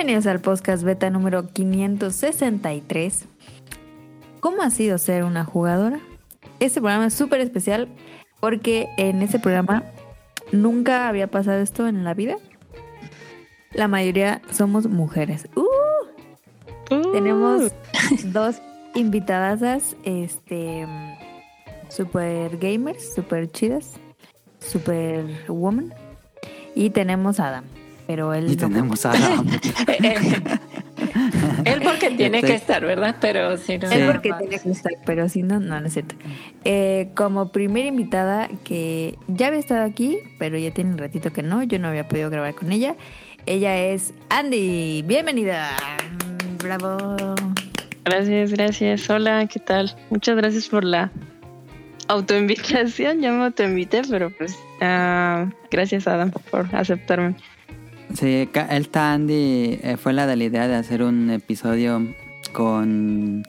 Bienvenidos al podcast beta número 563. ¿Cómo ha sido ser una jugadora? Este programa es súper especial porque en este programa nunca había pasado esto en la vida. La mayoría somos mujeres. ¡Uh! Uh. Tenemos dos invitadas, este, super gamers, super chidas, super woman. Y tenemos a Adam, pero él Y no- tenemos a Adam. Él porque tiene que estar, ¿verdad? Pero si no. Él porque tiene que estar, pero si no, no, no es cierto. Eh, como primera invitada que ya había estado aquí, pero ya tiene un ratito que no, yo no había podido grabar con ella. Ella es Andy. Bienvenida. Bravo. Gracias, gracias. Hola, ¿qué tal? Muchas gracias por la autoinvitación. Ya me autoinvité, pero pues ah, gracias Adam por aceptarme. Sí, el Tandy eh, fue la de la idea de hacer un episodio con...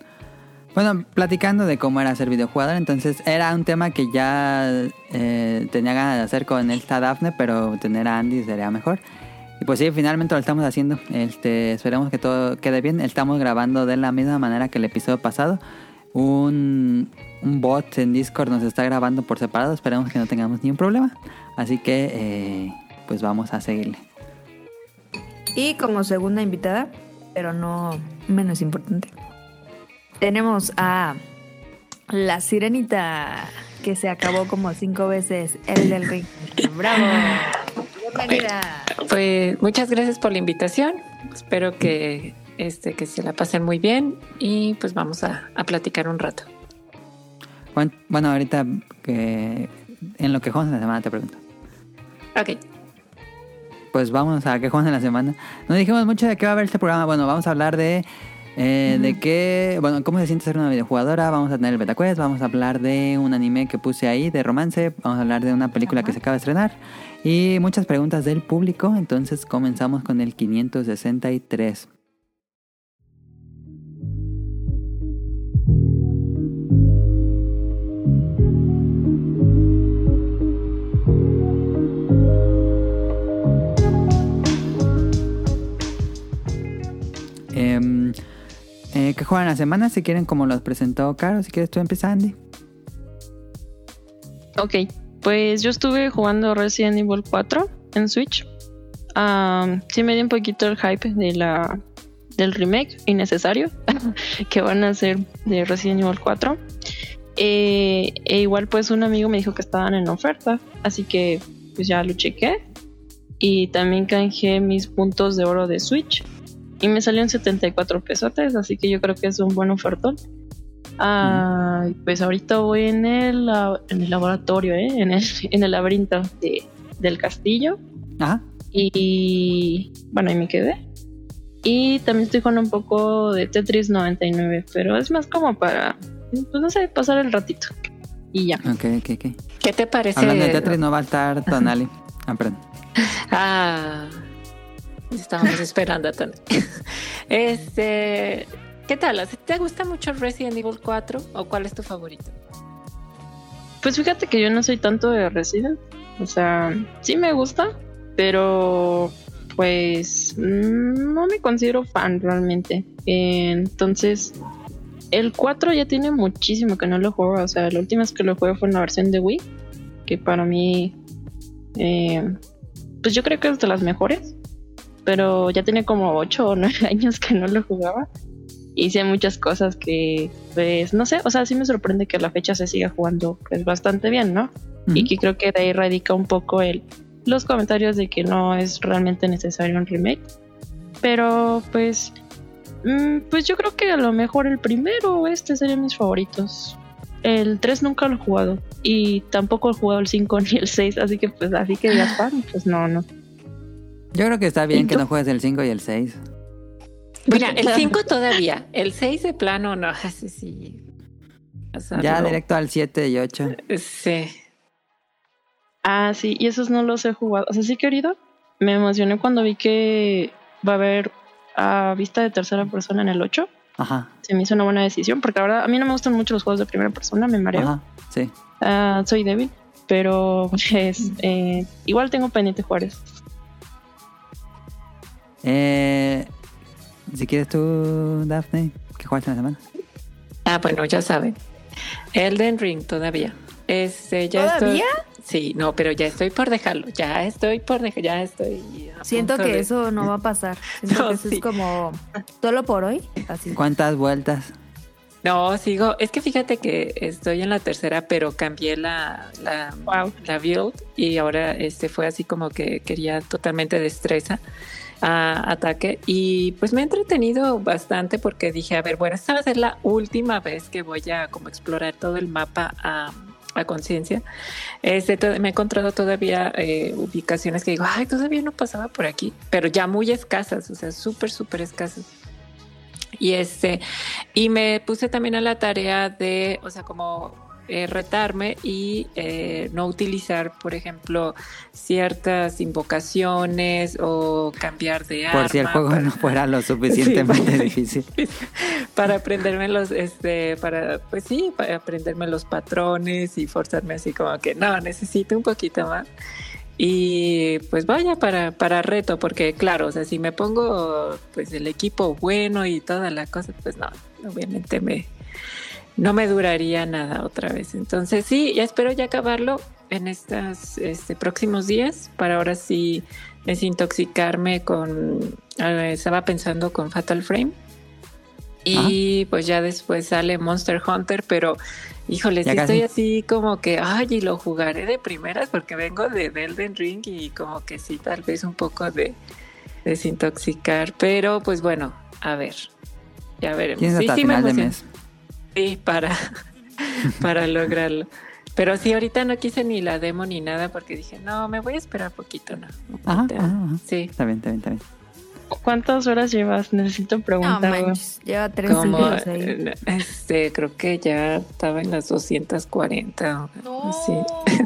Bueno, platicando de cómo era ser videojugador, entonces era un tema que ya eh, tenía ganas de hacer con esta Daphne, pero tener a Andy sería mejor. Y pues sí, finalmente lo estamos haciendo. Este, esperemos que todo quede bien. Estamos grabando de la misma manera que el episodio pasado. Un, un bot en Discord nos está grabando por separado. Esperemos que no tengamos ningún problema. Así que, eh, pues vamos a seguirle. Y como segunda invitada, pero no menos importante, tenemos a la sirenita que se acabó como cinco veces el del ring. ¡Bravo! Bienvenida. Pues muchas gracias por la invitación. Espero que este que se la pasen muy bien y pues vamos a, a platicar un rato. Bueno, ahorita que en lo que jugamos en la semana te pregunto. Ok. Pues vamos a qué jugamos en la semana. No dijimos mucho de qué va a haber este programa. Bueno, vamos a hablar de eh, de qué, bueno, cómo se siente ser una videojugadora. Vamos a tener el beta quest, vamos a hablar de un anime que puse ahí de romance, vamos a hablar de una película que se acaba de estrenar y muchas preguntas del público. Entonces comenzamos con el 563. Em, eh, ¿Qué juegan la semana? Si quieren, como los presentó Caro, si quieres tú empieza Andy. Ok, pues yo estuve jugando Resident Evil 4 en Switch. Ah, sí me dio un poquito el hype de la del remake innecesario que van a hacer de Resident Evil 4. Eh, e igual pues un amigo me dijo que estaban en oferta, así que pues ya lo chequé. Y también canjeé mis puntos de oro de Switch. Y me salieron 74 pesotes, así que yo creo que es un buen ofertón. Ah, y pues ahorita voy en el, en el laboratorio, ¿eh? en, el, en el laberinto de- del castillo. Ajá. Y bueno, ahí me quedé. Y también estoy jugando un poco de Tetris 99, pero es más como para, pues no sé, pasar el ratito. Y ya. Ok, ok, ok. ¿Qué te parece? Hablando de Tetris, no va a estar Tonali. Ah, perdón. Ah, estábamos esperando a Tony. Este, ¿qué tal? ¿Te gusta mucho Resident Evil 4 o cuál es tu favorito? Pues fíjate que yo no soy tanto de Resident. O sea, sí me gusta, pero pues mm, no me considero fan realmente. Eh, Entonces, el 4 ya tiene muchísimo que no lo juego. O sea, la última vez que lo jugué fue en la versión de Wii, que para mí, eh, pues yo creo que es de las mejores. Pero ya tiene como 8 o 9 años que no lo jugaba. Hice muchas cosas que, pues, no sé, o sea, sí me sorprende que a la fecha se siga jugando pues bastante bien, ¿no? Y Ujú. que creo que de ahí radica un poco el, los comentarios de que no es realmente necesario un remake. Pero pues, mm, pues yo creo que a lo mejor el primero o este serían mis favoritos. El 3 nunca lo he jugado y tampoco he jugado el 5 ni el 6, así que pues así que ya fan, pues no, no. Yo creo que está bien ¿Y que tú? no juegues el 5 y el 6. Mira, el 5 todavía, el 6 de plano no, sí, sí. O sea, Ya no. directo al 7 y 8. Sí. Ah, sí, y esos no los he jugado. O sea, sí querido. Me emocioné cuando vi que va a haber a vista de tercera persona en el 8. Ajá. Se me hizo una buena decisión, porque la verdad a mí no me gustan mucho los juegos de primera persona, me mareo. Ajá. Sí. Ah, soy débil, pero pues, eh, igual tengo pendiente jugar eso. Eh, si quieres tú, Daphne, ¿qué jugaste en la semana? Ah, bueno, ya saben. Elden Ring todavía. Este, ya ¿Todavía? Estoy, sí, no, pero ya estoy por dejarlo. Ya estoy por dejar, ya estoy. Siento que de- eso no va a pasar. Siento No, que eso sí. es como solo por hoy. Así. ¿Cuántas vueltas? No, sigo. Es que fíjate que estoy en la tercera, pero cambié la, la, Wow. la build y ahora este fue así como que quería totalmente destreza a ataque y pues me he entretenido bastante porque dije, a ver, bueno, esta va a ser la última vez que voy a como explorar todo el mapa a, a conciencia. Este, me he encontrado todavía eh, ubicaciones que digo, ay, todavía no pasaba por aquí, pero ya muy escasas, o sea, súper, súper escasas. Y este, y me puse también a la tarea de, o sea, como eh, retarme y eh, no utilizar, por ejemplo, ciertas invocaciones o cambiar de arma. Por si el juego para- no fuera lo suficientemente Sí. difícil. para aprenderme los, este, para, pues sí, para aprenderme los patrones y forzarme así como que no, necesito un poquito más. Y pues vaya para, para reto, porque claro, o sea, si me pongo pues el equipo bueno y toda la cosa, pues no, obviamente me, no me duraría nada otra vez. Entonces sí, ya espero ya acabarlo en estos este, próximos días para ahora sí desintoxicarme con, eh, estaba pensando con Fatal Frame. Y pues ya después sale Monster Hunter, pero híjole, Ya sí casi. estoy así como que, ay, y lo jugaré de primeras porque vengo de de Elden Ring y como que sí, tal vez un poco de desintoxicar, pero pues bueno, a ver, ya veremos. Sí, sí me de mes. Sí, para, para lograrlo. Pero sí, ahorita no quise ni la demo ni nada porque dije, no, me voy a esperar poquito, ¿no? Ajá, Ahorita- ajá, ajá. Sí, Está bien, está bien, está bien. ¿Cuántas horas llevas? Necesito No preguntar. manches, lleva tres ahí. eh, este, creo que ya estaba en las 240 o así.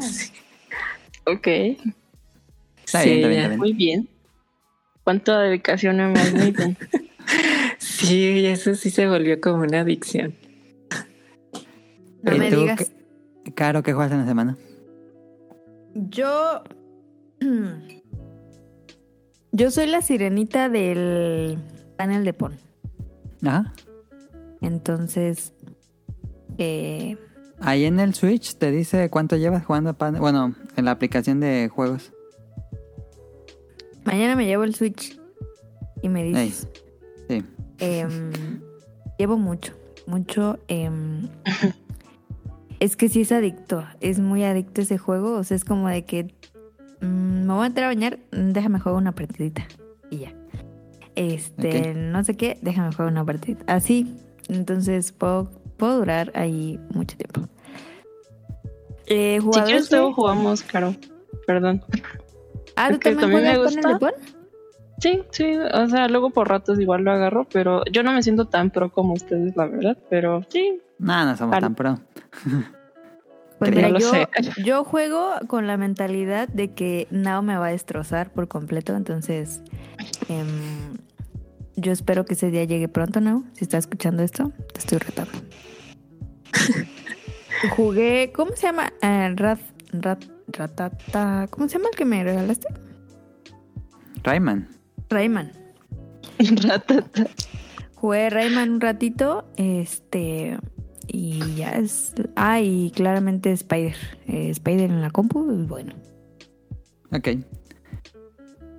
Sí, ok, Está Sí, bien, está bien, ya. está bien. muy bien. ¿Cuánta dedicación a más? Muy bien. Sí, eso sí se volvió como una adicción. No ¿Y me tú, digas. Caro, ¿qué jugaste en la semana? Yo. Yo soy la sirenita del panel de Pon. Ajá. Entonces. Eh, Ahí en el Switch te dice cuánto llevas jugando pan- Bueno, en la aplicación de juegos. mañana me llevo el Switch. Y me dices. Sí. em, llevo mucho. Mucho. em, es que sí es adicto. Es muy adicto ese juego. O sea, es como de que. mm, me voy a entrar a bañar. Déjame jugar una partidita. Y ya. Este, no sé qué, déjame jugar una partida. Así, entonces puedo, puedo durar ahí mucho tiempo. Eh, Si quieres, luego jugamos, Caro. Perdón. Ah, ¿tú también, también me gusta. Pon? Sí, sí, o sea, luego por ratos igual lo agarro, pero yo no me siento tan pro como ustedes, la verdad, pero sí, No, no somos tan pro. Pues mira, yo, sé. yo juego con la mentalidad de que Nao me va a destrozar por completo, entonces em, yo espero que ese día llegue pronto, Nao. Si estás escuchando esto, te estoy retando. Jugué, ¿cómo se llama? Eh, rat, rat, ratata, ¿cómo se llama el que me regalaste? Rayman. Rayman. ratata. Jugué Rayman un ratito, este, y ya es... Ah, y claramente Spider. Eh, Spider en la compu, pues bueno. Ok.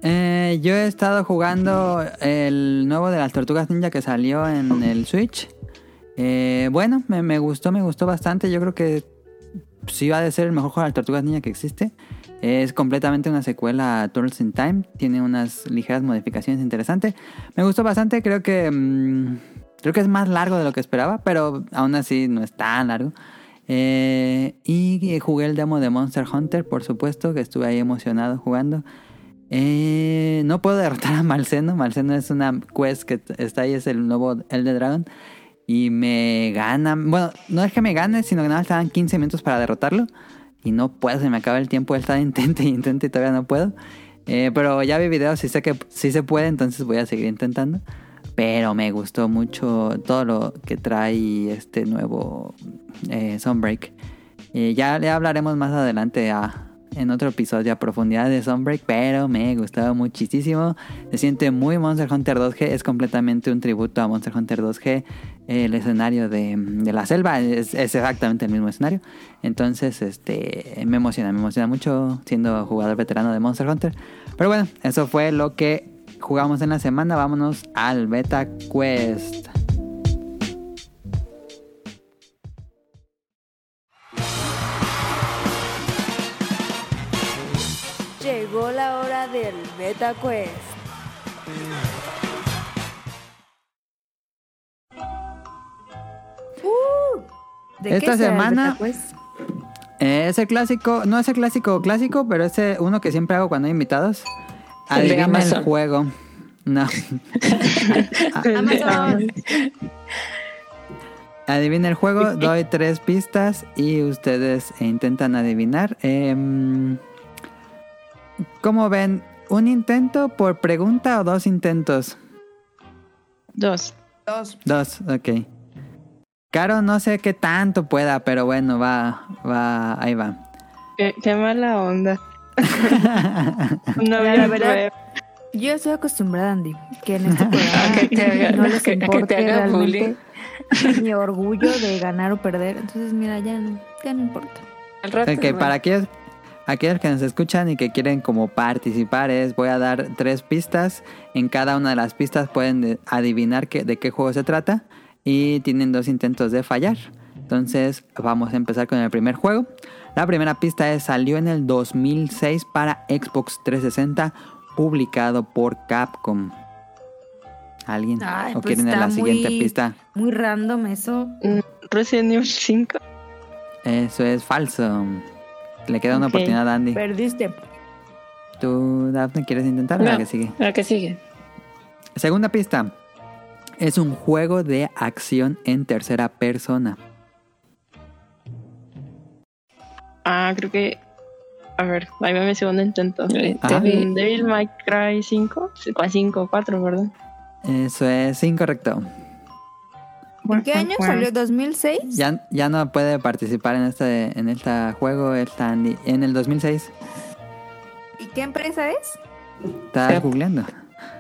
Eh, yo he estado jugando el nuevo de las Tortugas Ninja que salió en el Switch. Eh, bueno, me, me gustó, me gustó bastante. Yo creo que sí va a ser el mejor juego de las Tortugas Ninja que existe. Es completamente una secuela a Turtles in Time. Tiene unas ligeras modificaciones interesantes. Me gustó bastante. Creo que mm, creo que es más largo de lo que esperaba, pero aún así no es tan largo. Eh, y jugué el demo de Monster Hunter, por supuesto, que estuve ahí emocionado jugando. Eh, no puedo derrotar a Malseno. Malseno es una quest que está ahí, es el nuevo Elder Dragon. Y me gana. Bueno, no es que me gane, sino que nada más estaban 15 minutos para derrotarlo. Y no puedo, se me acaba el tiempo. Él está intente y intente y todavía no puedo. Eh, pero ya vi videos y sé que sí se puede, entonces voy a seguir intentando. Pero me gustó mucho todo lo que trae este nuevo eh, Sunbreak. Ya le hablaremos más adelante en otro episodio a profundidad de Sunbreak, pero me gustó muchísimo. Se siente muy Monster Hunter 2G, es completamente un tributo a Monster Hunter 2G. El escenario de, de la selva es, es exactamente el mismo escenario. Entonces, este, me emociona, me emociona mucho siendo jugador veterano de Monster Hunter. Pero bueno, eso fue lo que jugamos en la semana. Vámonos al Beta Quest. Llegó la hora del Beta Quest. Uh, ¿de Esta semana-? Eh, ese clásico, no es el clásico clásico, pero ese uno que siempre hago cuando hay invitados. Adivina el juego. No. Amazon. Adivina el juego, doy tres pistas y ustedes intentan adivinar. Em, ¿Cómo ven? ¿Un intento por pregunta o dos intentos? Dos. Dos. Dos, ok. Caro, no sé qué tanto pueda, pero bueno, va, va, ahí va. Qué, qué mala onda. no La voy a verdad- ver. Yo estoy acostumbrada, Andy, que en este programa A que te haga- no les que- que te importe haga realmente mi orgullo de ganar o perder. Entonces, mira, ya no, ya no importa. Al rato, Ok, bueno. para aquellos, aquellos que nos escuchan y que quieren como participar, es voy a dar tres pistas. En cada una de las pistas pueden de- adivinar qué- de qué juego se trata y tienen dos intentos de fallar. Entonces vamos a empezar con el primer juego. La primera pista es salió en el 2006 para Xbox 360, publicado por Capcom. ¿Alguien? Ay, ¿O pues quieren está la siguiente muy- pista? Muy random eso. Mm, Resident Evil 5. Eso es falso. Le queda una oportunidad a Andy. Perdiste. ¿Tú, Daphne, quieres intentar la que sigue? La que sigue. Segunda pista. Es un juego de acción en tercera persona. Ah, creo que. A ver, ahí va mi segundo intento. Eh, Devil May Cry 5. 5 4, ¿verdad? Eso es incorrecto. ¿En qué año salió? ¿2006? Ya, ya no puede participar en este, en este juego. Está en, en el 2006. ¿Y qué empresa es? Está Yep. googleando.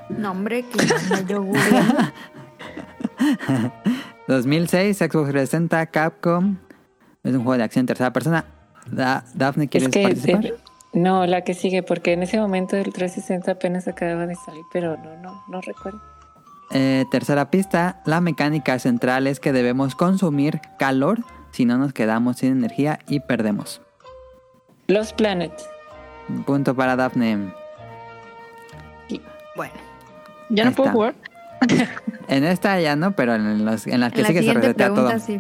No, hombre, que no yo google. 2006, Xbox 360, Capcom. Es un juego de acción en tercera persona. Da- Daphne, ¿quieres Es que participar? no, la que sigue, porque en ese momento el 360 apenas acababa de salir, pero no, no, no recuerdo. Eh, tercera pista. La mecánica central es que debemos consumir calor si no nos quedamos sin energía y perdemos. Los Planets. Punto para Daphne. Bueno, ¿Ya Ahí no puedo está. jugar? En esta ya no, pero en, los- en las que en la sigue se siguiente resetea todo. pregunta sí.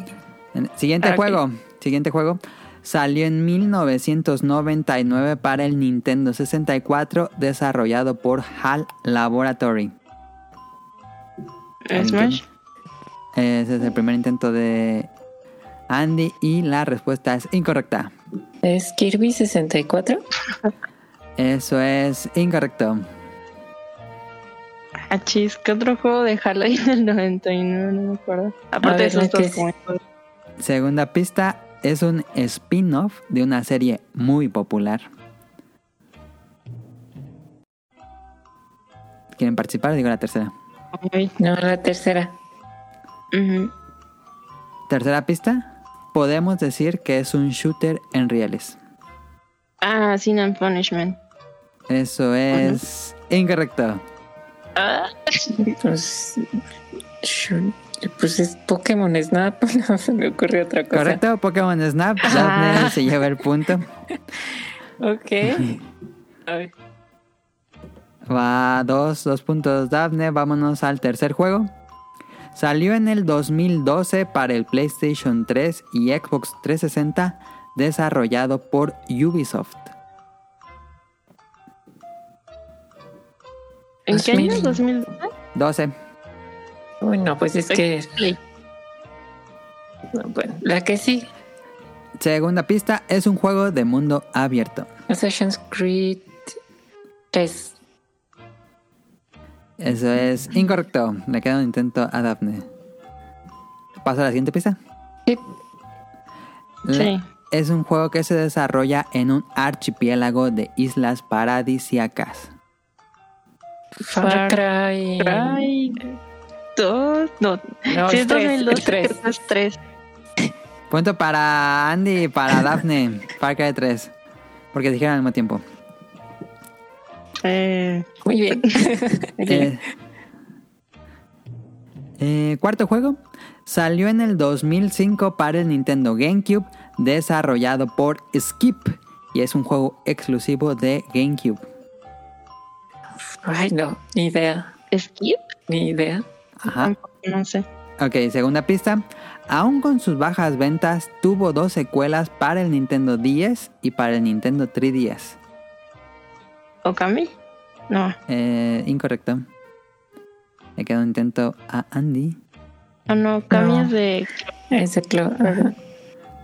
En- siguiente juego. Siguiente juego. Salió en 1999 para el Nintendo 64, desarrollado por HAL Laboratory. Smash. Ese es el primer intento de Andy y la respuesta es incorrecta. ¿Es Kirby 64? Eso es incorrecto. Ah, chis, ¿qué otro juego de Haley del 99? No me acuerdo. Aparte ver, de esos dos. Segunda pista es un spin-off de una serie muy popular. ¿Quieren participar? Digo la tercera. No, la tercera. Tercera pista. Podemos decir que es un shooter en rieles. Ah, Sin and Punishment. Eso es incorrecto. Ah, Pues, shu- pues es Pokémon Snap, no se me ocurrió otra cosa. Correcto, Pokémon Snap. Daphne se lleva el punto. Ok. Ay, Va dos, dos puntos Daphne. Vámonos al tercer juego. Salió en el 2012 para el PlayStation 3 y Xbox 360, desarrollado por Ubisoft. ¿En qué año? 2000. ¿2012? 12. Uy, no, pues es que. Bueno, la que sí. Segunda pista es un juego de mundo abierto. Assassin's Creed 3. Eso es incorrecto. Le queda un intento a Daphne. ¿Paso a la siguiente pista? Sí. La, Sí. es un juego que se desarrolla en un archipiélago de islas paradisiacas. Far Cry. Cry. Dos. No. No, sí, es es tres, 2012, el tres. creo que es tres. Punto para Andy y para Daphne. Far Cry 3. Porque dijeron al mismo tiempo. Eh, Muy bien. Eh, eh, cuarto juego. Salió en el 2005 para el Nintendo GameCube, desarrollado por Skip. Y es un juego exclusivo de GameCube. Ay, no, ni idea. ¿Skip? Ni idea. Ajá. No sé. Ok, segunda pista. Aún con sus bajas ventas, tuvo dos secuelas para el Nintendo 10 y para el Nintendo 3DS. ¿Okami? No. Eh, incorrecto. Le queda un intento a Andy. Ah, no, Okami No. es de. Ese clo. ajá.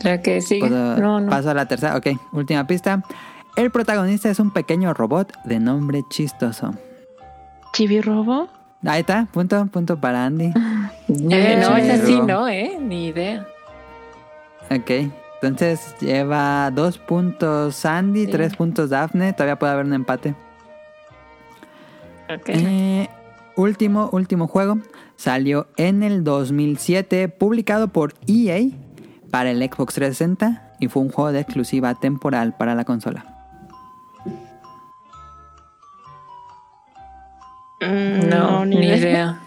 La que sigue. No. Paso a la tercera. Ok, última pista. El protagonista es un pequeño robot de nombre chistoso. ¿Chibi Robo? Ahí está, punto, punto para Andy. Eh, no, es así, no, ¿eh? Ni idea. Ok, entonces lleva dos puntos Andy, Sí. tres puntos Daphne. Todavía puede haber un empate. Ok. Eh, último, último juego. Salió en el 2007, publicado por EA para el Xbox 360 y fue un juego de exclusiva temporal para la consola. Mm, no, ni idea.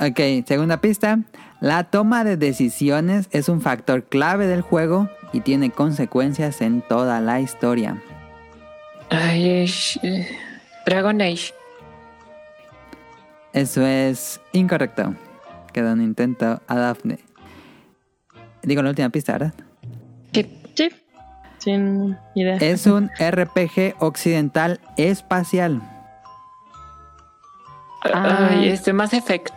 Ok, segunda pista. La toma de decisiones es un factor clave del juego y tiene consecuencias en toda la historia. Ay, es, eh, Dragon Age. Eso es incorrecto. Queda un intento a Daphne. Digo la última pista, ¿verdad? ¿Qué? Sí. Sin idea. Es un RPG occidental espacial. Ay, este Mass Effect.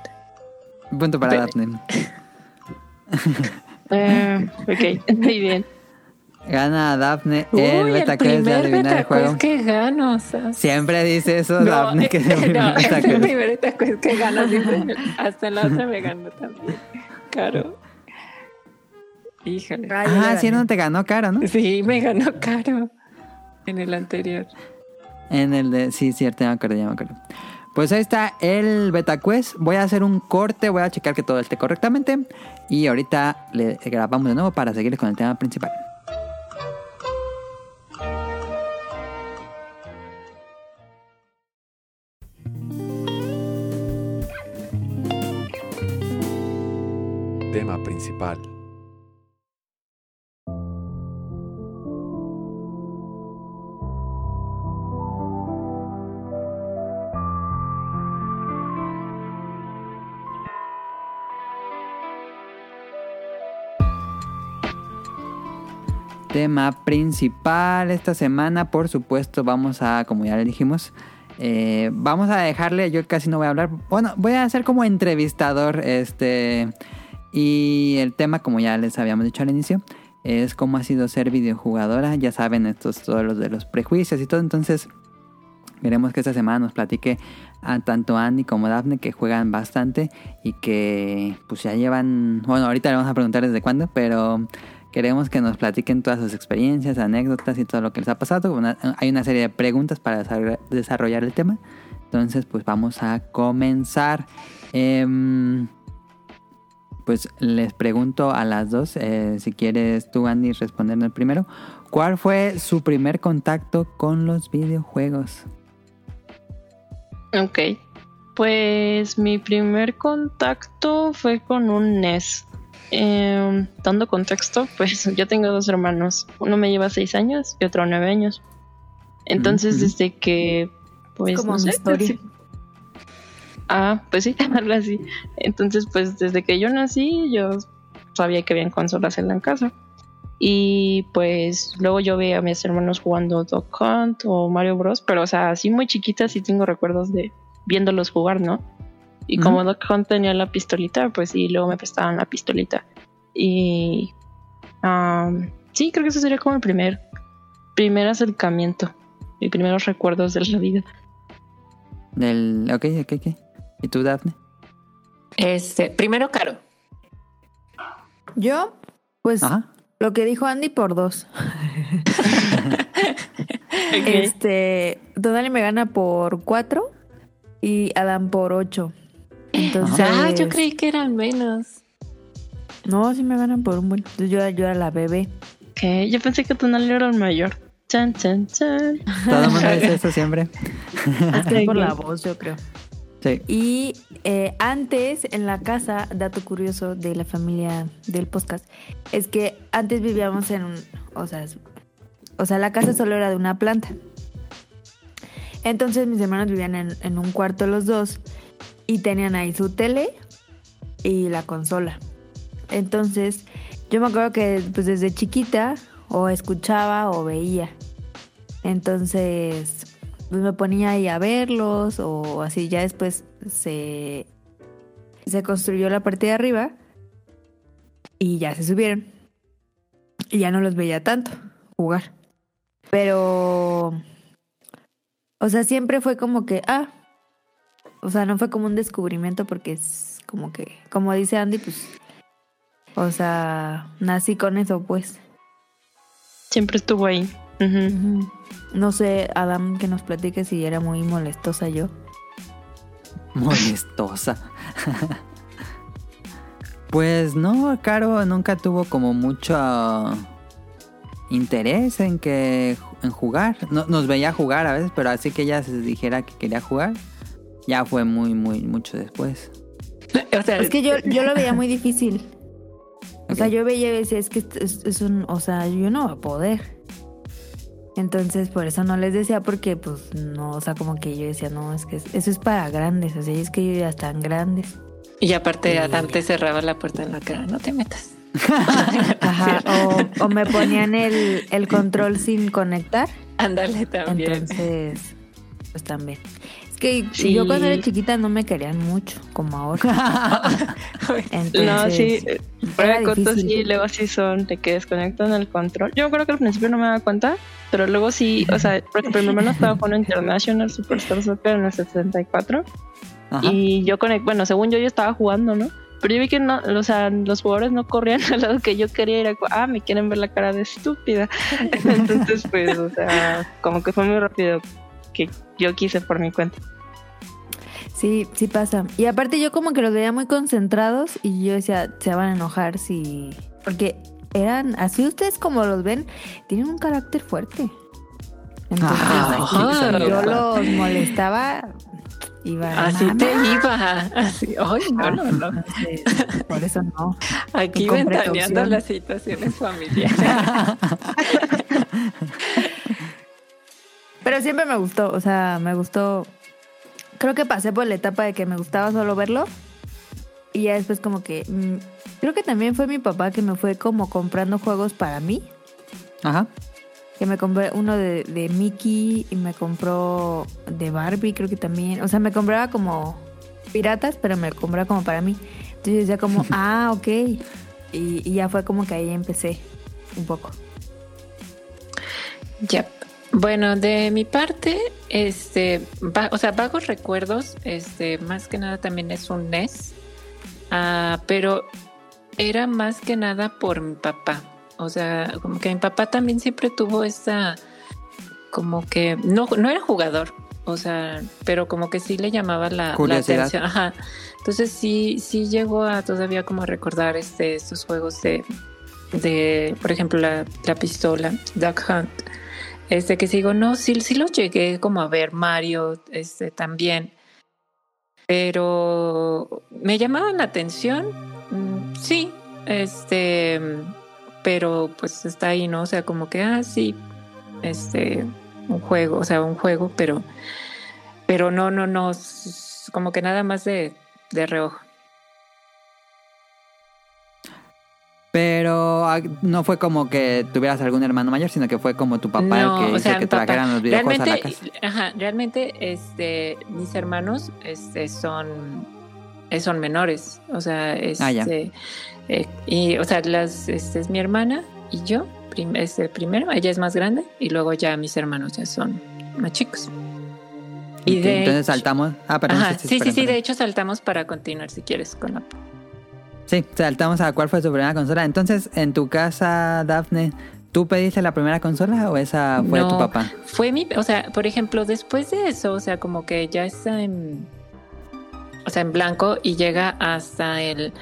Punto para Daphne. Eh, ok, muy bien. Gana a Daphne Uy, el el betacuest de primer adivinar el juego. que gano. o sea. Siempre dice eso No, Daphne, que es el no, primer es el betacuest. primer betacuest que gano. siempre. Hasta la otra me ganó también. Caro. Híjole. Ah, sí, no te ganó caro, ¿no? Sí, me ganó caro. En el anterior. En el de... Sí, cierto, ya me acuerdo, ya me acuerdo. Pues ahí está el betacuest. Voy a hacer un corte, voy a checar que todo esté correctamente. Y ahorita le grabamos de nuevo para seguir con el tema principal. Tema principal. Tema principal esta semana, por supuesto, vamos a, como ya le dijimos, eh, vamos a dejarle, yo casi no voy a hablar, bueno, voy a ser como entrevistador, este, y el tema, como ya les habíamos dicho al inicio, es cómo ha sido ser videojugadora, ya saben, estos todos los de los prejuicios y todo, entonces queremos que esta semana nos platique a tanto Andy como Daphne que juegan bastante y que pues ya llevan, bueno, ahorita le vamos a preguntar desde cuándo, pero queremos que nos platiquen todas sus experiencias, anécdotas y todo lo que les ha pasado. Hay una serie de preguntas para desarroll- desarrollar el tema. Entonces, pues vamos a comenzar. Em, pues les pregunto a las dos, eh, si quieres tú, Andy, responderme el primero. ¿Cuál fue su primer contacto con los videojuegos? Ok. Pues mi primer contacto fue con un NES. Eh, dando contexto, pues yo tengo dos hermanos. Uno me lleva seis años y otro nueve años. Entonces, desde que, pues, Como no sé, historia. Ah, pues sí, algo así. Entonces, pues desde que yo nací, yo sabía que habían consolas en la casa. Y pues luego yo veía a mis hermanos jugando Dog Hunt o Mario Bros. Pero, o sea, así muy chiquitas sí tengo recuerdos de viéndolos jugar, ¿no? Y como Hunt tenía la pistolita, pues sí, luego me prestaban la pistolita. Y am, sí, creo que ese sería como el primer, primer acercamiento. Mis primeros recuerdos de la vida. Del... Ok, ok, ok. ¿Y tú, Daphne? Este, primero Caro. Yo, pues Ajá. Lo que dijo Andy por dos. Este, Donali me gana por cuatro y Adam por ocho. Entonces, Ah, yo creí que eran menos. no, sí me ganan por un buen. Yo, yo era la bebé. Ok, Yo pensé que Tonali era el mayor. Chan, chan, chan. Todo el mundo dice eso siempre. Hasta por la voz, yo creo. Sí. Y eh, antes en la casa, dato curioso de la familia del podcast, es que antes vivíamos en un, o sea, o sea, la casa solo era de una planta. Entonces mis hermanos vivían en, en un cuarto los dos y tenían ahí su tele y la consola. Entonces yo me acuerdo que pues desde chiquita o escuchaba o veía. Entonces pues me ponía ahí a verlos o así. Ya después se, se construyó la parte de arriba y ya se subieron. Y ya no los veía tanto jugar. Pero, o sea, siempre fue como que, ah, o sea, no fue como un descubrimiento porque es como que, como dice Andy, pues, o sea, nací con eso, pues. Siempre estuvo ahí. No sé, Adam, que nos platique si era muy molestosa yo. Molestosa. pues no, Caro nunca tuvo como mucho interés en que en jugar. No- nos veía jugar a veces, pero así que ella se dijera que quería jugar, ya fue muy, muy, mucho después. O sea, Es que yo, yo lo veía muy difícil. O sea, yo veía y decía, es que es, es un, o sea, yo no voy a poder. Entonces, por eso no les decía, porque, pues, no, o sea, como que yo decía, no, es que es- eso es para grandes, o sea, y es que ellos ya están grandes. y aparte te cerraba la puerta en la cara, no te metas. Ajá, o, o me ponían el, el control sin conectar, Ándale también. entonces, pues también. Que Sí. yo cuando era chiquita no me querían mucho, como ahora. Entonces, No, sí. Prueba de sí, luego sí son de que desconectan el control. Yo creo que al principio no me daba cuenta, pero luego sí, o sea, por ejemplo, mi hermano estaba jugando International Superstar Soccer en el 64 Ajá. y yo conecté, bueno, según yo yo estaba jugando, ¿no? Pero yo vi que no, o sea, los jugadores no corrían al lado que yo quería ir a, ah, me quieren ver la cara de estúpida. Entonces, pues, o sea, como que fue muy rápido que yo quise por mi cuenta. Sí, sí pasa. Y aparte yo como que los veía muy concentrados y yo decía, se van a enojar si... Porque eran, así ustedes como los ven, tienen un carácter fuerte. Entonces, Ah, yo los molestaba, iba Así "Mamá". te iba. Así, ay, no, no, no. Por eso no. Aquí ventaneando las situaciones familiares. Pero siempre me gustó, o sea, me gustó. Creo que pasé por la etapa de que me gustaba solo verlo. Y ya después como que... mm, creo que también fue mi papá que me fue como comprando juegos para mí. Ajá. Que me compré uno de, de Mickey y me compró de Barbie, creo que también. O sea, me compraba como piratas, pero me compraba como para mí. Entonces yo decía como, ah, ok. Y, y ya fue como que ahí empecé un poco. Yep. Bueno, de mi parte, este, va- o sea, vagos recuerdos, este, más que nada también es un NES, ah, pero era más que nada por mi papá. O sea, como que mi papá también siempre tuvo esa, como que no, no era jugador, o sea, pero como que sí le llamaba la, atención. Ajá. Entonces sí, sí llegó a todavía como a recordar este, estos juegos de, de, por ejemplo, la, la pistola, Duck Hunt. Este que sigo, no, sí, sí los llegué como a ver, Mario, este también. Pero me llamaban la atención, mm, sí, este, pero pues está ahí, ¿no? O sea, como que, ah, sí, este, un juego, o sea, un juego, pero, pero no, no, no, como que nada más de, de reojo. Pero ah, no fue como que tuvieras algún hermano mayor, sino que fue como tu papá No, el que hizo sea, que trajeran los videojuegos a la casa. ajá, realmente, este, mis hermanos, este, son, eh, son menores, o sea, este, Ah, ya. eh, y, o sea, las, este, es mi hermana y yo, prim- este, primero, ella es más grande y luego ya mis hermanos ya son más chicos. Y Ok, de entonces hecho- saltamos. Ah, perdón. Ajá, sí, sí, sí, espera. de hecho saltamos para continuar si quieres con la... Sí, saltamos a cuál fue tu primera consola. Entonces, en tu casa, Daphne, ¿tú pediste la primera consola o esa fue No, tu papá? Fue mi, o sea, por ejemplo, después de eso, o sea, como que ya está en, o sea, en blanco y llega hasta el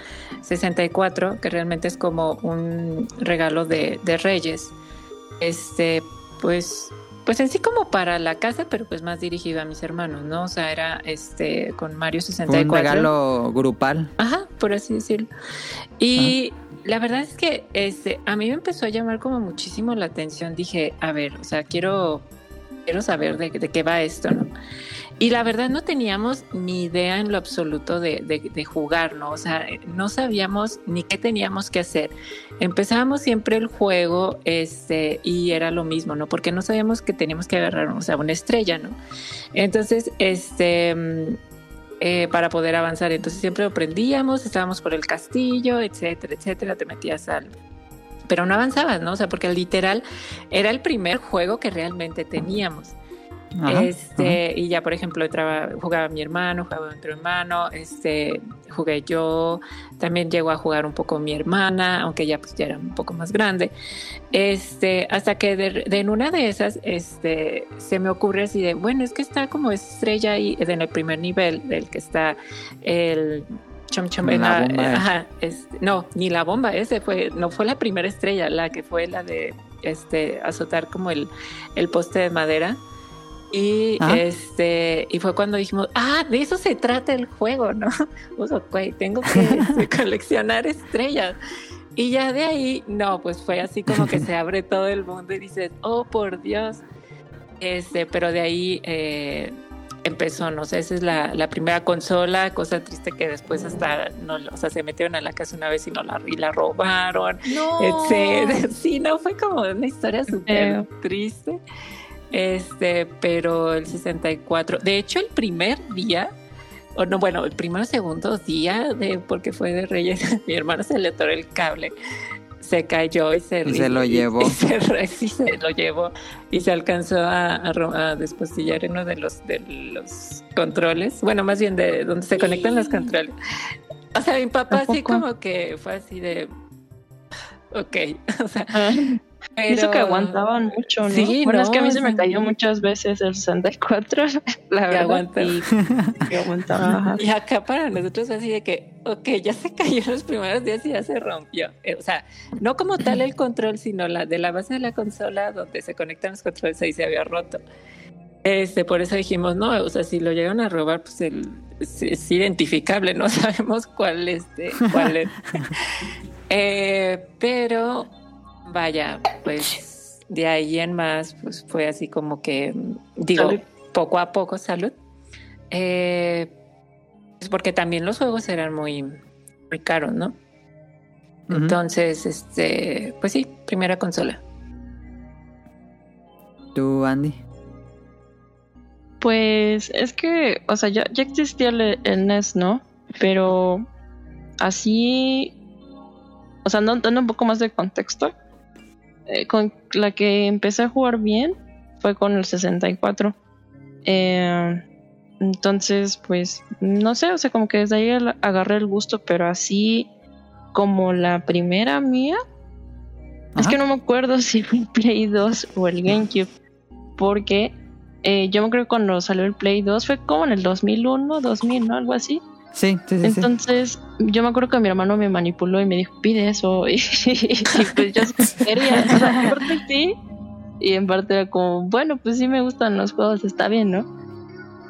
64, que realmente es como un regalo de, de Reyes. Este, pues, pues en sí como para la casa, pero pues más dirigido a mis hermanos, ¿no? O sea, era este con Mario Fue 64. un regalo grupal. Ajá, por así decirlo. Y la verdad es que este, a mí me empezó a llamar como muchísimo la atención. Dije, a ver, o sea, quiero, quiero saber de, de qué va esto, ¿no? Y la verdad no teníamos ni idea en lo absoluto de, de- de jugar, ¿no? O sea, no sabíamos ni qué teníamos que hacer. Empezábamos siempre el juego este, y era lo mismo, ¿no? Porque no sabíamos que teníamos que agarrar, o sea, una estrella, ¿no? Entonces, este, mm, eh, para poder avanzar. Entonces siempre lo prendíamos, estábamos por el castillo, etcétera, etcétera, te metías al... Pero no avanzabas, ¿no? O sea, porque literal era el primer juego que realmente teníamos. Ajá, este, y ya, por ejemplo, entraba, jugaba mi hermano, jugaba otro hermano, este, jugué yo, también llegó a jugar un poco mi hermana, aunque ya pues ya era un poco más grande. Este, hasta que de, de en una de esas, este, se me ocurre así de, bueno, es que está como estrella ahí en el primer nivel, del que está el en la- bomba, eh. ajá, este, no, ni la bomba, ese fue, no fue la primera estrella, la que fue la de este azotar como el, el poste de madera. Y Ajá. este, y fue cuando dijimos, ah, de eso se trata el juego, ¿no? Tengo que este, coleccionar estrellas. Y ya de ahí, no, pues fue así como que se abre todo el mundo y dices, oh, por Dios. Este, pero de ahí eh, empezó, no sé, esa es la, la primera consola, cosa triste que después hasta, no, o sea, se metieron a la casa una vez y, no la, y la robaron, No. etcétera. Sí, no, fue como una historia súper triste. Este, pero el 64, de hecho, el primer día, o no, bueno, el primer o segundo día de, porque fue de Reyes, mi hermano se le atoró el cable, se cayó y se, Y se lo llevó. y se, re- sí, se lo llevó y se alcanzó a, a, a despostillar en uno de los, de los controles, bueno, más bien de donde se conectan los controles. O sea, mi papá ¿A así como que fue así de, ok, o sea, Ah, pero... Eso que aguantaban mucho, ¿no? Sí, bueno, es que a mí se me cayó muchas veces el 64, la Que verdad. aguanta. Y que aguantaba. Y acá para nosotros así de que, ok, ya se cayó los primeros días y ya se rompió. Eh, o sea, no como tal el control, sino la de la base de la consola donde se conectan los controles, ahí se había roto. Este, por eso dijimos, no, o sea, si lo llegan a robar, pues el, es, es identificable, no sabemos cuál, este, cuál es. Eh, pero, vaya, pues de ahí en más, pues fue así como que, digo, Salud. poco a poco, salud. Eh, pues porque también los juegos eran muy, muy caros, ¿no? Entonces, este, pues sí, primera consola. ¿Tú, Andy? Pues es que, o sea, ya, ya existía el, el NES, ¿no? Pero así, o sea, no- dando un poco más de contexto, eh, con la que empecé a jugar bien fue con el 64. Eh, entonces, pues, no sé, o sea, como que desde ahí agarré el gusto, pero así como la primera mía, es que no me acuerdo si fue el Play 2 o el GameCube, porque eh, yo me creo que cuando salió el Play 2 fue como en el 2001, 2000, ¿no? Algo así. Sí, sí, sí. sí. Entonces, yo me acuerdo que mi hermano me manipuló y me dijo, pide eso. Y, y pues yo quería. O sea, en parte sí. Y en parte era como, bueno, pues sí me gustan los juegos, está bien, ¿no?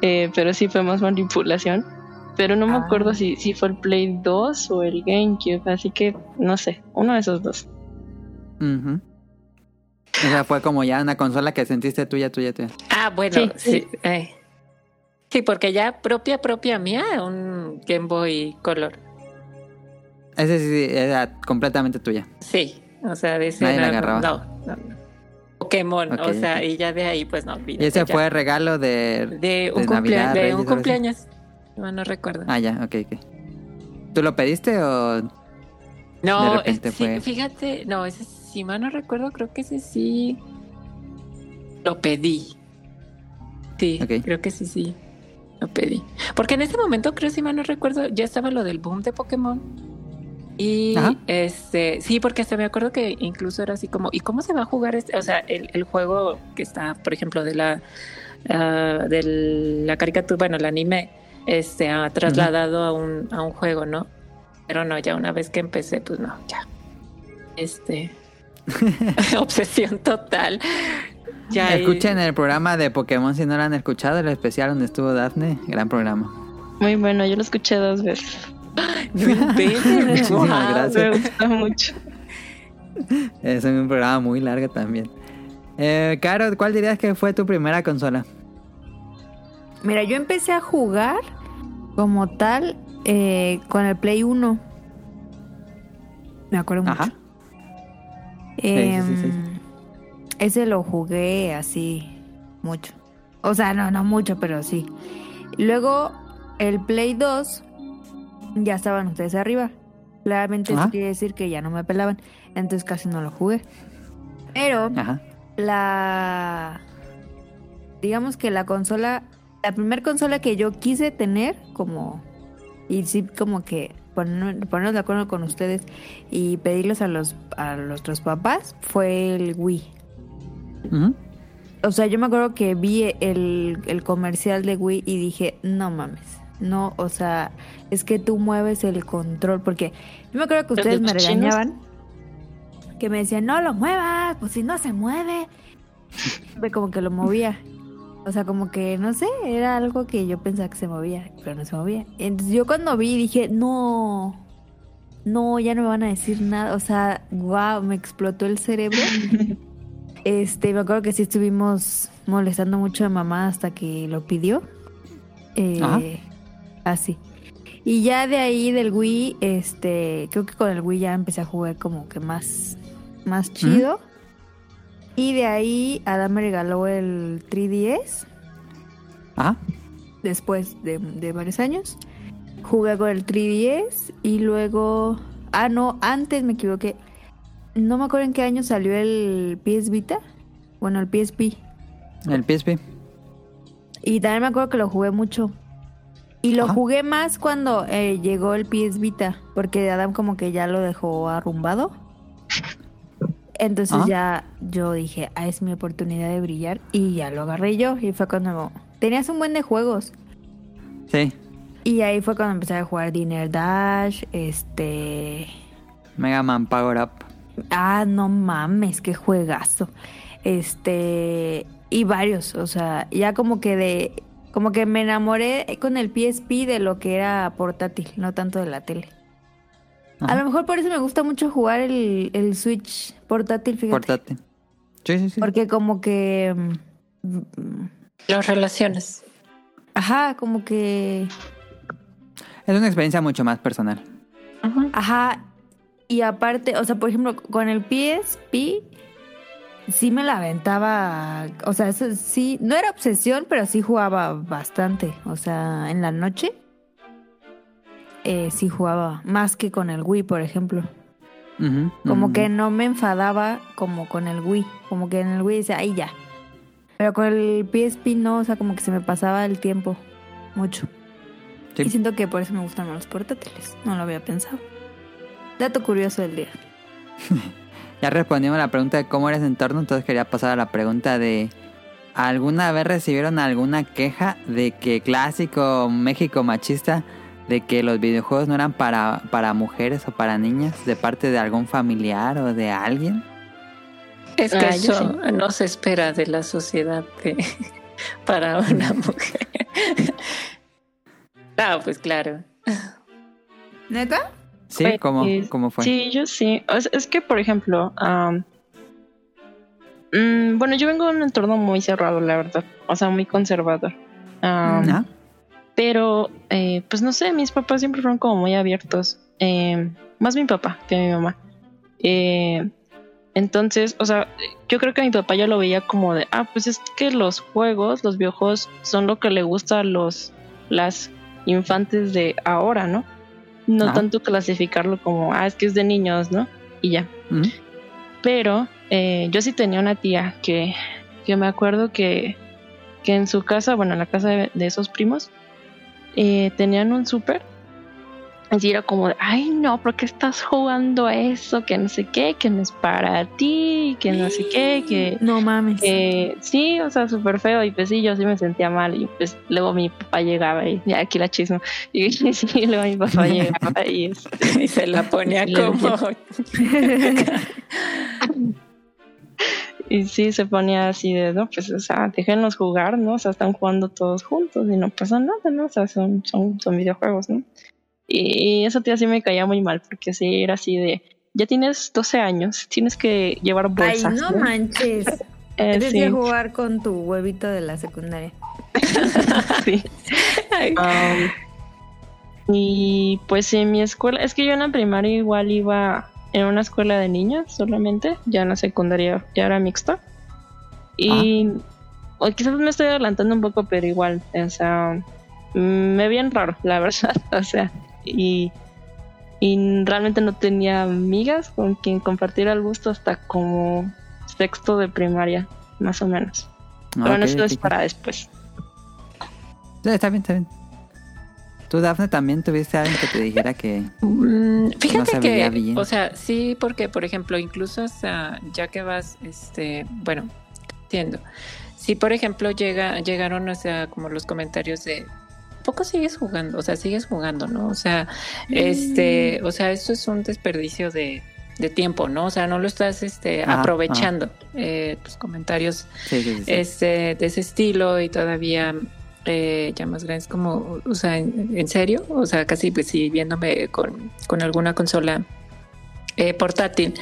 Eh, pero sí fue más manipulación. Pero no me Ah. acuerdo si, si fue el Play 2 o el GameCube. Así que, no sé, uno de esos dos. Ujú. O sea, fue como ya una consola que sentiste tuya, tuya, tuya. Ah, bueno, Sí, sí. sí. eh. Sí, porque ya propia, propia mía, un Game Boy Color. Ese sí era completamente tuya. Sí, o sea, de ese Nadie la agarraba. no, no, no. Pokémon, Ok, o sea, y ya de ahí, pues no, Y ese ya. fue regalo de... de un, de Navidad, de Reyes, un cumpleaños. No, no recuerdo. Ah, ya, ok, ok. ¿Tú lo pediste o...? no, de repente es- fue- fíjate, no, ese si mal no recuerdo, creo que ese sí lo pedí. Sí, creo que sí, sí. Lo pedí. Porque en ese momento, creo, si mal no recuerdo, ya estaba lo del boom de Pokémon. Y Ajá. este, sí, porque hasta me acuerdo que incluso era así como, ¿y cómo se va a jugar este? O sea, el, el juego que está, por ejemplo, de la de la caricatura, bueno, el anime, este ha trasladado a un, a un juego, ¿no? Pero no, ya una vez que empecé, pues no, ya. Este obsesión total. Ya Escuchen el programa de Pokémon si no lo han escuchado, el especial donde estuvo Daphne. Gran programa. Muy bueno, yo lo escuché dos veces. Muchísimas wow. gracias. Me gusta mucho. Es un programa muy largo también. Eh, Caro, ¿cuál dirías que fue tu primera consola? Mira, yo empecé a jugar como tal eh, con el Play 1. Me acuerdo mucho. Ajá. Em, sí, sí, Ese lo jugué así mucho. O sea, no, no mucho, pero sí. Luego, el Play 2, ya estaban ustedes arriba. Claramente Ajá. eso quiere decir que ya no me pelaban. Entonces casi no lo jugué. Pero Ajá. la... Digamos que la consola... La primera consola que yo quise tener como... Y sí, como que poner- ponernos de acuerdo con ustedes y pedirles a los a nuestros papás fue el Wii. O sea, yo me acuerdo que vi el, el comercial de Wii y dije, no mames. No, o sea, es que tú mueves el control. Porque yo me acuerdo que ¿Los ustedes me chinos? regañaban. Que me decían, no lo muevas, pues si no se mueve. Ve como que lo movía. O sea, como que, no sé, era algo que yo pensaba que se movía, pero no se movía. Entonces yo cuando vi dije, no, no, ya no me van a decir nada. O sea, wow, me explotó el cerebro. Este, me acuerdo que sí estuvimos molestando mucho a mamá hasta que lo pidió. Eh. Así. Y ya de ahí del Wii, este, creo que con el Wii ya empecé a jugar como que más, más chido. Y de ahí Adam me regaló el 3DS Ajá. después de, de varios años. Jugué con el 3DS y luego... Ah, no, antes me equivoqué. No me acuerdo en qué año salió el PS Vita. Bueno, el PSP. El PSP. Y también me acuerdo que lo jugué mucho. Y lo Ajá. jugué más cuando eh, llegó el PS Vita. Porque Adam como que ya lo dejó arrumbado. Entonces Ajá. ya yo dije, ah, es mi oportunidad de brillar. Y ya lo agarré yo. Y fue cuando... Tenías un buen de juegos. Sí. Y ahí fue cuando empecé a jugar Dinner Dash, este... Mega Man Power Up. Ah, no mames, qué juegazo. Este... Y varios, o sea, ya como que de... Como que me enamoré con el PSP de lo que era portátil, no tanto de la tele. A Ajá. lo mejor por eso me gusta mucho jugar el, el Switch portátil, fíjate. Portátil. Sí, sí, sí. Porque como que... Las relaciones. Ajá, como que... Es una experiencia mucho más personal. Ujú. Ajá. Y aparte, o sea, por ejemplo, con el PSP sí me la aventaba, o sea, eso sí, no era obsesión, pero sí jugaba bastante, o sea, en la noche eh, sí jugaba más que con el Wii, por ejemplo. Como ujú. que no me enfadaba como con el Wii, como que en el Wii decía, ahí ya. Pero con el PSP no, o sea, como que se me pasaba el tiempo mucho. Sí. Y siento que por eso me gustan más los portátiles. No lo había pensado. Dato curioso del día. Ya respondimos a la pregunta de cómo eres en torno, entonces quería pasar a la pregunta de ¿alguna vez recibieron alguna queja de que clásico México machista de que los videojuegos no eran para, para mujeres o para niñas de parte de algún familiar o de alguien? Es que Ah, eso no se espera de la sociedad de- para una mujer. Ah, pues claro. ¿Neta? ¿Sí? Pues, ¿Cómo, es- cómo fue? Sí, yo sí. Sea, es que, por ejemplo, mm, bueno, yo vengo de un entorno muy cerrado, la verdad. O sea, muy conservador. Am, ¿Ah? Pero, eh, pues no sé, mis papás siempre fueron como muy abiertos. Eh, más mi papá que mi mamá. Eh, entonces, o sea, yo creo que mi papá ya lo veía como de, ah, pues es que los juegos, los videojuegos son lo que le gusta a los, las infantes de ahora, ¿no? No Ajá. tanto clasificarlo como, ah, es que es de niños, ¿no? Y ya. Ujú. Pero eh, yo sí tenía una tía que, que me acuerdo que, que en su casa, bueno, en la casa de, de esos primos, eh, tenían un súper Así era como, de, ay no, ¿por qué estás jugando eso? Que no sé qué, que no es para ti, que no sé qué, que... No mames. que sí, o sea, súper feo. Y pues sí, yo sí me sentía mal. Y pues luego mi papá llegaba y ya aquí la chismo. Y sí, luego mi papá llegaba y, este, Y se la ponía como. y sí se ponía así de, no, pues, o sea, déjenos jugar, ¿no? O sea, están jugando todos juntos y no pasa nada, ¿no? O sea, son, son, son videojuegos, ¿no? Y eso tía sí me caía muy mal, porque sí era así de, ya tienes 12 años, tienes que llevar Ay, bolsas. no ¿no? manches. Eh, Tienes sí, que jugar con tu huevito de la secundaria. sí. Ay, Um, y pues en mi escuela, es que yo en la primaria igual iba en una escuela de niñas solamente, ya en la secundaria ya era mixta. Y o quizás me estoy adelantando un poco, pero igual, o sea, mm, me bien raro, la verdad, o sea, y, y realmente no tenía amigas con quien compartir el gusto hasta como sexto de primaria, más o menos. Pero bueno, Ok, eso es para después. Sí, está bien, está bien. ¿Tú, Dafne, también tuviste a alguien que te dijera que... Mm, Fíjate se que, bien. o sea, sí, porque, por ejemplo, incluso hasta ya que vas, este, bueno, entiendo. Si, por ejemplo, llega, llegaron, o sea, como los comentarios de, poco sigues jugando? O sea, sigues jugando, ¿no? O sea, este, o sea, esto es un desperdicio de, de tiempo, ¿no? O sea, no lo estás, este, aprovechando. Eh, tus comentarios Sí, sí, sí. este, de ese estilo y todavía eh, ya más grandes como, o sea, ¿en, en serio? O sea, casi pues sí, viéndome con, con alguna consola eh, portátil.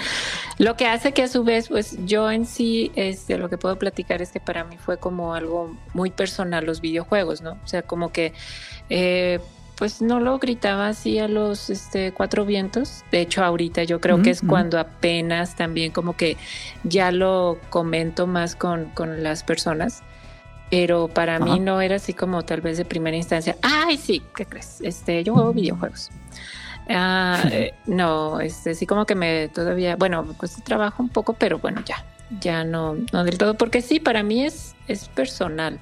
Lo que hace que a su vez, pues yo en sí, este, lo que puedo platicar es que para mí fue como algo muy personal los videojuegos, ¿no? O sea, como que... eh, pues no lo gritaba así a los este, cuatro vientos. De hecho, ahorita yo creo que es cuando apenas también como que ya lo comento más con, con las personas. Pero para Ajá. mí no era así como tal vez de primera instancia. Ay, sí, ¿qué crees? Este, yo juego videojuegos. Ah, eh, no, este, sí como que me todavía, bueno, me cuesta trabajo un poco, pero bueno, ya, ya no, no del todo, porque sí, para mí es, es personal.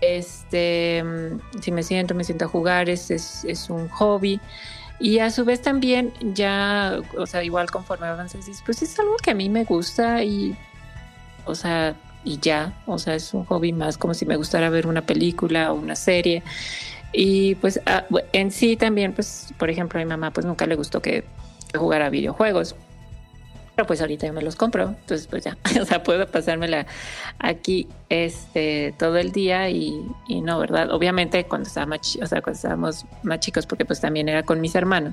Este, mm, si me siento, me siento a jugar, es, es, es un hobby. Y a su vez también ya, o sea, igual conforme avanzas, dices, pues es algo que a mí me gusta y, o sea, y ya, o sea, es un hobby más como si me gustara ver una película o una serie. Y pues ah, en sí también, pues, por ejemplo, a mi mamá pues nunca le gustó que, que jugara videojuegos. Pero pues ahorita yo me los compro, entonces pues ya, o sea, puedo pasármela aquí este todo el día y, y no, ¿verdad? Obviamente cuando o sea, estábamos más chicos, porque pues también era con mis hermanos,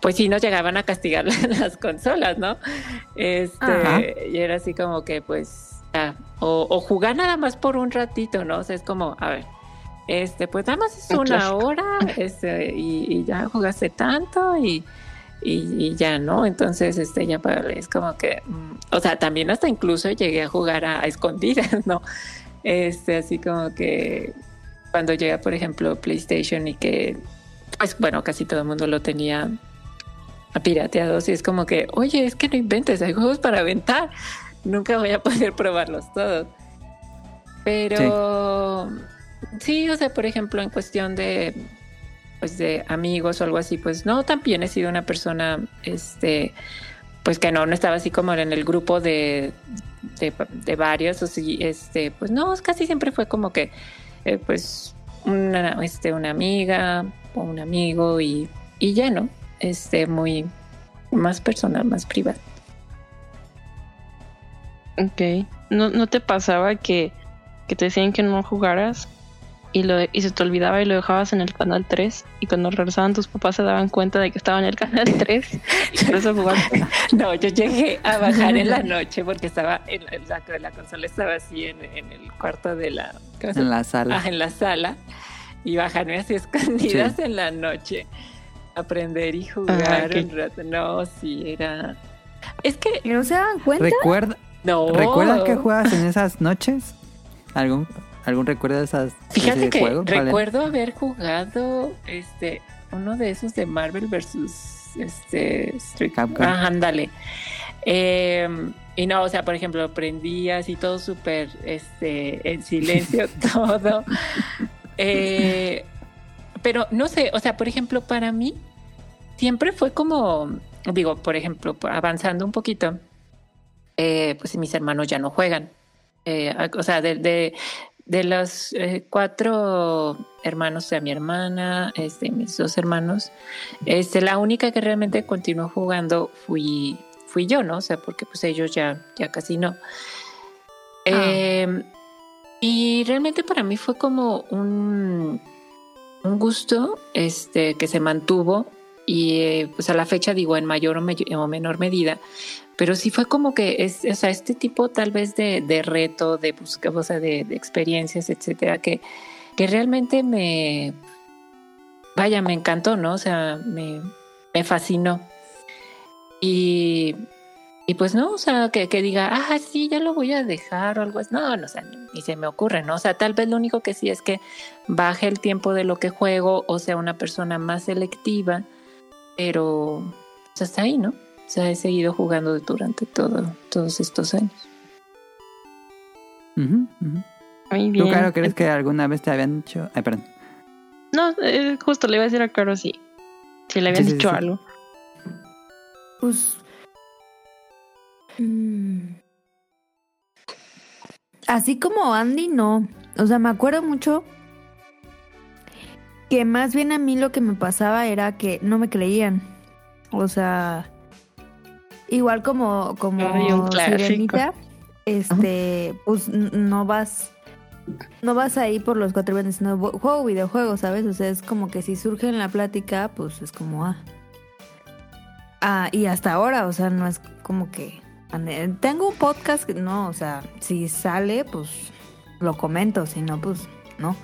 pues sí nos llegaban a castigar las consolas, ¿no? Este, Ajá. y era así como que pues, ya, o, o jugar nada más por un ratito, ¿no? O sea, es como, a ver, este, pues nada más es Un una clásico. hora, este, y, y ya jugaste tanto y y, y ya no, entonces este ya para es como que, mm, o sea, también hasta incluso llegué a jugar a, a escondidas, ¿no? Este, así como que cuando llega, por ejemplo, PlayStation y que, pues bueno, casi todo el mundo lo tenía pirateado, y es como que, oye, es que no inventes, hay juegos para aventar, nunca voy a poder probarlos todos. Pero sí, o sea, por ejemplo, en cuestión de pues de amigos o algo así, pues no, también he sido una persona, este, pues que no, no estaba así como en el grupo de, de, de varios, o sí, este, pues no, casi siempre fue como que, eh, pues, una, este, una amiga o un amigo y, y ya no, este, muy más personal, más privado. Ok. ¿No, no te pasaba que, que te decían que no jugaras y, lo, y se te olvidaba y lo dejabas en el canal 3 y cuando regresaban tus papás se daban cuenta de que estaba en el canal 3 y por eso jugaste? No, yo llegué a bajar en la noche porque estaba, en la, la, la consola estaba así en, en el cuarto de la... ¿cómo se En la sala. Ah, en la sala y bajarme así escondidas en la noche, aprender y jugar Ah, qué- un rato. No, sí, era. Es que ¿Que no se dan cuenta? ¿Recuerda, no. ¿Recuerdas que jugabas en esas noches? ¿Algún, algún recuerdo de esas Fíjate que recuerdo haber jugado este uno de esos de Marvel versus este Street Capcom. Ah, ándale. Eh, y no, o sea, por ejemplo, prendías y todo súper este en silencio todo. Eh, pero no sé, o sea, por ejemplo, para mí, siempre fue como, digo, por ejemplo, avanzando un poquito, eh, pues mis hermanos ya no juegan. Eh, o sea, de, de, de los eh, cuatro hermanos de mi hermana, este, mis dos hermanos, este, la única que realmente continuó jugando fui, fui yo, ¿no? O sea, porque pues ellos ya, ya casi no. Em, y realmente para mí fue como un, un gusto este, que se mantuvo y eh, pues a la fecha digo en mayor o, menor medida, pero sí fue como que es, o sea, este tipo tal vez de, de reto, de búsqueda, o sea, de, de, experiencias, etcétera, que, que realmente me, vaya, me encantó, ¿no? O sea, me, me fascinó. Y y pues no, o sea, que, que, diga, ah, sí, ya lo voy a dejar o algo así. No, no, o sea, ni, se me ocurre, ¿no? O sea, tal vez lo único que sí es que baje el tiempo de lo que juego o sea una persona más selectiva, pero pues hasta ahí, ¿no? O sea, he seguido jugando durante todo, todos estos años. Uh -huh, uh -huh. Muy bien. ¿Tú, Caro, crees que alguna vez te habían dicho? Ay, perdón. No, eh, justo le iba a decir a Caro sí. Si le habían sí, dicho sí, sí. algo. Pues Mm. Así como Andy, no. O sea, me acuerdo mucho que más bien a mí lo que me pasaba era que no me creían. O sea, igual como, como Sirenita, este, pues no vas, no vas ahí por los cuatro vientos, no juego videojuegos, ¿sabes? O sea, es como que si surge en la plática, pues es como, ah. Ah, y hasta ahora, o sea, no es como que tengo un podcast que no, o sea, si sale, pues lo comento, si no, pues no,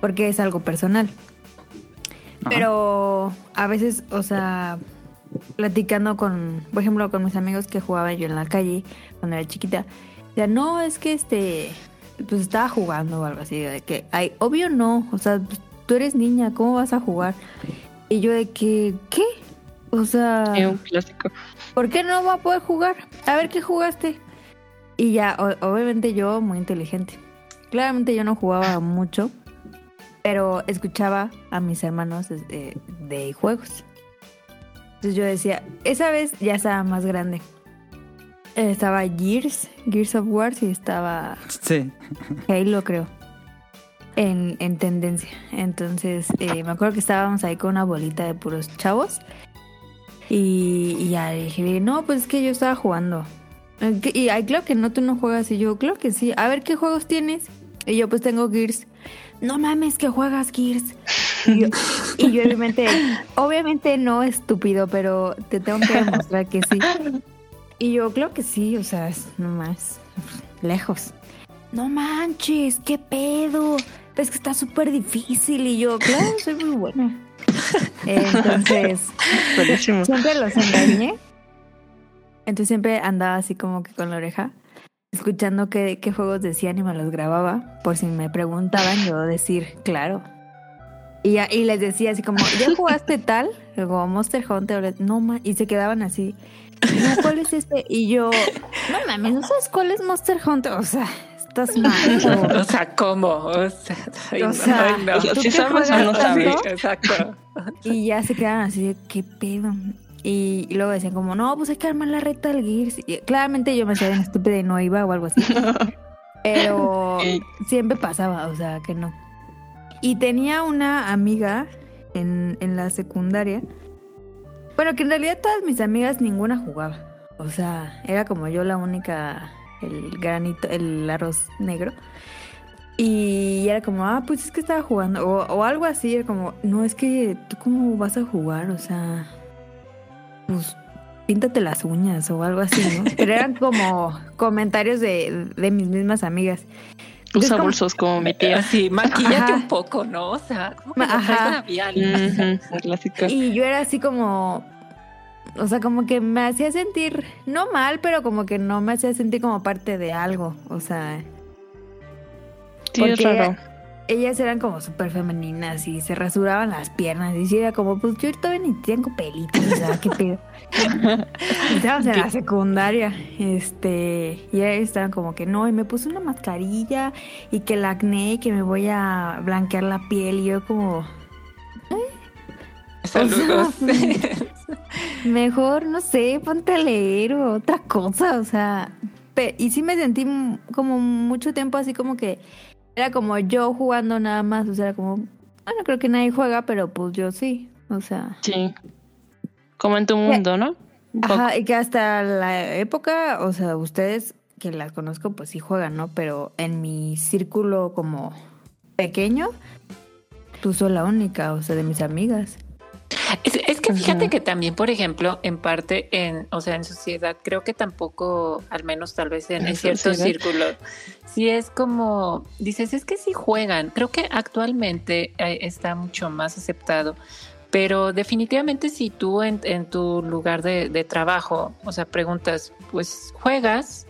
porque es algo personal. Ajá. Pero a veces, o sea, platicando con, por ejemplo, con mis amigos que jugaba yo en la calle cuando era chiquita, ya no, es que este, pues estaba jugando o algo así, de que, ay, obvio no, o sea, pues, tú eres niña, ¿cómo vas a jugar? Y yo de que, ¿qué? O sea... Es un clásico. ¿Por qué no va a poder jugar? A ver qué jugaste. Y ya, obviamente yo muy inteligente. Claramente yo no jugaba mucho, pero escuchaba a mis hermanos de, de juegos. Entonces yo decía, esa vez ya estaba más grande. Estaba Gears, Gears of War, y estaba sí. Halo, creo. En, en tendencia. Entonces, eh, me acuerdo que estábamos ahí con una bolita de puros chavos. Y, y ya dije, no, pues es que yo estaba jugando. Y ay, claro que no, tú no juegas. Y yo, claro que sí. A ver, ¿qué juegos tienes? Y yo, pues tengo Gears. No mames, que juegas Gears. Y yo, y yo obviamente, obviamente no estúpido, pero te tengo que demostrar que sí. Y yo, claro que sí, o sea, es nomás lejos. No manches, qué pedo. Es que está súper difícil. Y yo, claro, soy muy buena. Entonces, Buenísimo. siempre los engañé. Entonces siempre andaba así como que con la oreja, escuchando qué, qué juegos decían y me los grababa. Por si me preguntaban, yo decir, claro. Y, y les decía así como, ¿ya jugaste tal? Luego Monster Hunter, no ma y se quedaban así. No, ¿cuál es este? Y yo, no mames, ¿no sabes cuál es Monster Hunter? O sea, estás mal. O sea, ¿cómo? O sea, ay, O sea, ay, no. o sea, ¿tú sí qué sabes o no sabes. Exacto. Y ya se quedaban así de, ¿qué pedo? Y, y luego decían como, no, pues hay que armar la reta del Gears. Y claramente yo me hacía bien estúpida y no iba o algo así. Pero siempre pasaba, o sea, que no. Y tenía una amiga en, en la secundaria. Bueno, que en realidad todas mis amigas ninguna jugaba. O sea, era como yo la única, el granito, el arroz negro. Y era como, ah, pues es que estaba jugando. O, o algo así, era como, no, es que tú cómo vas a jugar, o sea, pues píntate las uñas o algo así, ¿no? Pero eran como comentarios de, de mis mismas amigas. Usa como- bolsos como mi tía. Así, maquillate Ajá. un poco, ¿no? O sea, como que Ajá. Ujú, el clásico. Y yo era así como, o sea, como que me hacía sentir, no mal, pero como que no me hacía sentir como parte de algo. O sea, Sí, es raro. Ellas eran como súper femeninas y se rasuraban las piernas. Y sí era como, pues yo todavía ni tengo pelitos, o sea, qué pedo. Estábamos en la secundaria, este, y ellas estaban como que no, y me puse una mascarilla y que el acné, y que me voy a blanquear la piel. Y yo como, Saludos. Mejor, no sé, ponte a leer o otra cosa, o sea. Y sí me sentí como mucho tiempo así como que era como yo jugando nada más, o sea, era como, bueno, creo que nadie juega, pero pues yo sí, o sea. Sí. Como en tu mundo, ¿no? Ajá, y que hasta la época, o sea, ustedes que las conozco, pues sí juegan, ¿no? Pero en mi círculo como pequeño, tú sos la única, o sea, de mis amigas. Es, que fíjate que también, por ejemplo, en parte, en, o sea, en sociedad, creo que tampoco, al menos tal vez en, ciertos círculos, sí es como, dices, es que sí juegan. Creo que actualmente eh, está mucho más aceptado. Pero definitivamente si tú en, tu lugar de, trabajo, o sea, preguntas, pues juegas,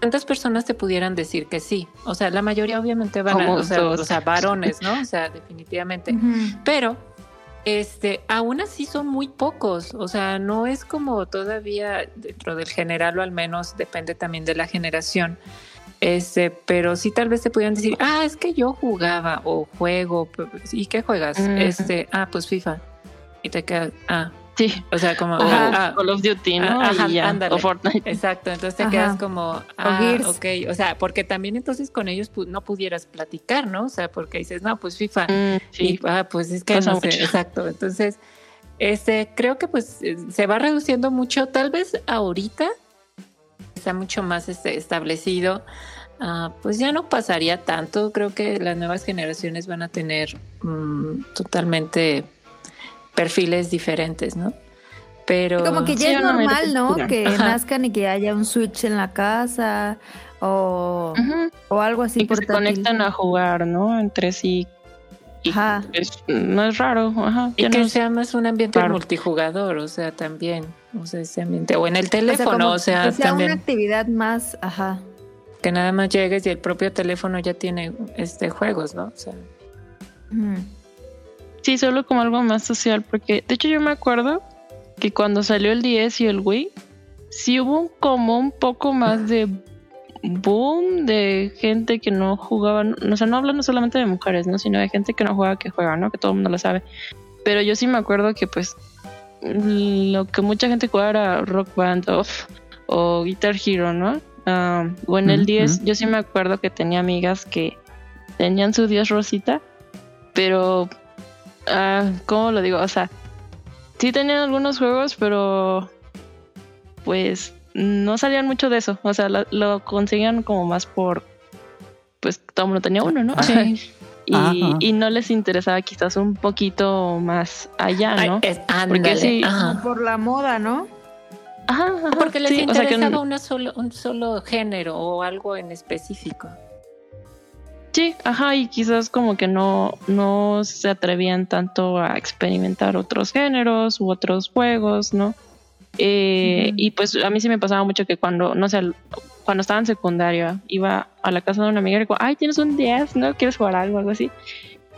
¿cuántas personas te pudieran decir que sí? O sea, la mayoría obviamente van a, o sea, varones, ¿no? O sea, definitivamente. Pero este, aún así son muy pocos, o sea, no es como todavía dentro del general o al menos depende también de la generación. Este, pero sí tal vez te pudieran decir, ah, es que yo jugaba o juego, ¿y qué juegas? Este, ah, pues FIFA. Y te quedas, ah, Sí. O sea, como ah, Call of Duty, ¿no? o Fortnite. Exacto, entonces te quedas como, ah, ok, o sea, porque también entonces con ellos no pudieras platicar, ¿no? O sea, porque dices, no, pues FIFA, mm, sí. ah, pues es que no sé, exacto. Entonces, este, creo que pues se va reduciendo mucho, tal vez ahorita está mucho más este, establecido. Uh, pues ya no pasaría tanto. Creo que las nuevas generaciones van a tener um, totalmente perfiles diferentes, ¿no? Pero como que ya es normal, ¿no? Que nazcan y que haya un switch en la casa o, o algo así. Y que se conectan a jugar, ¿no? Entre sí. Ajá. no es raro. Ajá, y que sea más un ambiente multijugador, o sea, también. O sea, ese ambiente. O en el teléfono, o sea, que sea una actividad más, ajá. Que nada más llegues y el propio teléfono ya tiene este juegos, ¿no? O sea. Sí, solo como algo más social, porque de hecho yo me acuerdo que cuando salió el 10 y el Wii, sí hubo como un poco más de boom de gente que no jugaba, o sea, no hablando solamente de mujeres, ¿no? Sino de gente que no juega, que juega, ¿no? Que todo el mundo lo sabe. Pero yo sí me acuerdo que pues lo que mucha gente jugaba era Rock Band o Guitar Hero, ¿no? Ah, o en el 10, yo sí me acuerdo que tenía amigas que tenían su 10 rosita, pero Ah, ¿Cómo lo digo? O sea, sí tenían algunos juegos, pero pues no salían mucho de eso. O sea, lo, conseguían como más por. Pues todo el mundo tenía uno, ¿no? Y, no les interesaba quizás un poquito más allá, ¿no? Porque sí, por la moda, ¿no? Ajá, Porque les interesaba una solo, un solo género o algo en específico. Sí, ajá, y quizás como que no, no se atrevían tanto a experimentar otros géneros u otros juegos, ¿no? Eh, y pues a mí sí me pasaba mucho que cuando, no sé, cuando estaba en secundaria, iba a la casa de una amiga y digo, ay, tienes un 10, ¿no? ¿Quieres jugar algo, algo así?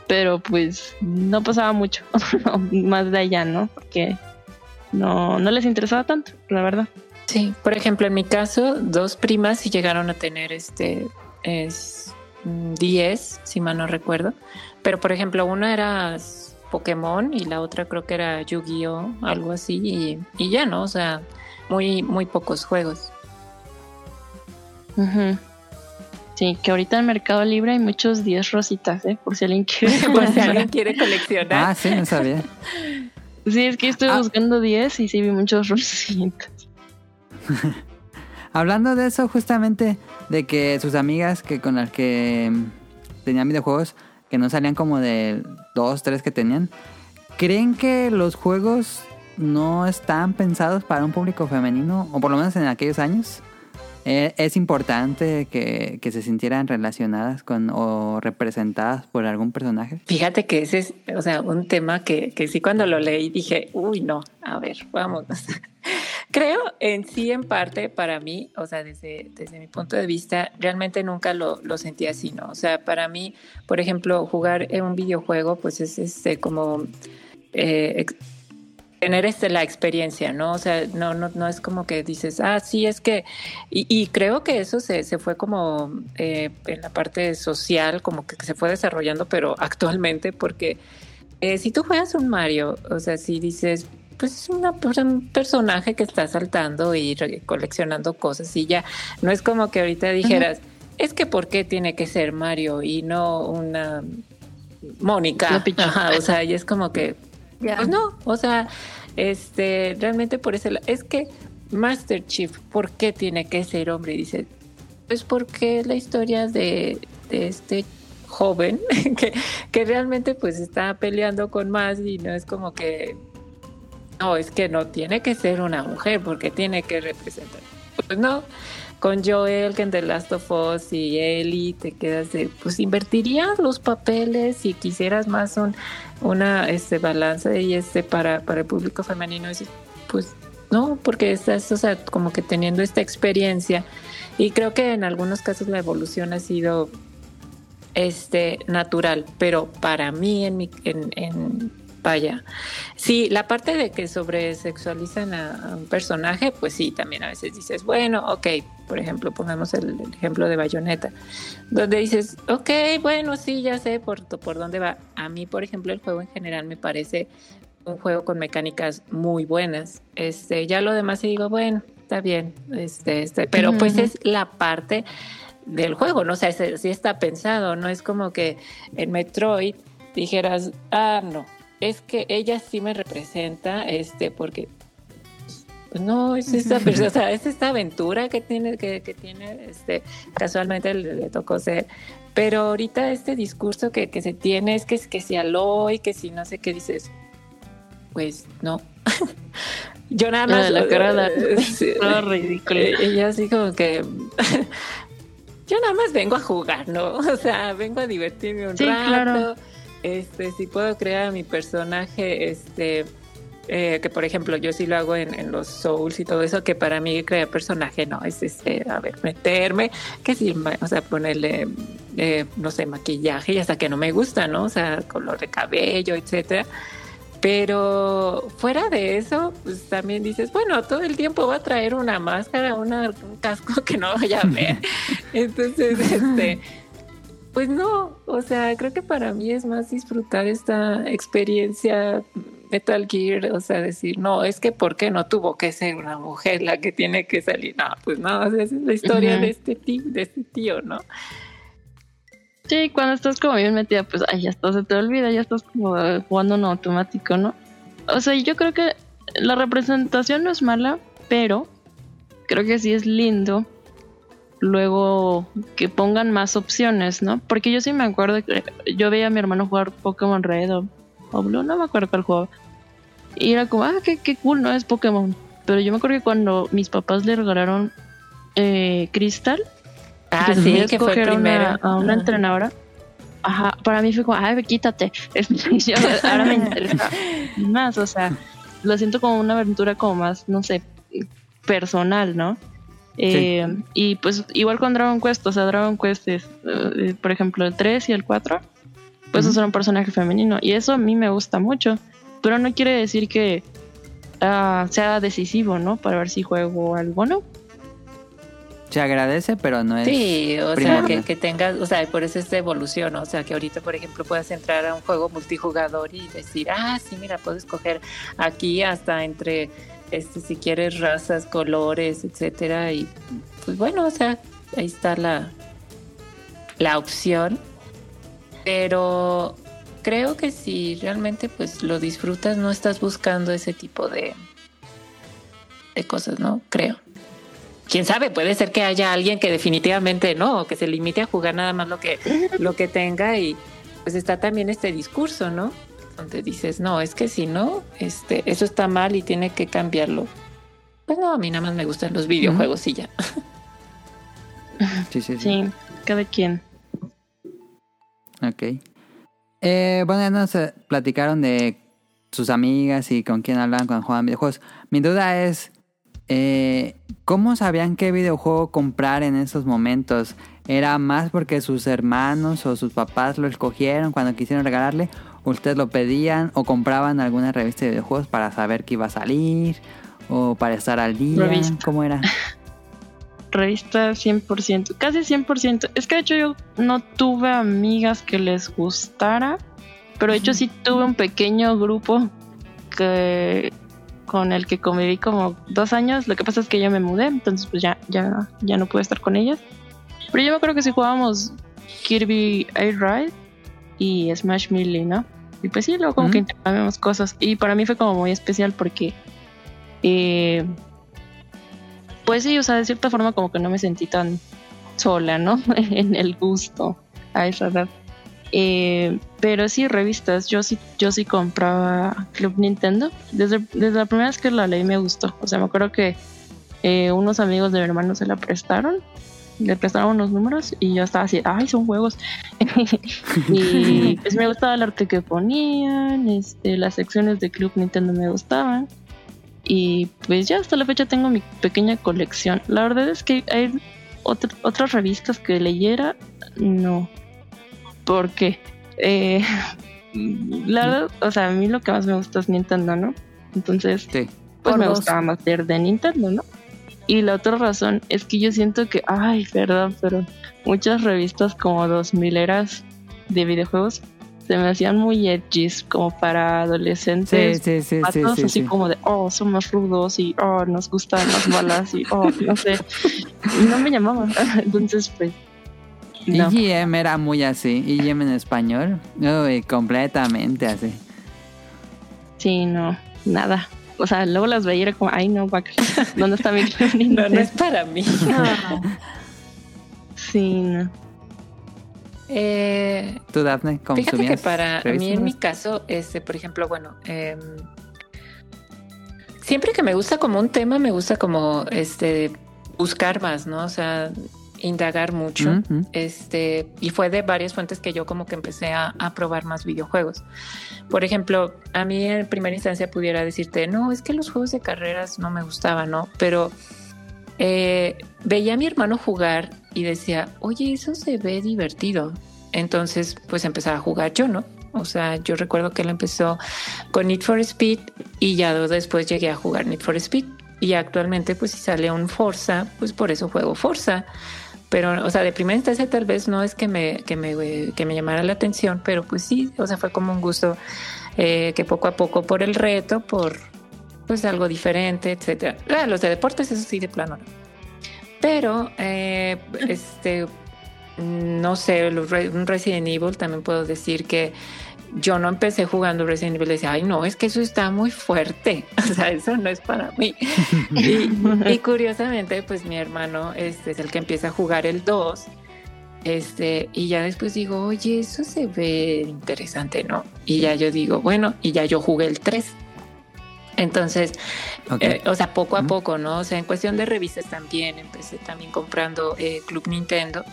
Pero pues no pasaba mucho, más de allá, ¿no? Porque no, no les interesaba tanto, la verdad. Sí, por ejemplo, en mi caso, dos primas sí llegaron a tener este, es 10, si mal no recuerdo. Pero por ejemplo, una era Pokémon y la otra creo que era Yu-Gi-Oh, algo así, y, ya, ¿no? O sea, muy, muy pocos juegos. Sí, que ahorita en Mercado Libre hay muchos 10 rositas, ¿eh? Por si alguien quiere, por si alguien quiere coleccionar. Ah, sí, no sabía. sí, es que estoy ah. buscando 10 y sí vi muchos rositas. Hablando de eso, justamente, de que sus amigas que con las que tenían videojuegos, que no salían como de dos, tres que tenían, ¿creen que los juegos no están pensados para un público femenino? O por lo menos en aquellos años. Eh, ¿Es importante que, se sintieran relacionadas con o representadas por algún personaje? Fíjate que ese es, o sea, un tema que, que sí cuando lo leí dije, uy, no, a ver, vamos. Creo en sí, en parte, para mí, o sea, desde, desde mi punto de vista, realmente nunca lo, lo sentí así, ¿no? O sea, para mí, por ejemplo, jugar en un videojuego, pues es este como eh, tener este, la experiencia, ¿no? O sea, no, no, no es como que dices, ah, sí, es que, y, creo que eso se, se fue como eh, en la parte social, como que se fue desarrollando, pero actualmente, porque eh, si tú juegas un Mario, o sea, si dices, pues es una, un personaje que está saltando y coleccionando cosas y ya. No es como que ahorita dijeras, es que ¿por qué tiene que ser Mario y no una Mónica? o sea, y es como que, pues no, o sea, este, realmente por eso, es que Master Chief, ¿por qué tiene que ser hombre? Dice, pues porque la historia de, de este joven que, que realmente pues está peleando con más y no es como que no, es que no tiene que ser una mujer porque tiene que representar. Pues no, con Joel, que en The Last of Us y Ellie te quedas de, pues invertirías los papeles si quisieras más un, una este balance y este para, para el público femenino, pues no, porque estás, o sea, como que teniendo esta experiencia. Y creo que en algunos casos la evolución ha sido este natural, pero para mí en mi en, en vaya. Sí, la parte de que sobresexualizan a, a un personaje, pues sí, también a veces dices, bueno, ok, por ejemplo, pongamos el, ejemplo de Bayonetta, donde dices, ok, bueno, sí, ya sé por, por dónde va. A mí, por ejemplo, el juego en general me parece un juego con mecánicas muy buenas. Este, ya lo demás y digo, bueno, está bien, este, este, pero pues es la parte del juego, ¿no? O sea, sí está pensado, no es como que en Metroid dijeras, ah, no, es que ella sí me representa, este, porque pues no, es esta, o sea, es esta aventura que tiene, que, que tiene, este, casualmente le, tocó ser, pero ahorita este discurso que, que, se tiene es que, que si Aloy, que si no sé qué dices, pues no. Yo nada más. la cara de ridículo. Ella así como que. Yo nada más vengo a jugar, ¿no? O sea, vengo a divertirme un rato. Este, si puedo crear a mi personaje, este. Eh, que por ejemplo yo sí lo hago en, los Souls y todo eso, que para mí crear personaje no, es este, a ver, meterme, que sí, o sea, ponerle, eh, no sé, maquillaje y hasta que no me gusta, ¿no? O sea, color de cabello, etcétera. Pero fuera de eso, pues también dices, bueno, todo el tiempo va a traer una máscara, una, un casco que no vaya a ver. Entonces, este, pues no, o sea, creo que para mí es más disfrutar esta experiencia Metal Gear, o sea, decir, no, es que ¿por qué no tuvo que ser una mujer la que tiene que salir? No, pues no, esa es la historia de este tío, de este tío, ¿no? Sí, cuando estás como bien metida, pues ay, ya estás, se te olvida, ya estás como jugando en automático, ¿no? O sea, yo creo que la representación no es mala, pero creo que sí es lindo luego que pongan más opciones, ¿no? Porque yo sí me acuerdo que yo veía a mi hermano jugar Pokémon Red o, Blue, no me acuerdo cuál juego. Y era como, ah, qué, qué cool, ¿no? Es Pokémon. Pero yo me acuerdo que cuando mis papás le regalaron eh, Crystal, Ah, sí, que fue primero. a una entrenadora. Ajá, para mí fue como, ay, quítate. ahora me interesa más, o sea, lo siento como una aventura como más, no sé, personal, ¿no? Eh, y pues igual con Dragon Quest, o sea, Dragon Quest es, eh, por ejemplo, el 3 y el 4, pues es un personaje femenino. Y eso a mí me gusta mucho, pero no quiere decir que uh, sea decisivo, ¿no? Para ver si juego algo, ¿no? se agradece, pero no es. Sí, o sea, que, que, tengas, o sea, por eso es evolución, o sea, que ahorita, por ejemplo, puedas entrar a un juego multijugador y decir, ah, sí, mira, puedo escoger aquí hasta entre, este, si quieres, razas, colores, etcétera, y pues bueno, o sea, ahí está la, la opción, pero creo que si realmente pues lo disfrutas, no estás buscando ese tipo de, de cosas, ¿no? Creo quién sabe, puede ser que haya alguien que definitivamente no, que se limite a jugar nada más lo que, lo que tenga y pues está también este discurso, ¿no? Donde dices, no, es que si no, este, eso está mal y tiene que cambiarlo. Pues no, a mí nada más me gustan los videojuegos y ya. Sí, sí, sí. Sí, cada quien. Ok. Eh, bueno, ya nos eh, platicaron de sus amigas y con quién hablan cuando juegan videojuegos. Mi duda es, eh, ¿Cómo sabían qué videojuego comprar en esos momentos? ¿Era más porque sus hermanos o sus papás lo escogieron cuando quisieron regalarle? ¿O ustedes lo pedían o compraban alguna revista de videojuegos para saber que iba a salir? ¿O para estar al día? ¿Cómo era? revista 100%, casi 100%. Es que de hecho yo no tuve amigas que les gustara, pero de hecho sí tuve un pequeño grupo que con el que conviví como dos años. Lo que pasa es que yo me mudé, entonces pues ya, ya, ya no pude estar con ellas. Pero yo me acuerdo que si jugábamos Kirby Air Ride y Smash Melee, ¿no? Y pues sí, luego como que intercambiamos cosas. Y para mí fue como muy especial porque, eh, pues sí, o sea, de cierta forma como que no me sentí tan sola, ¿no? en el gusto a esa edad. Eh, pero sí, revistas. Yo sí, yo sí compraba Club Nintendo. Desde, desde la primera vez que la leí me gustó. O sea, me acuerdo que eh, unos amigos de mi hermano se la prestaron. Le prestaron unos números y yo estaba así, ay, son juegos. y pues me gustaba el arte que ponían, este, las secciones de Club Nintendo me gustaban. Y pues ya hasta la fecha tengo mi pequeña colección. La verdad es que hay otras revistas que leyera, no. Porque, eh, la verdad, o sea, a mí lo que más me gusta es Nintendo, ¿no? Entonces, pues me gustaba más leer de Nintendo, ¿no? Y la otra razón es que yo siento que, ay, perdón, pero muchas revistas como 2000 eras de videojuegos se me hacían muy edgy como para adolescentes. Sí, sí, sí, así como de, oh, somos rudos y, oh, nos gustan las balas y, oh, no sé. no me llamaban. Entonces, pues. No. IGM era muy así. IGM en español. Uy, completamente así. Sí, no, nada. O sea, luego las veía y era como, ay, no, ¿dónde está mi No, no es para mí. Sí, no. Eh, ¿Tú, Daphne, Fíjate que para mí, en mi caso, este, por ejemplo, bueno, eh, siempre que me gusta como un tema, me gusta como este buscar más, ¿no? O sea, indagar mucho. Este, y fue de varias fuentes que yo como que empecé a, a, probar más videojuegos. Por ejemplo, a mí en primera instancia pudiera decirte, no, es que los juegos de carreras no me gustaban, ¿no? Pero eh, veía a mi hermano jugar y decía, oye, eso se ve divertido. Entonces, pues empezaba a jugar yo, ¿no? O sea, yo recuerdo que él empezó con Need for Speed y ya después llegué a jugar Need for Speed. Y actualmente, pues si sale un Forza, pues por eso juego Forza. Pero, o sea, de primera instancia tal vez no es que me, que me, que me llamara la atención, pero pues sí, o sea, fue como un gusto eh, que poco a poco por el reto, por pues algo diferente, etcétera. Ah, los de deportes, eso sí, de plano no. Pero, eh, este, no sé, un Resident Evil también puedo decir que yo no empecé jugando Resident Evil decía, ay, no, es que eso está muy fuerte. O sea, eso no es para mí. y, curiosamente, pues mi hermano este, es el que empieza a jugar el 2. Este, y ya después digo, oye, eso se ve interesante, ¿no? Y ya yo digo, bueno, y ya yo jugué el 3. Entonces, eh, o sea, poco a poco, ¿no? O sea, en cuestión de revistas también, empecé también comprando eh, Club Nintendo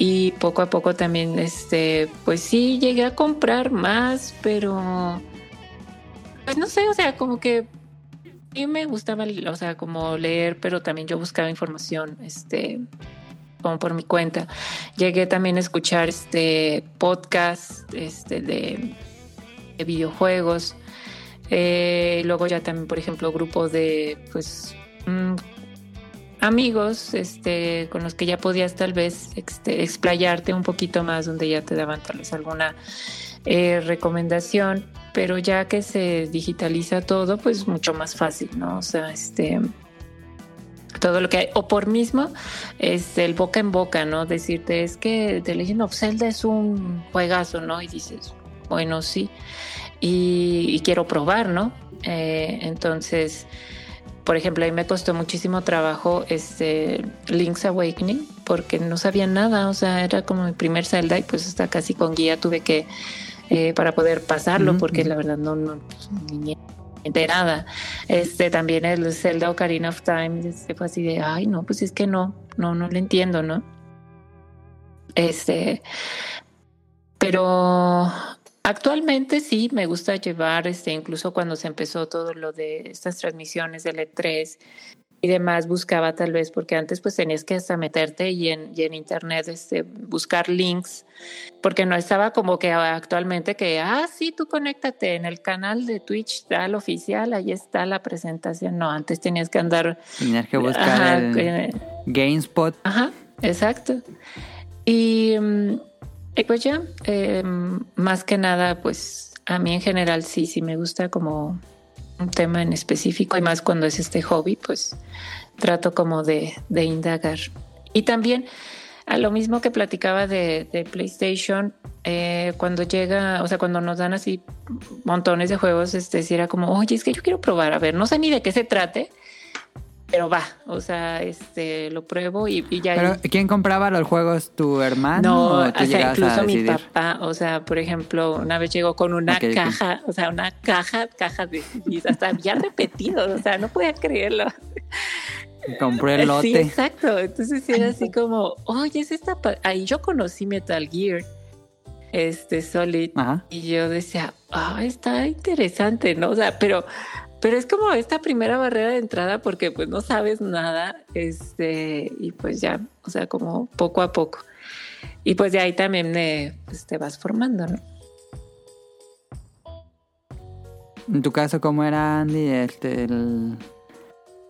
y poco a poco también, este, pues sí, llegué a comprar más, pero, pues no sé, o sea, como que mí me gustaba, o sea, como leer, pero también yo buscaba información, este, como por mi cuenta. Llegué también a escuchar este podcast, este, de, de videojuegos eh, luego ya también, por ejemplo, grupos de pues mm, amigos este, con los que ya podías tal vez este, explayarte un poquito más, donde ya te daban tal vez alguna eh, recomendación, pero ya que se digitaliza todo, pues mucho más fácil, ¿no? O sea, este todo lo que hay, o por mismo, este, el boca en boca, ¿no? Decirte, es que The Legend of Zelda es un juegazo, ¿no? Y dices, bueno, sí y, quiero probar, ¿no? Eh, entonces, por ejemplo, a mí me costó muchísimo trabajo este Link's Awakening porque no sabía nada, o sea, era como mi primer Zelda y pues hasta casi con guía tuve que eh, para poder pasarlo porque la verdad no, no pues, ni enterada. Este también el Zelda Ocarina of Time este, fue así de, ay, no, pues es que no, no, no lo entiendo, ¿no? Este, pero Actualmente sí, me gusta llevar, este, incluso cuando se empezó todo lo de estas transmisiones de E3 y demás, buscaba tal vez, porque antes pues tenías que hasta meterte y en, y en internet este, buscar links, porque no estaba como que actualmente que, ah, sí, tú conéctate en el canal de Twitch tal oficial, ahí está la presentación. No, antes tenías que andar. Tenías que buscar el GameSpot. Ajá, exacto. Y. Mm, y pues ya, em, más que nada, pues a mí en general sí, sí me gusta como un tema en específico y más cuando es este hobby, pues trato como de, de indagar. Y también a lo mismo que platicaba de, de PlayStation, eh, cuando llega, o sea, cuando nos dan así montones de juegos, este, si era como, oye, es que yo quiero probar, a ver, no sé ni de qué se trate, pero va, o sea, este, lo pruebo y, y ya. Pero ¿quién compraba los juegos? ¿Tu hermano? No, o tú o sea, incluso mi papá, o sea, por ejemplo, una vez llegó con una caja, o sea, una caja, caja de CDs, hasta ya repetido, o sea, no podía creerlo. Compré el Sí, lote. exacto. Entonces era así como, oye, es esta. pa-". Ahí yo conocí Metal Gear, este Solid, Ajá. y yo decía, ah, está interesante, ¿no? O sea, pero, pero es como esta primera barrera de entrada porque pues no sabes nada, este, y pues ya, o sea, como poco a poco. Y pues de ahí también eh, pues, te vas formando, ¿no? En tu caso, ¿cómo era, Andy? Este,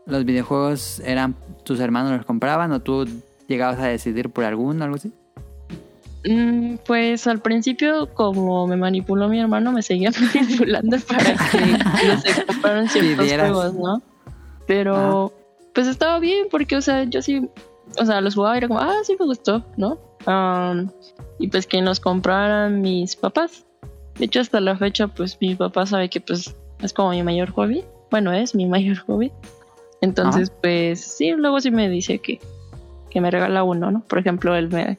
¿Los videojuegos eran tus hermanos los compraban o tú llegabas a decidir por alguno algo así? Mm, Pues al principio, como me manipuló mi hermano, me seguía manipulando para que no se compraran ciertos juegos, ¿no? Pero pues estaba bien porque, o sea, yo sí, o sea, los jugaba y era como, ah, sí me gustó, ¿no? Am, y pues que los compraran mis papás. De hecho, hasta la fecha, pues mi papá sabe que pues es como mi mayor hobby. Bueno, es mi mayor hobby. Entonces, pues sí, luego sí me dice que, que me regala uno, ¿no? Por ejemplo, él me,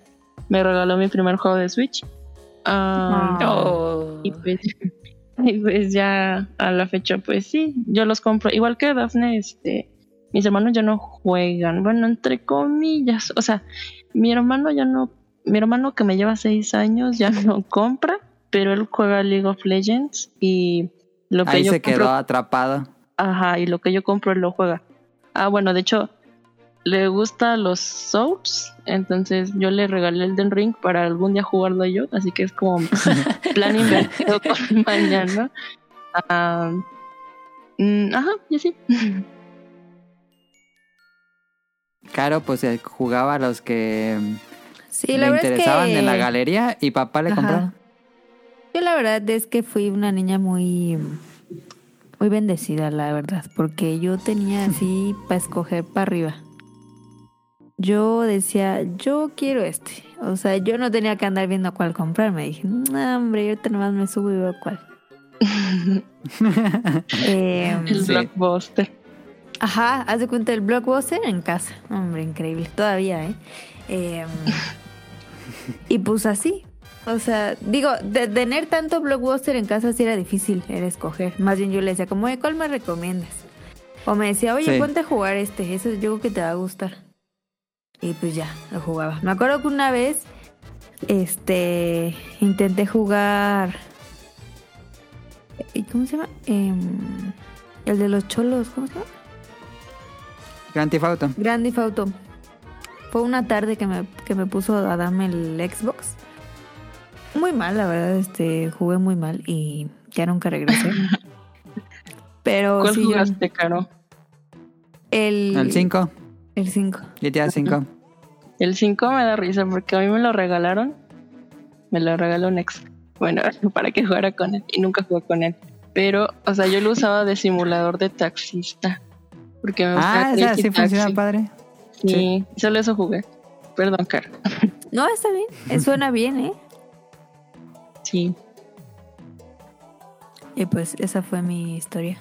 me regaló mi primer juego de Switch. Ah. Oh. y, pues, y pues ya a la fecha, pues sí, yo los compro. Igual que Daphne, este, mis hermanos ya no juegan. Bueno, entre comillas. O sea, mi hermano ya no, mi hermano que me lleva seis años ya no compra, pero él juega League of Legends y lo que Ahí yo se compro- quedó atrapado. Ajá, y lo que yo compro él lo juega. Ah, bueno, de hecho, le gusta los Souls, entonces yo le regalé el Den Ring para algún día jugarlo yo, así que es como plan invertido con mañana. Ah, mm, ajá, y así. Caro, pues eh, jugaba a los que Sí, le es interesaban que... en la galería y papá le Ajá. compraba. Yo la verdad es que fui una niña muy muy bendecida, la verdad, porque yo tenía así para escoger para arriba. Yo decía, yo quiero este. O sea, yo no tenía que andar viendo cuál comprar. Me dije, no, hombre, yo ahorita nomás me subo y veo cuál. Em, El Sí. blockbuster. Ajá, haz de cuenta el blockbuster en casa. Hombre, increíble. Todavía, ¿eh? Em, y pues así. O sea, digo, de, tener tanto blockbuster en casa sí era difícil, era escoger. Más bien yo le decía, como, "Oye, ¿cuál me recomiendas? O me decía, oye, Sí. ponte a jugar este, eso yo creo que te va a gustar. Y pues ya, lo jugaba. Me acuerdo que una vez, este, intenté jugar... ¿Y cómo se llama? Em, el de los cholos, ¿cómo se llama? Grand Theft Auto. Grand Theft Auto. Fue una tarde que me, que me puso a darme el Xbox. Muy mal, la verdad, este, jugué muy mal y ya nunca regresé. Pero ¿Cuál sí, yo- jugaste, Caro? el El 5, El 5. GTA 5. El 5 me da risa porque a mí me lo regalaron. Me lo regaló un ex. Bueno, para que jugara con él. Y nunca jugué con él. Pero, o sea, yo lo usaba de simulador de taxista. Porque me gustaba Ah, esa sí Crazy funciona padre. Sí, solo eso jugué. Perdón, Caro. No, está bien. eh, Suena bien, ¿eh? Sí. Y pues esa fue mi historia.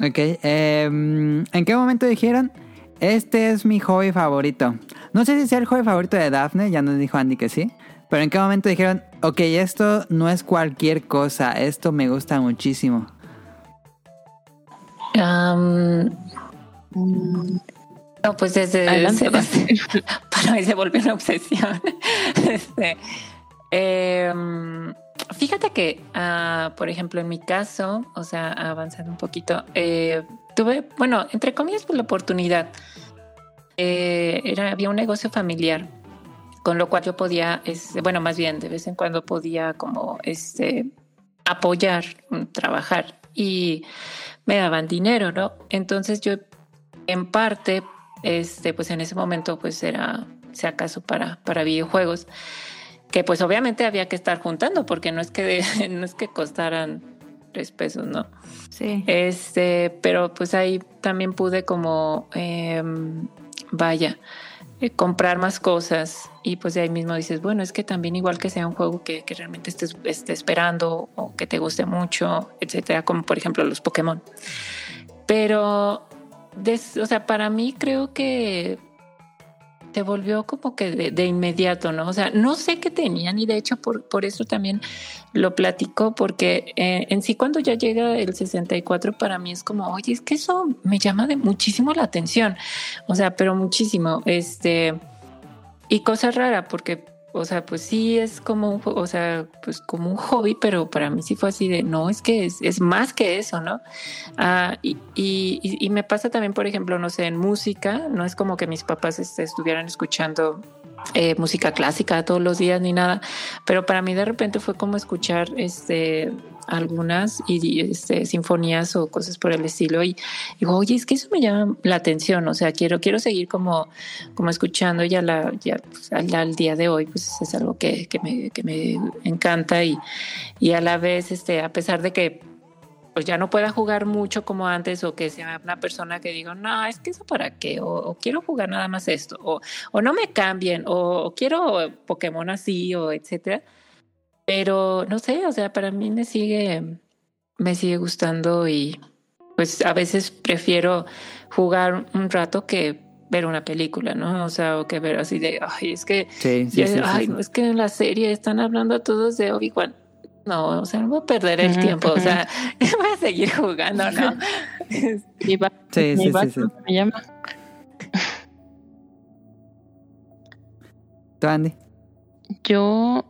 Ok, em, ¿en qué momento dijeron? Este es mi hobby favorito. No sé si sea el hobby favorito de Daphne, ya nos dijo Andy que sí. Pero ¿en qué momento dijeron, ok, esto no es cualquier cosa, esto me gusta muchísimo? Mm, no, pues desde, Adelante, desde- para mí se volvió una obsesión. Este, em, fíjate que, ah, por ejemplo, en mi caso, o sea, avanzando un poquito, eh, bueno, entre comillas, pues la oportunidad. Eh, era, había un negocio familiar, con lo cual yo podía, este, bueno, más bien de vez en cuando podía como este apoyar, mm, trabajar y me daban dinero, ¿no? Entonces yo en parte, este, pues en ese momento pues era, si acaso para, para videojuegos, que pues obviamente había que estar juntando porque no es que, no es que costaran tres pesos, ¿no? Sí. Este, pero pues ahí también pude como, em, vaya, eh, comprar más cosas y pues de ahí mismo dices, bueno, es que también igual que sea un juego que, que realmente estés, estés esperando o que te guste mucho, etcétera, como por ejemplo los Pokémon. Pero, des- o sea, para mí creo que te volvió como que de, inmediato, ¿no? O sea, no sé qué tenían y de hecho por, por eso también lo platico, porque eh, en sí cuando ya llega el 64 para mí es como, oye, es que eso me llama de muchísimo la atención, o sea, pero muchísimo, este, y cosa rara, porque, o sea, pues sí es como un, o sea, pues como un hobby, pero para mí sí fue así de, no, es que es, es más que eso, ¿no? Ah, y, y, y- y me pasa también, por ejemplo, no sé, en música, no es como que mis papás este, estuvieran escuchando eh, música clásica todos los días ni nada, pero para mí de repente fue como escuchar este algunas y, este, sinfonías o cosas por el estilo y digo, oye, es que eso me llama la atención, o sea, quiero, quiero seguir como, como escuchando ya ya pues, al, al día de hoy, pues es algo que, que me, que me encanta y, y a la vez, este, a pesar de que pues ya no pueda jugar mucho como antes o que sea una persona que diga, no, es que eso para qué, o, o quiero jugar nada más esto, o, o no me cambien, o, o quiero Pokémon así, o etcétera. Pero no sé, o sea, para mí me sigue, me sigue gustando y pues a veces prefiero jugar un rato que ver una película, ¿no? O sea, o que ver así de, ay, es que, Sí, sí, ya- ay, es que en la serie están hablando todos de Obi-Wan. No, o sea, no voy a perder el tiempo, o sea, voy a seguir jugando, ¿no? Mi Sí, mi sí, sí, sí. me llama. ¿Tú, Andy? Yo,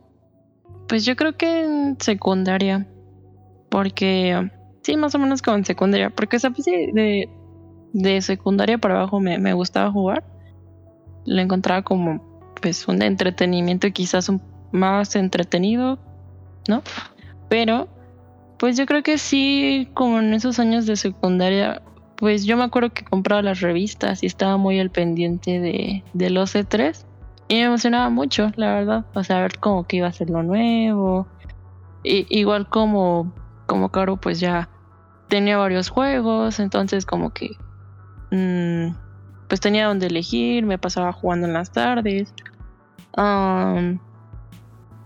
pues yo creo que en secundaria, porque sí, más o menos como en secundaria, porque o sea, pues sí, de, de secundaria para abajo me, me gustaba jugar, lo encontraba como pues un entretenimiento quizás un, más entretenido, ¿no? Pero, pues yo creo que sí, como en esos años de secundaria, pues yo me acuerdo que compraba las revistas y estaba muy al pendiente de, de los E3. Y me emocionaba mucho, la verdad. O sea, ver como que iba a ser lo nuevo. Y, igual como, como Caro, pues ya tenía varios juegos. Entonces, como que. mm, pues tenía donde elegir. Me pasaba jugando en las tardes.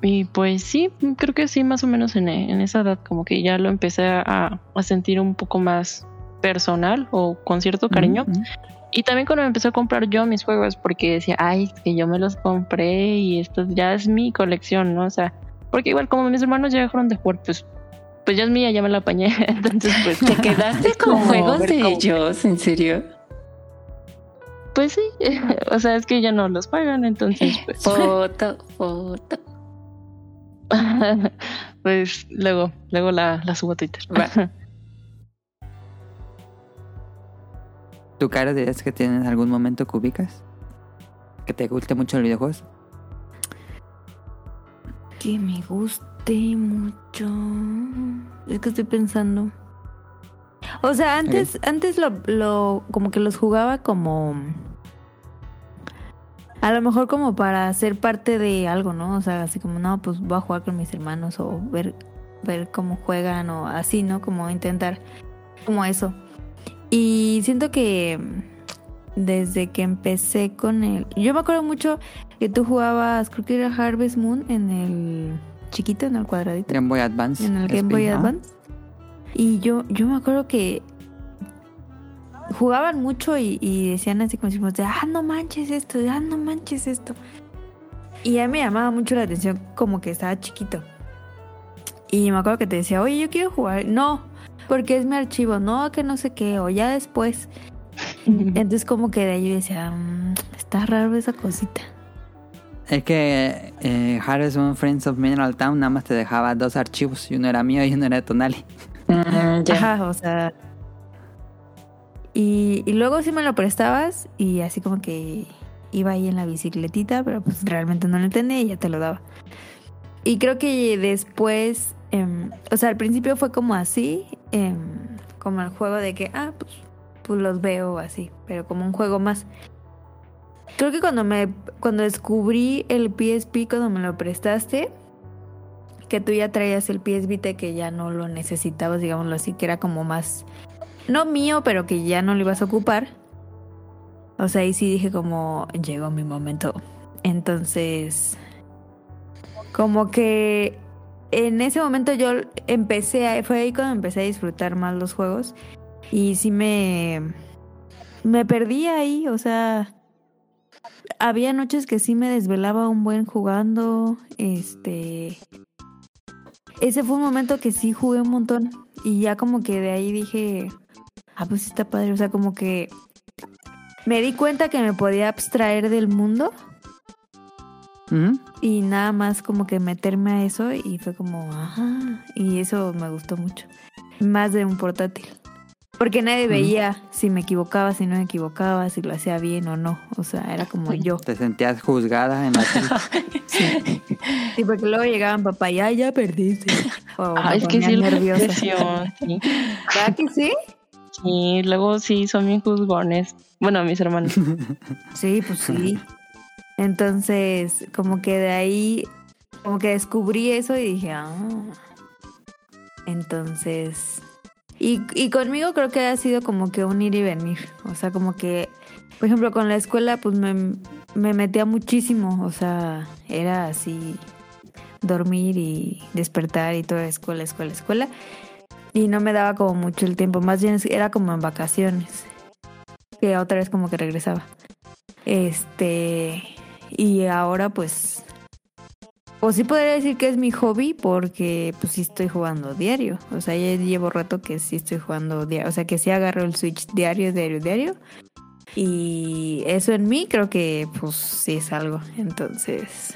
Y pues sí, creo que sí, más o menos en, en esa edad, como que ya lo empecé a, a sentir un poco más personal o con cierto cariño. Y también cuando me empecé a comprar yo mis juegos, porque decía, ay, es que yo me los compré y esto ya es mi colección, ¿no? O sea, porque igual como mis hermanos ya dejaron de jugar, pues, pues ya es mía, ya me la apañé. Entonces, pues, ¿Te quedaste con juegos de cómo- ellos? ¿En serio? pues sí, o sea, es que ya no los pagan, entonces, pues, Foto, foto. pues luego, luego la, la subo a Twitter. Va. ¿Tu cara dirías que tienes algún momento que ubicas? ¿Que te guste mucho el videojuegos? Que me guste mucho. Es que estoy pensando. O sea, antes, antes lo, lo, como que los jugaba como. A lo mejor como para ser parte de algo, ¿no? O sea, así como, no, pues voy a jugar con mis hermanos o ver, ver cómo juegan o así, ¿no? Como intentar como eso. Y siento que desde que empecé con el... Yo me acuerdo mucho que tú jugabas, creo que era Harvest Moon en el chiquito, en el cuadradito, Game Boy Advance. en el Game Boy. Advance. Y yo, yo me acuerdo que jugaban mucho y, y decían así como decimos, de, ah, no manches esto, de, ah, no manches esto. Y a mí me llamaba mucho la atención como que estaba chiquito. Y me acuerdo que te decía, oye, yo quiero jugar. No, porque es mi archivo, no, que no sé qué, o ya después. Entonces como que de ahí yo decía, "Mm, está raro esa cosita. Es que eh, Harvest Moon Friends of Mineral Town nada más te dejaba dos archivos. Y uno era mío y uno era de Tonali. Mm, ya. Ajá, o sea. Y, luego sí me lo prestabas y así como que iba ahí en la bicicletita, pero pues realmente no lo entendía y ya te lo daba. Y creo que después, em, o sea, al principio fue como así, em, como el juego de que, ah, pues, pues los veo así, pero como un juego más. Creo que cuando me, cuando descubrí el PSP, cuando me lo prestaste, que tú ya traías el PS que ya no lo necesitabas, digámoslo así, que era como más, no mío, pero que ya no lo ibas a ocupar. O sea, ahí sí dije como, llegó mi momento. Entonces, como que en ese momento yo empecé, a, fue ahí cuando empecé a disfrutar más los juegos. Y sí me, me perdí ahí, o sea, había noches que sí me desvelaba un buen jugando, este... Ese fue un momento que sí jugué un montón y ya como que de ahí dije, ah, pues está padre, o sea, como que me di cuenta que me podía abstraer del mundo Ujú. y nada más como que meterme a eso y fue como, ajá, y eso me gustó mucho. Más de un portátil. Porque nadie veía si me equivocaba, si no me equivocaba, si lo hacía bien o no. O sea, era como yo. Te sentías juzgada en la tele. Sí, porque luego llegaban papá y "Ay, ya perdiste. O Ah, me es que sí, la nerviosa. presión, sí. ¿Verdad que sí? Sí, luego sí son bien juzgones. Bueno, mis hermanos. Sí, pues sí. Entonces, como que de ahí, como que descubrí eso y dije, ah. Entonces, y, y conmigo creo que ha sido como que un ir y venir. O sea, como que, por ejemplo, con la escuela, pues me, me metía muchísimo. O sea, era así, dormir y despertar y toda escuela, escuela, escuela. Y no me daba como mucho el tiempo. Más bien era como en vacaciones. Que otra vez como que regresaba. Este. Y ahora pues. Pues sí podría decir que es mi hobby porque pues sí estoy jugando diario. O sea, ya llevo rato que sí estoy jugando diario. O sea, que sí agarro el Switch diario, diario, diario. Y eso en mí creo que pues sí es algo. Entonces.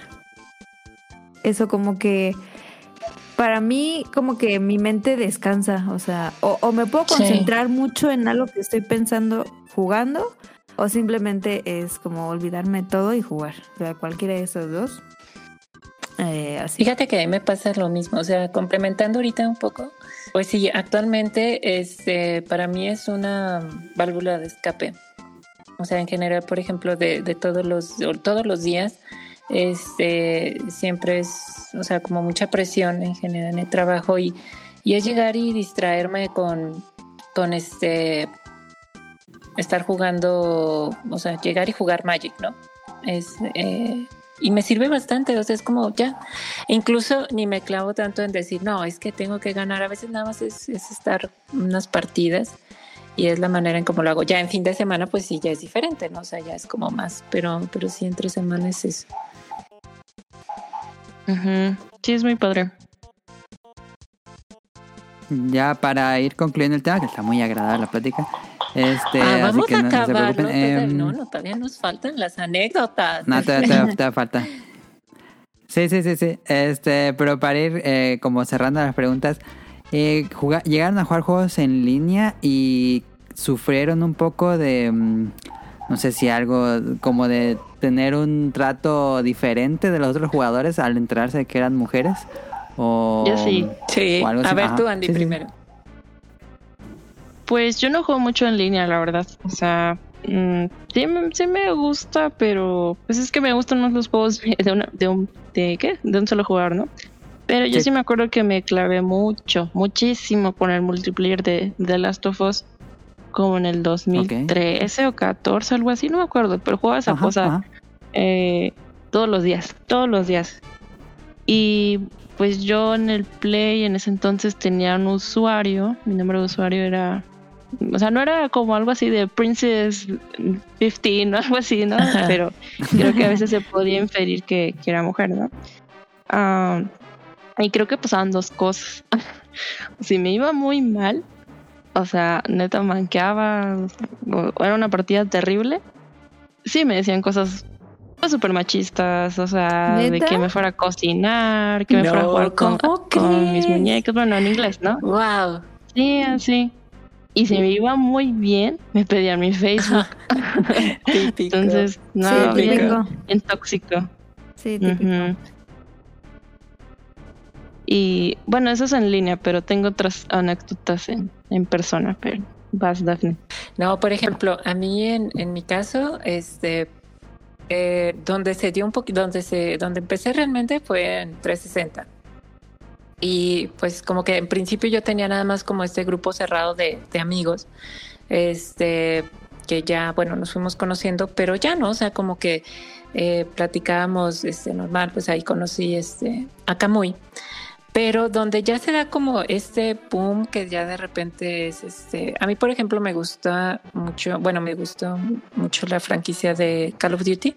Eso como que. Para mí, como que mi mente descansa. O sea, o, o me puedo Sí. concentrar mucho en algo que estoy pensando jugando. O simplemente es como olvidarme todo y jugar. O sea, cualquiera de esos dos. Eh, así. Fíjate que a mí me pasa lo mismo, o sea, complementando ahorita un poco, pues sí, actualmente este, para mí es una válvula de escape. O sea, en general, por ejemplo, de, de todos los todos los días, este, siempre es, o sea, como mucha presión en general en el trabajo y, y es llegar y distraerme con, con este, estar jugando, o sea, llegar y jugar Magic, ¿no? Es, eh, y me sirve bastante, o sea, es como ya, incluso ni me clavo tanto en decir, no, es que tengo que ganar, a veces nada más es, es estar unas partidas y es la manera en cómo lo hago. Ya en fin de semana, pues sí, ya es diferente, ¿no? O sea, ya es como más, pero, pero sí entre semanas es eso. Ujú. Sí, es muy padre. Ya para ir concluyendo el tema, que está muy agradable la plática. Este, ah, así vamos que a no, no preocupen. todavía- Em, no, no, todavía nos faltan las anécdotas. No, todavía, todavía- todavía falta. Sí, sí, sí, sí. Este, pero para ir eh, como cerrando las preguntas, eh, llegaron a jugar juegos en línea y sufrieron un poco de, mm, no sé si algo como de tener un trato diferente de los otros jugadores al enterarse de que eran mujeres. O, Yo sí. Sí, o algo a así. ver Ajá. tú, Andy, Sí, sí. primero. Pues yo no juego mucho en línea, la verdad. O sea, mm, sí, me- sí me gusta, pero pues es que me gustan más los juegos de, una, de un de qué, de un solo jugador, ¿no? Pero yo Sí. sí. me acuerdo que me clavé mucho, muchísimo con el multiplayer de The Last of Us, como en el 2013 o 14, algo así, no me acuerdo, pero jugaba esa Ajá, cosa eh, todos los días, todos los días. Y pues yo en el Play en ese entonces tenía un usuario, mi número de usuario era, o sea, no era como algo así de Princess 15 o algo así, ¿no? Ajá. Pero creo que a veces se podía inferir que, que era mujer, ¿no? Ah, y creo que pasaban dos cosas. si me iba muy mal, o sea, neta manqueaba, era una partida terrible, sí me decían cosas súper machistas, o sea, de que me fuera a cocinar, que me fuera a jugar con, ¿cómo con mis crees? muñecas, bueno, en inglés, ¿no? Wow. Sí, así. Y si me iba muy bien, me pedían mi Facebook. Típico. Entonces, no, sí, bien, típico. bien tóxico. Sí, típico. Y bueno, eso es en línea, pero tengo otras anécdotas en, en persona, pero vas, Daphne. No, por ejemplo, a mí en, en mi caso, este, eh, donde se dio un poquito, donde se, donde empecé realmente fue en 360. Y pues como que en principio yo tenía nada más como este grupo cerrado de, de amigos, este, que ya, bueno, nos fuimos conociendo, pero ya no, o sea, como que eh, platicábamos este, normal, pues ahí conocí este, a Camuy. Pero donde ya se da como este boom que ya de repente es este. A mí, por ejemplo, me gusta mucho, bueno, me gustó mucho la franquicia de Call of Duty.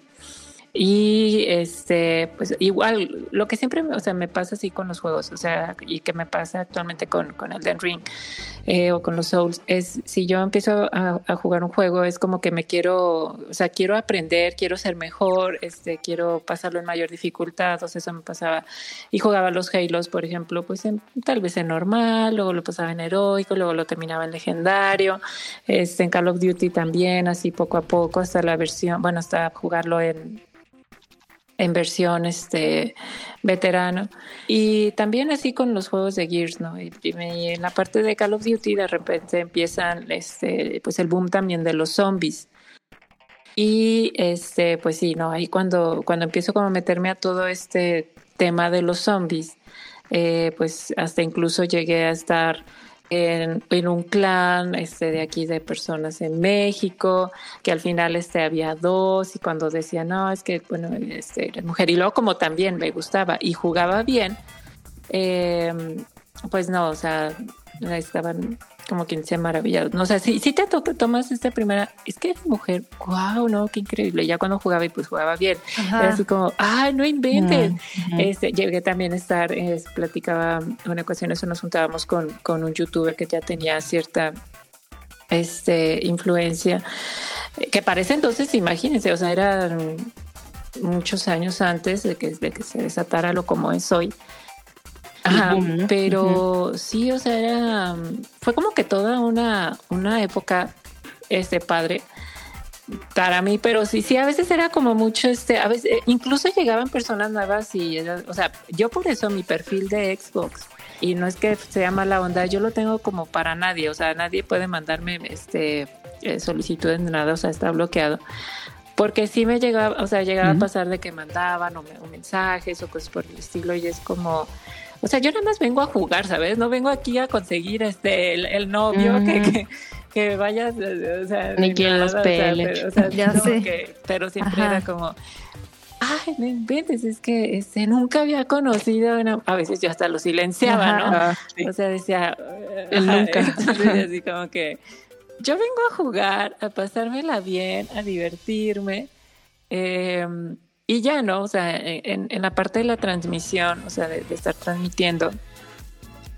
Y este, pues igual, lo que siempre, o sea, me pasa así con los juegos, o sea, y que me pasa actualmente con, con Elden Ring eh, o con los Souls, es si yo empiezo a, a, jugar un juego, es como que me quiero, o sea, quiero aprender, quiero ser mejor, este, quiero pasarlo en mayor dificultad, o sea, eso me pasaba. Y jugaba los Halos, por ejemplo, pues en, tal vez en normal, luego lo pasaba en heroico, luego lo terminaba en legendario, este, en Call of Duty también, así poco a poco, hasta la versión, bueno, hasta jugarlo en en versión este veterano. Y también así con los juegos de Gears no y, y, en la parte de Call of Duty de repente empiezan este pues el boom también de los zombies. Y este pues sí no ahí cuando cuando empiezo como a meterme a todo este tema de los zombies eh, pues hasta incluso llegué a estar en, un clan este, de aquí de personas en México, que al final este, había dos y cuando decía, no, es que, bueno, este, era mujer y luego como también me gustaba y jugaba bien, eh, pues no, o sea, estaban como quien sea maravillados. No, o sea, si, si te to tomas esta primera, es que es mujer, wow, no, qué increíble. Ya cuando jugaba y pues jugaba bien, Ajá. era así como, ay, no inventes. Este, llegué también a estar, es, platicaba una ocasión, eso nos juntábamos con, con un youtuber que ya tenía cierta este, influencia, que parece entonces, imagínense, o sea, eran muchos años antes de que, de que se desatara lo como es hoy. Ajá, pero uh -huh. sí, o sea, era, fue como que toda una, una época, este padre, para mí, pero sí, sí, a veces era como mucho, este, a veces, incluso llegaban personas nuevas y, o sea, yo por eso mi perfil de Xbox, y no es que sea mala onda, yo lo tengo como para nadie, o sea, nadie puede mandarme, este, solicitudes de nada, o sea, está bloqueado porque sí me llegaba, o sea, llegaba uh -huh. a pasar de que mandaban o, o, mensajes o cosas por el estilo y es como, o sea, yo nada más vengo a jugar, ¿sabes? No vengo aquí a conseguir este el, el novio uh -huh. que, que, que, vayas, o sea, ni quien los pele. O sea, pero, o sea, ya sé. Que, pero siempre Ajá. era como, ay, no inventes, es que este, nunca había conocido, una... a veces yo hasta lo silenciaba, Ajá. ¿no? Ah, sí. O sea, decía, el nunca. así como que yo vengo a jugar, a pasármela bien, a divertirme. Eh, y ya, ¿no? O sea, en, en, la parte de la transmisión, o sea, de, de, estar transmitiendo,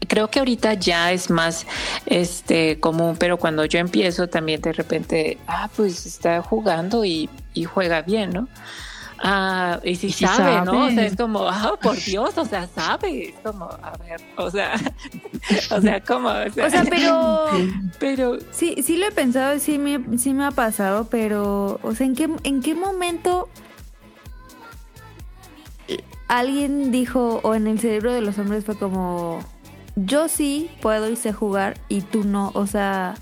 creo que ahorita ya es más este común, pero cuando yo empiezo también de repente, ah, pues está jugando y, y juega bien, ¿no? Ah, y si sí sabe, sabe, ¿no? O sea, es como, ah, por Dios, o sea, sabe. Es como, a ver, o sea, o sea, ¿cómo? O sea, o sea pero, pero. Sí, sí lo he pensado, sí me, sí me ha pasado, pero, o sea, ¿en qué, en qué momento alguien dijo, o en el cerebro de los hombres fue como, yo sí puedo y sé jugar y tú no? O sea,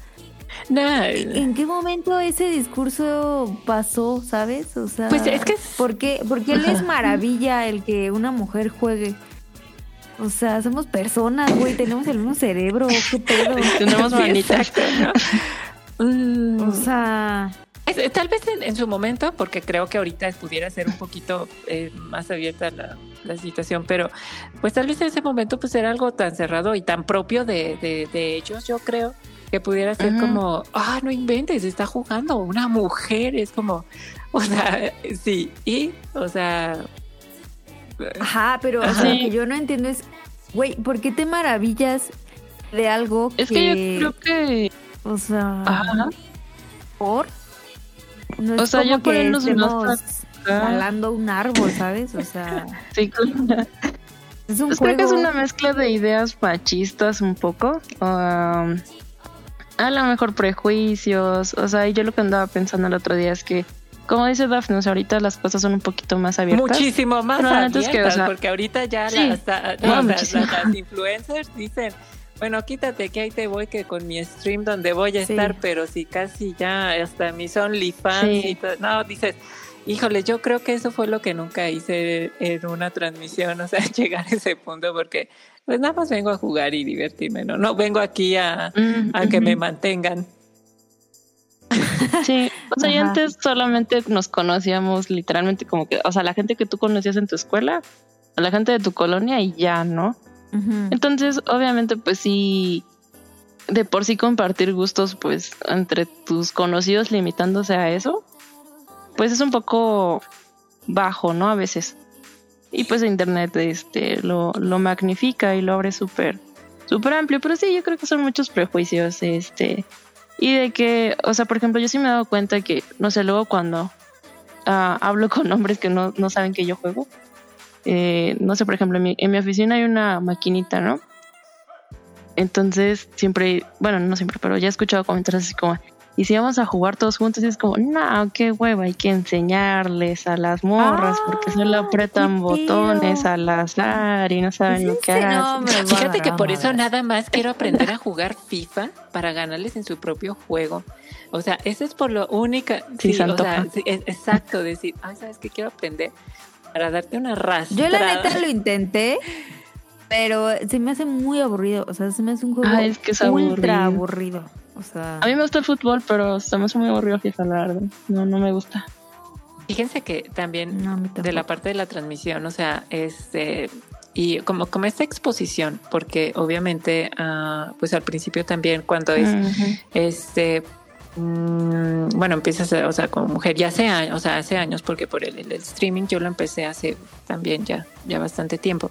no. ¿En qué momento ese discurso pasó, sabes? O sea, pues es que ¿por qué, porque él es maravilla el que una mujer juegue? O sea, somos personas, güey, tenemos el mismo cerebro, qué pedo. tenemos manitas. ¿no? o sea, es, tal vez en, en, su momento, porque creo que ahorita pudiera ser un poquito eh, más abierta la, la, situación, pero pues tal vez en ese momento pues era algo tan cerrado y tan propio de, de, de ellos, yo creo que pudiera ser uh -huh. como, ah, no inventes, está jugando una mujer, es como, o sea, sí, y, o sea... Ajá, pero Ajá. O sea, lo que yo no entiendo es, güey, ¿por qué te maravillas de algo es que... que yo creo que... O sea... Ajá. ¿Por? No es o sea, como yo por que estemos jalando un árbol, ¿sabes? O sea... sí, claro. Es un pues juego... creo que es una mezcla de ideas machistas un poco. Um, a lo mejor prejuicios, o sea, yo lo que andaba pensando el otro día es que, como dice Daphne, o sea, ahorita las cosas son un poquito más abiertas. Muchísimo más abiertas, que, o sea, porque ahorita ya sí, las, no, las, las, las, influencers dicen, bueno, quítate que ahí te voy que con mi stream donde voy a sí. estar, pero si casi ya hasta mis OnlyFans sí. y todo, no, dices, híjole, yo creo que eso fue lo que nunca hice en una transmisión, o sea, llegar a ese punto porque pues nada más vengo a jugar y divertirme, ¿no? No vengo aquí a, Mm, a que me mantengan. Sí, o sea, y antes solamente nos conocíamos literalmente como que, o sea, la gente que tú conocías en tu escuela, a la gente de tu colonia y ya, ¿no? Entonces, obviamente, pues sí, de por sí compartir gustos, pues, entre tus conocidos limitándose a eso, pues es un poco bajo, ¿no? A veces. Y pues internet este lo, lo magnifica y lo abre súper, súper amplio. Pero sí, yo creo que son muchos prejuicios, este. Y de que, o sea, por ejemplo, yo sí me he dado cuenta que, no sé, luego cuando ah, hablo con hombres que no, no saben que yo juego, eh, no sé, por ejemplo, en mi, en mi oficina hay una maquinita, ¿no? Entonces, siempre, bueno, no siempre, pero ya he escuchado comentarios así como, y si vamos a jugar todos juntos, y es como, no, qué hueva, hay que enseñarles a las morras porque solo Ah, apretan botones al azar y no saben lo que hacen. no, me Fíjate que por eso nada más quiero aprender a jugar FIFA para ganarles en su propio juego. O sea, eso es por lo única. Sí, se o sea, antoja. sí, es- exacto, decir, ay, ¿sabes qué quiero aprender? Para darte una Yo rastrada. la neta lo intenté, pero se me hace muy aburrido. O sea, se me hace un juego Ah, es que es ultra aburrido. aburrido. O sea, A mí me gusta el fútbol, pero se me hace muy aburrido FIFA, la verdad. No, no me gusta. Fíjense que también no, de la parte de la transmisión, o sea, este y como como esta exposición, porque obviamente, ah, pues al principio también cuando es este mm, bueno empiezas a- o sea como mujer ya hace años o sea hace años porque por el, el streaming yo lo empecé hace también ya ya bastante tiempo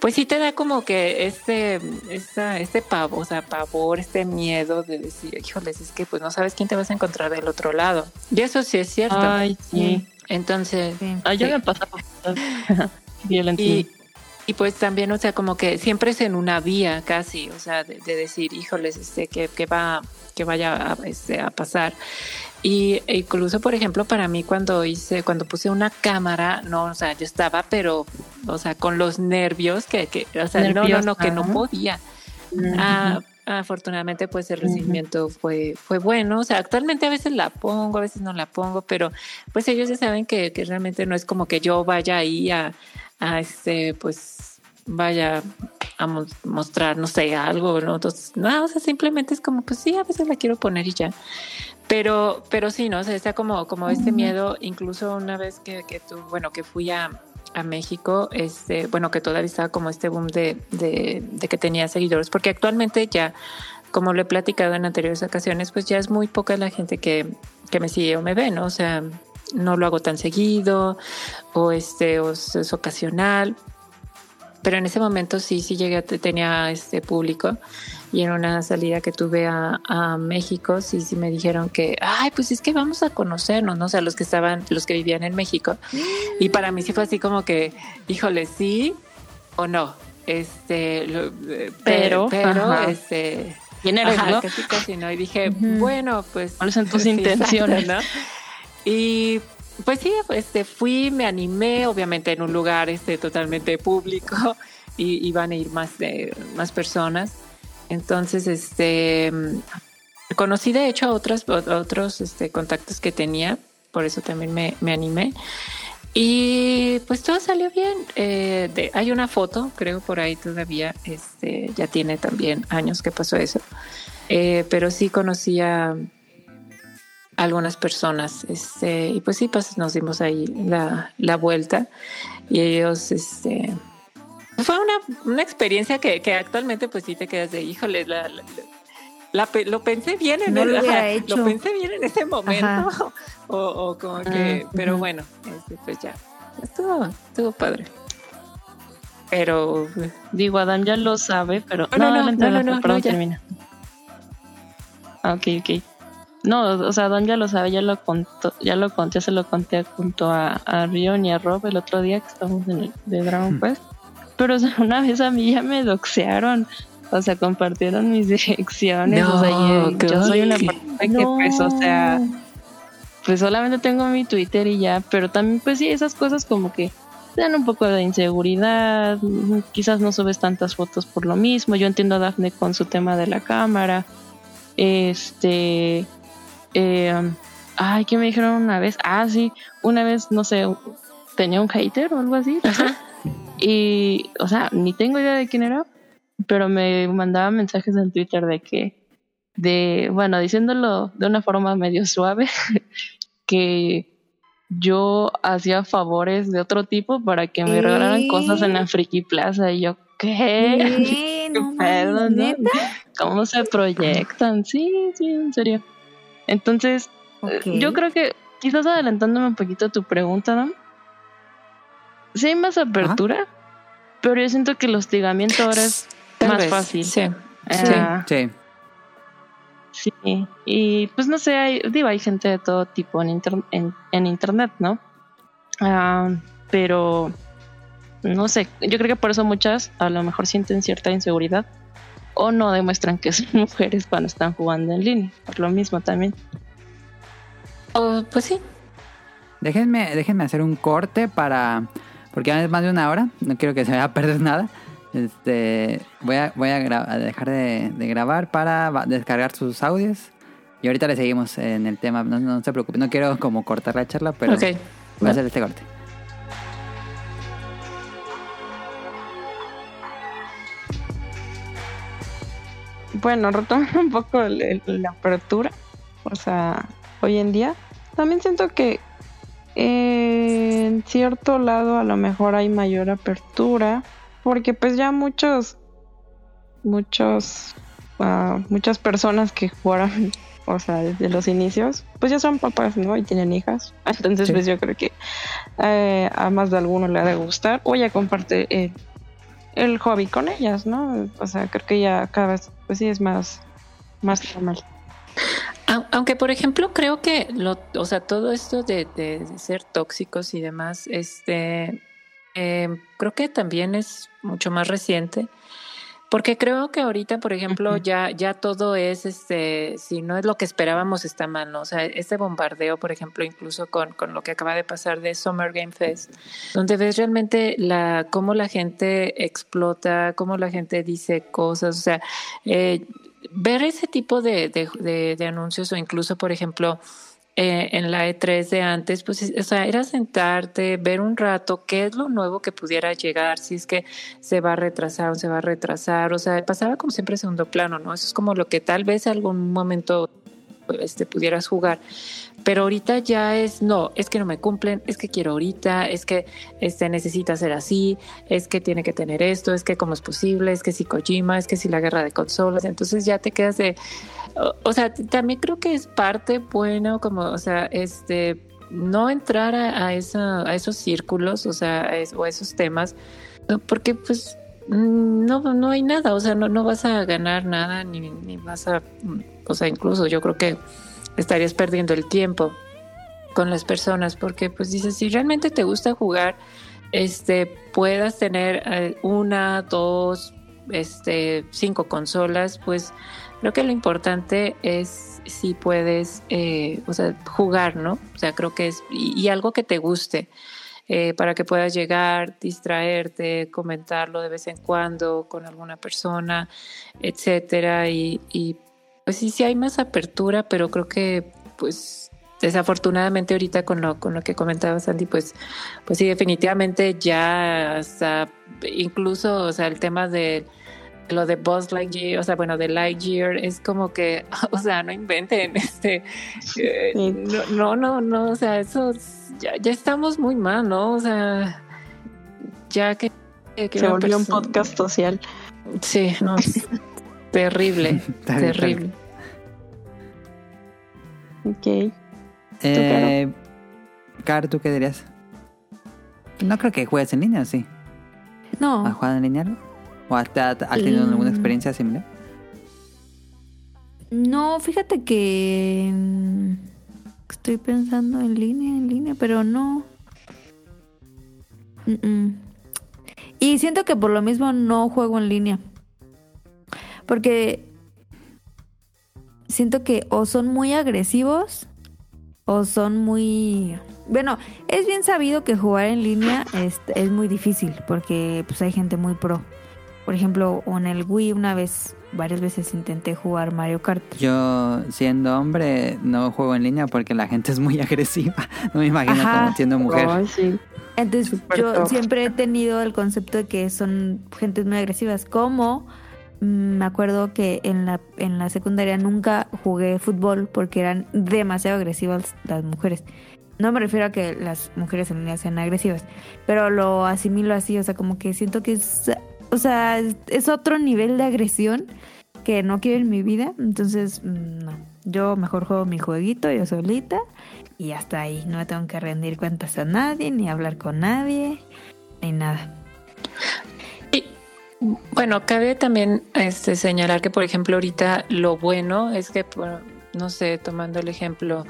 pues sí te da como que este esta, este pavo o sea pavor este miedo de decir híjoles es que pues no sabes quién te vas a encontrar del otro lado y eso sí es cierto Ay, sí. entonces Sí. Ah, ya Sí. me pasaba. Violento. y, y pues también, o sea, como que siempre es en una vía casi, o sea, de, de decir, híjoles, este, que, que va, que vaya a, este, a pasar. Y incluso, por ejemplo, para mí cuando hice, cuando puse una cámara, no, o sea, yo estaba, pero, o sea, con los nervios que, que o sea, no, no, no, que no podía. Ah, afortunadamente, pues el recibimiento fue, fue bueno. O sea, actualmente a veces la pongo, a veces no la pongo, pero pues ellos ya saben que, que realmente no es como que yo vaya ahí a, a este, pues vaya a mo- mostrar, no sé, algo, ¿no? Entonces, no, o sea, simplemente es como, pues sí, a veces la quiero poner y ya. Pero, pero sí, ¿no? O sea, está como, como este miedo, incluso una vez que, que tú, bueno, que fui a, a México, este, bueno, que todavía estaba como este boom de, de, de que tenía seguidores, porque actualmente ya, como lo he platicado en anteriores ocasiones, pues ya es muy poca la gente que, que me sigue o me ve, ¿no? O sea, no lo hago tan seguido, o este, o es, es ocasional. Pero en ese momento sí, sí llegué, a- tenía este público y en una salida que tuve a, a México, sí, sí me dijeron que, ay, pues es que vamos a conocernos, ¿no? O sea, los que estaban, los que vivían en México. Y para mí sí fue así como que, híjole, sí o no. Este, lo- eh, Pero, pero, este, ¿Quién eres, Ajá, no? casi casi no. Y dije, bueno, pues. ¿Cuáles son tus sí, intenciones? ¿no? Y pues sí, este, fui, me animé, obviamente en un lugar este, totalmente público y iban a ir más, de, más personas. Entonces, este, conocí de hecho a otras, a otros este, contactos que tenía, por eso también me, me animé. Y pues todo salió bien. Eh, de- hay una foto, creo por ahí todavía, este, ya tiene también años que pasó eso. Eh, pero sí conocí a algunas personas, este, y pues sí, pues nos dimos ahí la, la vuelta y ellos, este, fue una, una experiencia que, que actualmente pues sí te quedas de, híjole, la, la- lo pensé bien en No el- lo hubiera ajá, hecho. lo pensé bien en ese momento, o, o como que, Ah, pero bueno, este, pues ya, estuvo, estuvo padre. Pero Digo, Adán ya lo sabe, pero. No, no, no, no, no, no, perdón, no, ya. termina. Ah, ok, ok. No, o sea, Adán ya lo sabe, ya lo contó, ya lo conté, se lo conté junto a, a Rion y a Rob el otro día que estábamos en el de Dragon Mm. Quest. Pero o sea, una vez a mí ya me doxearon. O sea, compartieron mis direcciones. o sea, No, yo, soy una persona que, pues, o sea, pues solamente tengo mi Twitter y ya, pero también pues sí, esas cosas como que dan un poco de inseguridad, quizás no subes tantas fotos por lo mismo, yo entiendo a Dafne con su tema de la cámara, este, eh, Ay, ¿qué me dijeron una vez? Ah, sí, una vez, no sé, tenía un hater o algo así. Y, o sea, ni tengo idea de quién era, pero me mandaba mensajes en Twitter de que, de, bueno, diciéndolo de una forma medio suave, que yo hacía favores de otro tipo para que me regalaran cosas en la Friki Plaza y yo, ¿qué? No, pedo, no? ¿Cómo se proyectan? Sí, sí, en serio. Entonces, Ok. yo creo que quizás adelantándome un poquito a tu pregunta, Adam, sí hay más apertura, pero yo siento que el hostigamiento ahora es Tal más vez, fácil. Sí. Ah, Sí. sí. Y pues no sé, hay, digo, hay gente de todo tipo en, inter- en, en internet, ¿no? Ah, pero no sé, yo creo que por eso muchas a lo mejor sienten cierta inseguridad o no demuestran que son mujeres cuando están jugando en línea, por lo mismo también. Oh, pues sí. Déjenme, déjenme hacer un corte para. Porque ya es más de una hora. No quiero que se vaya a perder nada. Este, voy a, voy a, gra- a dejar de, de grabar para va- descargar sus audios. Y ahorita le seguimos en el tema. No, no se preocupe. No quiero como cortar la charla, pero ok. voy a hacer este corte. Bueno, retomando un poco el- el- la apertura, o sea, hoy en día, también siento que eh, en cierto lado a lo mejor hay mayor apertura, porque pues ya muchos, muchos, ah, muchas personas que jugaron, o sea, desde los inicios, pues ya son papás, ¿no? Y tienen hijas, entonces Sí. pues yo creo que eh, a más de alguno le ha de gustar, o ya comparte eh, el hobby con ellas, ¿no? O sea, creo que ya cada vez, pues sí, es más, más normal. Au- Aunque, por ejemplo, creo que lo, o sea, todo esto de ser tóxicos y demás, este, eh, creo que también es mucho más reciente. Porque creo que ahorita, por ejemplo, ya, ya todo es, este, si no es lo que esperábamos, está mal, ¿no? O sea, este bombardeo, por ejemplo, incluso con, con lo que acaba de pasar de Summer Game Fest, donde ves realmente la, cómo la gente explota, cómo la gente dice cosas, o sea, eh, ver ese tipo de, de, de- de anuncios o incluso, por ejemplo, eh, en la E3 de antes, pues, es- o sea, era sentarte, ver un rato qué es lo nuevo que pudiera llegar, si es que se va a retrasar o se va a retrasar, o sea, pasaba como siempre segundo plano, ¿no? Eso es como lo que tal vez algún momento este, pudieras jugar. Pero ahorita ya es, no, es que no me cumplen, es que quiero ahorita, es que este, necesita ser así, es que tiene que tener esto, es que cómo es posible, es que si Kojima, es que si la guerra de consolas, entonces ya te quedas de, o, sea, también creo que es parte bueno, como, o sea, este, no entrar a, esa, a esos círculos, o sea, a o esos temas, porque pues mm, no, no hay nada, o sea, no, no vas a ganar nada, ni, ni vas a, o sea, incluso yo creo que estarías perdiendo el tiempo con las personas, porque pues dices, si realmente te gusta jugar, este, puedas tener eh, una, dos, este, cinco consolas, pues creo que lo importante es si puedes, eh, jugar, ¿no? O sea, creo que es, y, y algo que te guste. eh, para que puedas llegar, distraerte, comentarlo de vez en cuando con alguna persona, etcétera. Y, y pues sí, sí hay más apertura, pero creo que pues desafortunadamente ahorita con lo, con lo que comentaba Sandy, pues, pues sí, definitivamente ya hasta incluso, o sea, el tema de lo de Buzz Lightyear, o sea, bueno, de Lightyear, es como que, o sea, no inventen, este, eh, no, no, no, no, o sea, eso, es- ya, ya estamos muy mal, ¿no? O sea, ya que... que Se volvió un podcast social. Sí, no, terrible, terrible. Ok. Eh, Car, ¿tú qué dirías? No creo que juegues en línea, ¿o sí? ¿Has No, jugado en línea? algo? ¿O has, has tenido alguna Mm. experiencia similar? no, fíjate que mm, estoy pensando en línea, en línea, pero no. Mm-mm. Y siento que por lo mismo no juego en línea. Porque siento que o son muy agresivos o son muy... Bueno, es bien sabido que jugar en línea es, es muy difícil porque pues hay gente muy pro. Por ejemplo, o en el Wii una vez, varias veces intenté jugar Mario Kart. Yo, siendo hombre, no juego en línea porque la gente es muy agresiva. No me imagino Ajá. como siendo mujer. Ay, sí. Entonces yo siempre he tenido el concepto de que son gentes muy agresivas. Como me acuerdo que en la, en la secundaria nunca jugué fútbol porque eran demasiado agresivas las mujeres. No me refiero a que las mujeres en línea sean agresivas, pero lo asimilo así, o sea, como que siento que es, o sea, es otro nivel de agresión que no quiero en mi vida. Entonces, mm, no. Yo mejor juego mi jueguito yo solita y hasta ahí. No me tengo que rendir cuentas a nadie, ni hablar con nadie, ni nada. Bueno, cabe también este, señalar que, por ejemplo, ahorita lo bueno es que, no sé, tomando el ejemplo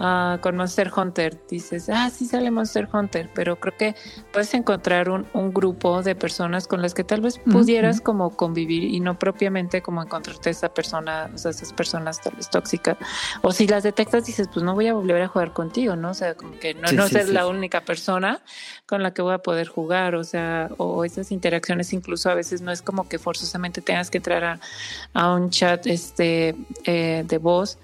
ah, con Monster Hunter, dices, ah, sí sale Monster Hunter, pero creo que puedes encontrar un, un grupo de personas con las que tal vez pudieras como convivir y no propiamente como encontrarte esa persona, o sea, esas personas tal vez tóxicas. O si las detectas, dices, pues no voy a volver a jugar contigo, ¿no? O sea, como que no, Sí, no sí, ser sí. la única persona con la que voy a poder jugar, o sea, o esas interacciones incluso a veces no es como que forzosamente tengas que entrar a, a un chat este eh, de voz,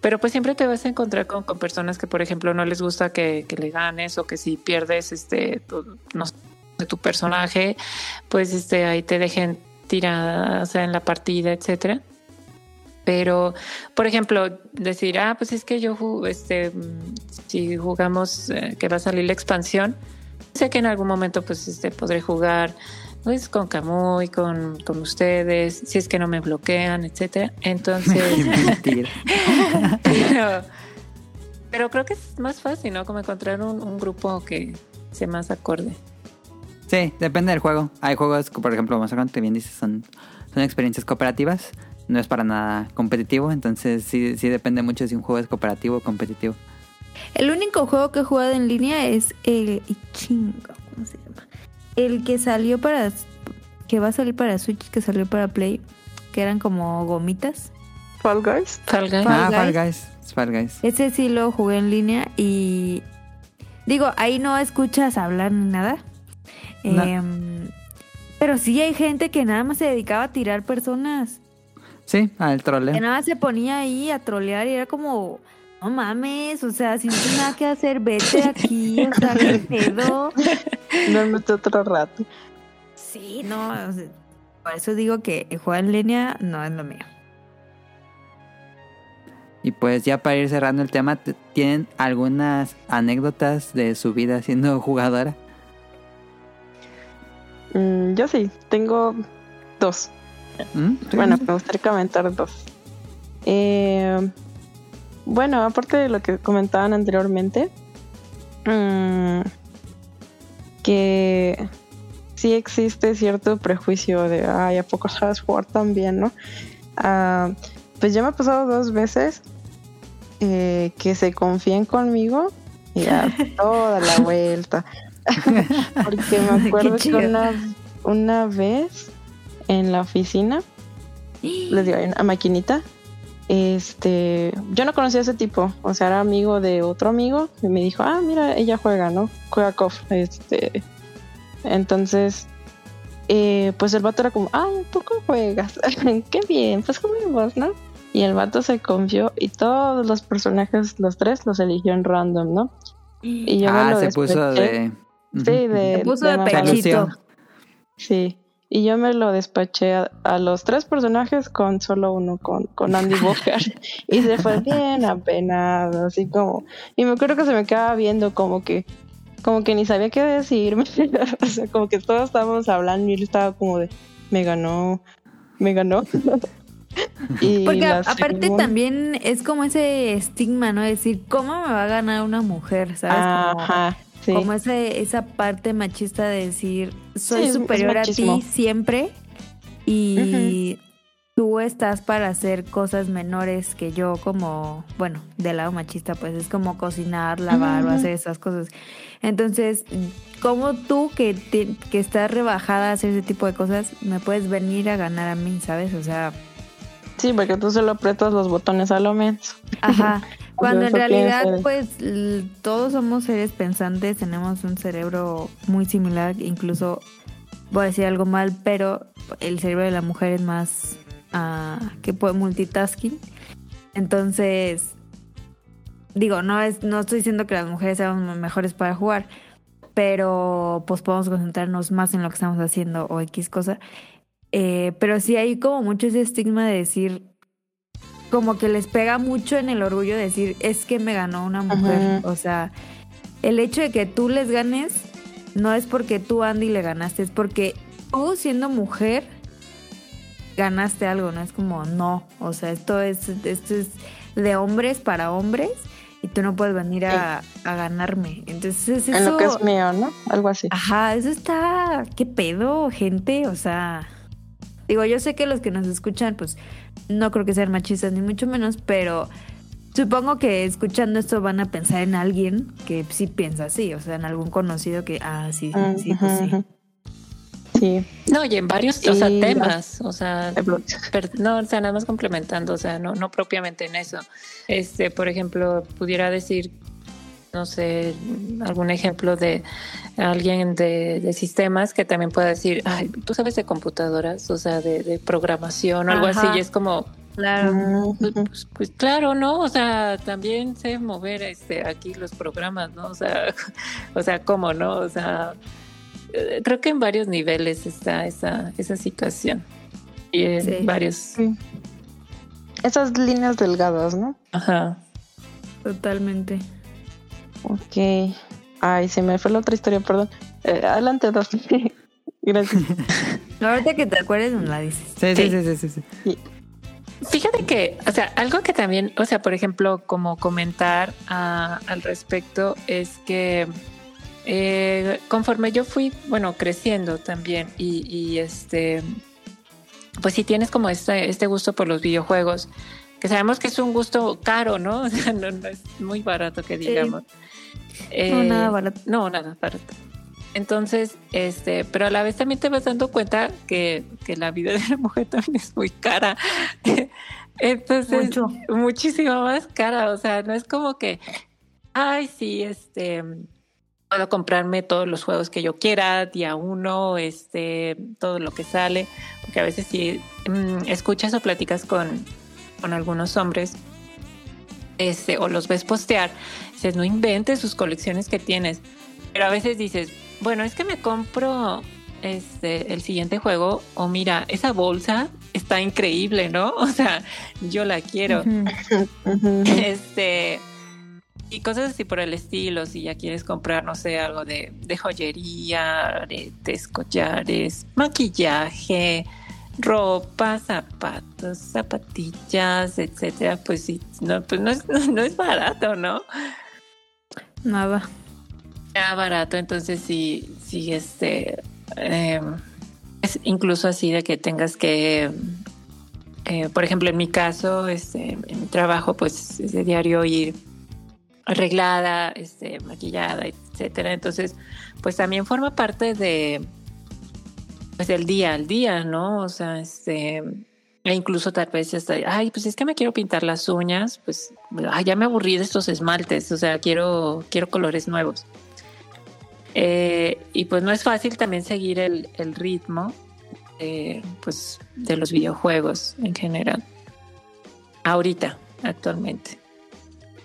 pero pues siempre te vas a encontrar con, con personas que por ejemplo no les gusta que, que le ganes o que si pierdes este tu, no tu personaje, pues este ahí te dejen tirada, o sea, en la partida, etcétera. Pero, por ejemplo, decir, ah, pues es que yo, este, si jugamos, eh, que va a salir la expansión, sé que en algún momento, pues, este, podré jugar, pues, con Camuy, con, con ustedes, si es que no me bloquean, etcétera. Entonces, pero, pero creo que es más fácil, ¿no? Como encontrar un, un grupo que sea más acorde. Sí, depende del juego. Hay juegos, que, por ejemplo, Monster Hunter, bien dices, son, son experiencias cooperativas. No es para nada competitivo, entonces sí, sí depende mucho si un juego es cooperativo o competitivo. El único juego que he jugado en línea es el y chinga, ¿cómo se llama? El que salió para que va a salir para Switch, que salió para Play, que eran como gomitas. Fall Guys. Fall Guys. Fall ah. Fall Guys. Fall Guys. Ese sí lo jugué en línea y digo, ahí no escuchas hablar ni nada. No. Em, pero sí hay gente que nada más se dedicaba a tirar personas. Sí, al troleo. Que nada más se ponía ahí a trolear y era como, no mames, o sea, si no tienes nada que hacer, vete de aquí, o sea, qué pedo. No meto otro rato. Sí, no, o sea, por eso digo que juego en línea no es lo mío. Y pues ya para ir cerrando el tema, ¿t- ¿tienen algunas anécdotas de su vida siendo jugadora? Mm, yo sí, tengo dos. ¿Mm? ¿Sí? Bueno, me gustaría comentar dos. Eh, bueno, aparte de lo que comentaban anteriormente, mm, que sí existe cierto prejuicio de, ay, ¿a poco sabes jugar tan bien, no? Ah, pues ya me ha pasado dos veces eh, que se confíen conmigo y ya toda la vuelta. Porque me acuerdo que una, una vez en la oficina les digo, hay una maquinita. Este, yo no conocía a ese tipo, o sea, era amigo de otro amigo y me dijo, ah, mira, ella juega, ¿no? Juega KOF, este. Entonces, eh, pues el vato era como, ah, ¿tú cómo juegas? Qué bien, pues juguemos, ¿no? Y el vato se confió y todos los personajes, los tres, los eligió en random, ¿no? Y yo me ah, lo se puso de... Sí, de, Se puso de pechito. lució. Sí, y yo me lo despaché a, a los tres personajes con solo uno, con, con Andy Booker. y se fue bien apenado, así como... Y me acuerdo que se me quedaba viendo como que... Como que ni sabía qué decirme. o sea, como que todos estábamos hablando y él estaba como de... Me ganó, me ganó. y Porque a- aparte segunda- también es como ese estigma, ¿no? Decir, ¿cómo me va a ganar una mujer? ¿Sabes? Como- Ajá, sí. Como ese, esa parte machista de decir, soy Sí, superior a ti siempre y tú estás para hacer cosas menores que yo como, bueno, del lado machista, pues es como cocinar, lavar o hacer esas cosas. Entonces, como tú que, te- que estás rebajada a hacer ese tipo de cosas, me puedes venir a ganar a mí, ¿sabes? O sea, Sí, porque tú solo aprietas los botones a lo menos. Ajá. Cuando en realidad, pues, todos somos seres pensantes, tenemos un cerebro muy similar, incluso voy a decir algo mal, pero el cerebro de la mujer es más ah, que puede multitasking. Entonces, digo, no es, no estoy diciendo que las mujeres sean mejores para jugar, pero pues podemos concentrarnos más en lo que estamos haciendo o X cosa. Eh, pero sí hay como mucho ese estigma de decir, como que les pega mucho en el orgullo de decir, es que me ganó una mujer. O sea, el hecho de que tú les ganes no es porque tú, Andy, le ganaste, es porque tú, siendo mujer, ganaste algo, no es como, no. O sea, esto es, esto es de hombres para hombres y tú no puedes venir a, ganarme. Entonces, eso. En lo que es mío, ¿no? Algo así. Ajá, eso está. ¿Qué pedo, gente? O sea. Digo, yo sé que los que nos escuchan, pues no creo que sean machistas ni mucho menos, pero supongo que escuchando esto van a pensar en alguien que sí piensa así, o sea, en algún conocido que, ah, sí, sí, pues sí. Sí. No, y en varios o sea, temas, o sea, no, o sea, nada más complementando, o sea, no, no propiamente en eso. Este, por ejemplo, pudiera decir, no sé, algún ejemplo de alguien de, sistemas que también pueda decir, ay, tú sabes de computadoras, o sea, de, programación o algo así, y es como, Claro. Pues, pues, pues, claro, ¿no? O sea, también sé mover este aquí los programas, ¿no? O sea, o sea, ¿cómo, no? O sea, eh, creo que en varios niveles está esa, esa situación. Y en varios. Esas líneas delgadas, ¿no? Ajá. Totalmente. Ok. Ay, se me fue la otra historia, perdón. Eh, adelante, dos. Gracias. Ahorita que te acuerdes, no la dices. Sí, sí, sí, sí, sí. sí. Fíjate que, o sea, algo que también, o sea, por ejemplo, como comentar ah, al respecto es que eh, conforme yo fui, bueno, creciendo también y, este, pues si tienes como este, este gusto por los videojuegos, que sabemos que es un gusto caro, ¿no? O sea, no, es muy barato que digamos. No, nada eh, barato. No, nada barato. Entonces, este, pero a la vez también te vas dando cuenta que, que la vida de la mujer también es muy cara. Entonces, Mucho. muchísimo más cara. O sea, no es como que, ay, sí, este, puedo comprarme todos los juegos que yo quiera, día uno, este, todo lo que sale. Porque a veces si mm, escuchas o platicas con, con algunos hombres, este, o los ves postear, dices, no inventes sus colecciones que tienes. Pero a veces dices, bueno, es que me compro este el siguiente juego o mira, esa bolsa está increíble, ¿no? O sea, yo la quiero. Este y cosas así por el estilo, si ya quieres comprar, no sé, algo de, de joyería, aretes, collares, maquillaje, ropa, zapatos, zapatillas, etcétera, pues sí, no, pues no es, no es barato, ¿no? Nada barato, entonces sí, sí, este, em, es incluso así de que tengas que, eh, por ejemplo, en mi caso, este, en mi trabajo, pues es de diario ir arreglada, este, maquillada, etcétera. Entonces, pues también forma parte de, pues del día al día, ¿no? O sea, este, e incluso tal vez hasta, ay, pues es que me quiero pintar las uñas, pues ya me aburrí de estos esmaltes, o sea, quiero, quiero colores nuevos. Eh, y pues no es fácil también seguir el, ritmo pues, de los videojuegos en general. Ahorita, actualmente.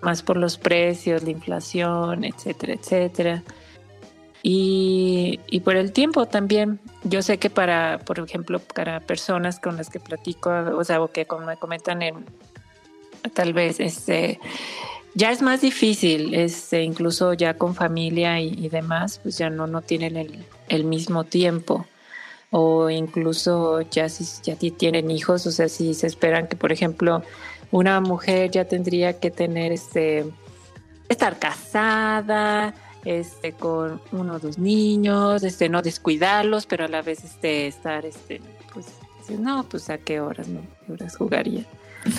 Más por los precios, la inflación, etcétera, etcétera. Y, por el tiempo también. Yo sé que para, por ejemplo, para personas con las que platico, o sea, o que como me comentan en tal vez este ya es más difícil, este, incluso ya con familia y, demás, pues ya no, no tienen el, el, mismo tiempo. O incluso ya si ya tienen hijos, o sea, si se esperan que, por ejemplo, una mujer ya tendría que tener este estar casada, este, con uno o dos niños, este, no descuidarlos, pero a la vez este, estar, este, pues, no, pues a qué horas, ¿no? ¿Qué horas jugaría?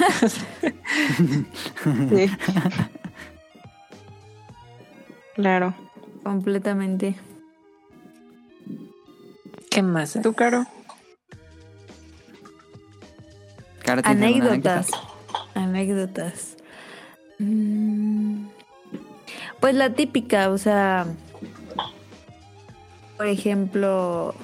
sí. Claro. Completamente. ¿Qué más? ¿Tú, Caro? Anécdotas. Anécdotas. Mm. Pues la típica, o sea, por ejemplo,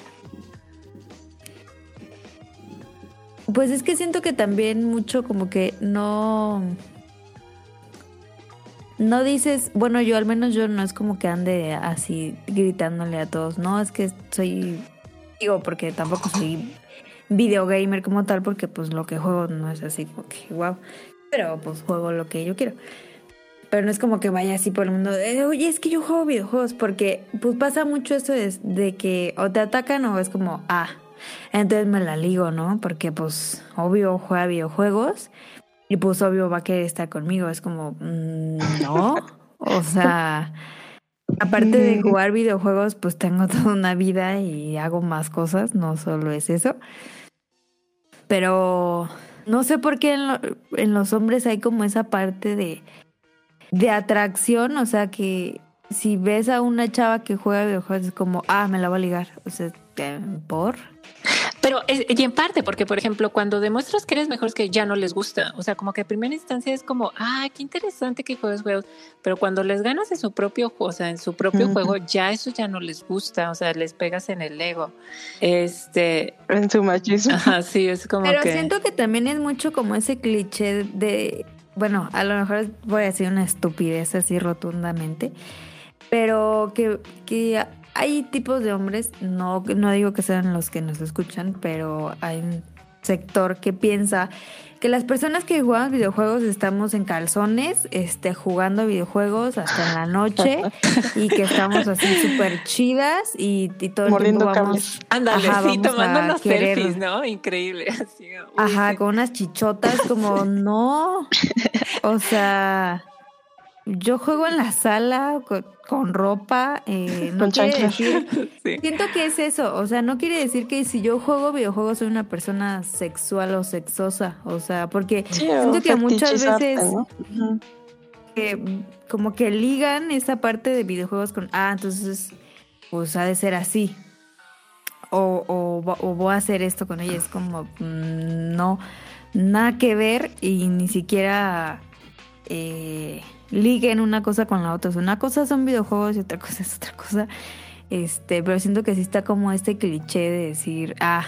pues es que siento que también mucho como que no, no dices, bueno, yo al menos yo no es como que ande así gritándole a todos, no, es que soy, digo, porque tampoco soy videogamer como tal, porque pues lo que juego no es así como que, wow, pero pues juego lo que yo quiero. Pero no es como que vaya así por el mundo de, oye, es que yo juego videojuegos, porque pues pasa mucho eso de, de que o te atacan o es como, ah, entonces me la ligo, ¿no? Porque pues obvio juega videojuegos y pues obvio va a querer estar conmigo. Es como, mm, no. O sea, aparte de jugar videojuegos, pues tengo toda una vida y hago más cosas, no solo es eso. Pero no sé por qué en, lo- en los hombres hay como esa parte de, de atracción, o sea que si ves a una chava que juega videojuegos es como, ah, me la voy a ligar. O sea. ¿por? Pero, es- y en parte, porque por ejemplo, cuando demuestras que eres mejor es que ya no les gusta. O sea, como que en primera instancia es como, ah, qué interesante que juegues juegos. Pero cuando les ganas en su propio juego, o sea, en su propio juego, ya eso ya no les gusta. O sea, les pegas en el ego. Este, En su machismo. ajá, sí, es como Pero que. siento que también es mucho como ese cliché de, bueno, a lo mejor voy a decir una estupidez así rotundamente, pero que, que hay tipos de hombres, no, no digo que sean los que nos escuchan, pero hay un sector que piensa que las personas que jugamos videojuegos estamos en calzones, este, jugando videojuegos hasta en la noche y que estamos así súper chidas y, y todo el Mordiendo tiempo vamos, Ándale, Ajá, sí, vamos tomando a unos querer- selfies, ¿no? Increíble. Así, uy, Ajá, sí. con unas chichotas como no. O sea, yo juego en la sala con, con ropa. eh, no Con quiere decir. Sí. Siento que es eso. O sea, no quiere decir que si yo juego videojuegos soy una persona sexual o sexosa. O sea, porque Sí, siento que muchas veces ¿no? Ujú. que, como que ligan esa parte de videojuegos con, ah, entonces, pues ha de ser así. O, o, o voy a hacer esto con ella. Es como, mm, no, nada que ver y ni siquiera eh, liguen una cosa con la otra. O sea, una cosa son videojuegos y otra cosa es otra cosa. Este, pero siento que sí está como este cliché de decir, ah,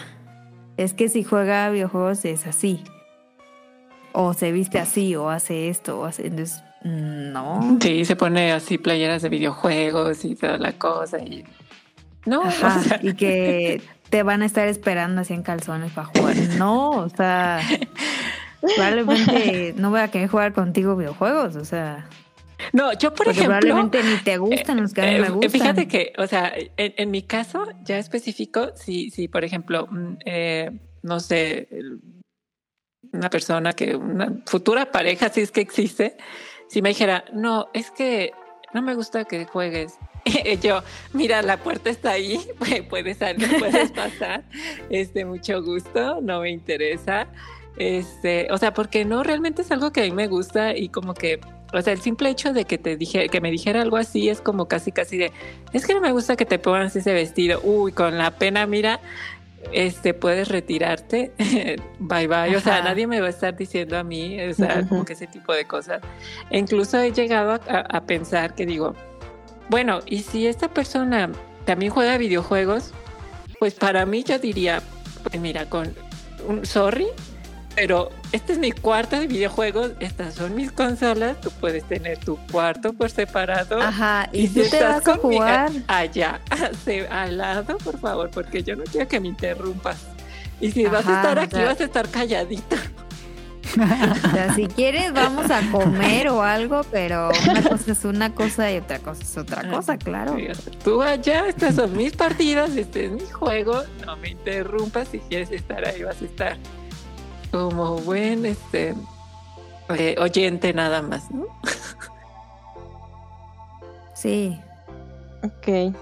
es que si juega videojuegos es así. O se viste así, o hace esto, o hace. Entonces, no. Sí, se pone así playeras de videojuegos y toda la cosa. Y... No, Ajá, o sea, y que te van a estar esperando así en calzones para jugar. No, o sea, probablemente no voy a querer jugar contigo videojuegos, o sea, no, yo por porque ejemplo. probablemente ni te gustan los que a mí Eh, me gustan. Fíjate que, o sea, en, en mi caso ya específico, si, si por ejemplo, mm, eh, no sé, una persona que, una futura pareja, si es que existe, si me dijera, no, es que no me gusta que juegues. Yo, mira, la puerta está ahí, puedes salir, puedes pasar, este, mucho gusto, no me interesa. Este, o sea, porque no realmente es algo que a mí me gusta y como que, o sea, el simple hecho de que te dije, que me dijera algo así es como casi casi de, es que no me gusta que te pongas ese vestido. Uy, con la pena, mira, este, puedes retirarte. bye bye. O sea, Ajá. nadie me va a estar diciendo a mí, o sea, como que ese tipo de cosas. E incluso he llegado a, a- a pensar que digo, bueno, y si esta persona también juega videojuegos, pues para mí yo diría, pues mira, con un sorry, pero este es mi cuarto de videojuegos, estas son mis consolas, tú puedes tener tu cuarto por separado. Ajá, y, Y tú si te estás vas a jugar. allá, al lado, por favor, porque yo no quiero que me interrumpas. Y si vas a estar aquí, vas a estar calladita. O sea, si quieres vamos a comer o algo, pero una cosa es una cosa y otra cosa es otra cosa, claro. Tú allá, estas son mis partidas, este es mi juego, no me interrumpas, si quieres estar ahí vas a estar como buen este eh, oyente nada más, ¿no? Sí. Ok.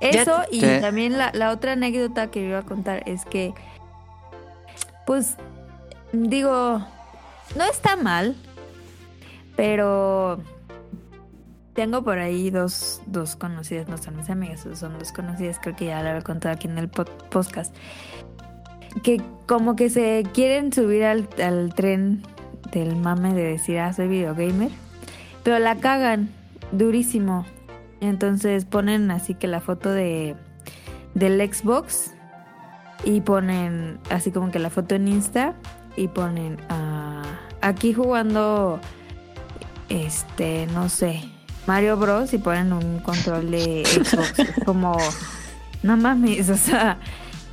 Eso y Sí. también la, la otra anécdota que iba a contar es que, pues, digo, no está mal, pero tengo por ahí dos, dos conocidas, no son mis amigas, son dos conocidas, creo que ya lo había contado aquí en el pod- podcast, que como que se quieren subir al, al tren del mame de decir, ah, soy videogamer, pero la cagan durísimo. Entonces ponen así que la foto de del Xbox y ponen así como que la foto en Insta y ponen ah, aquí jugando este no sé Mario Bros y ponen un control de Xbox como no mames o sea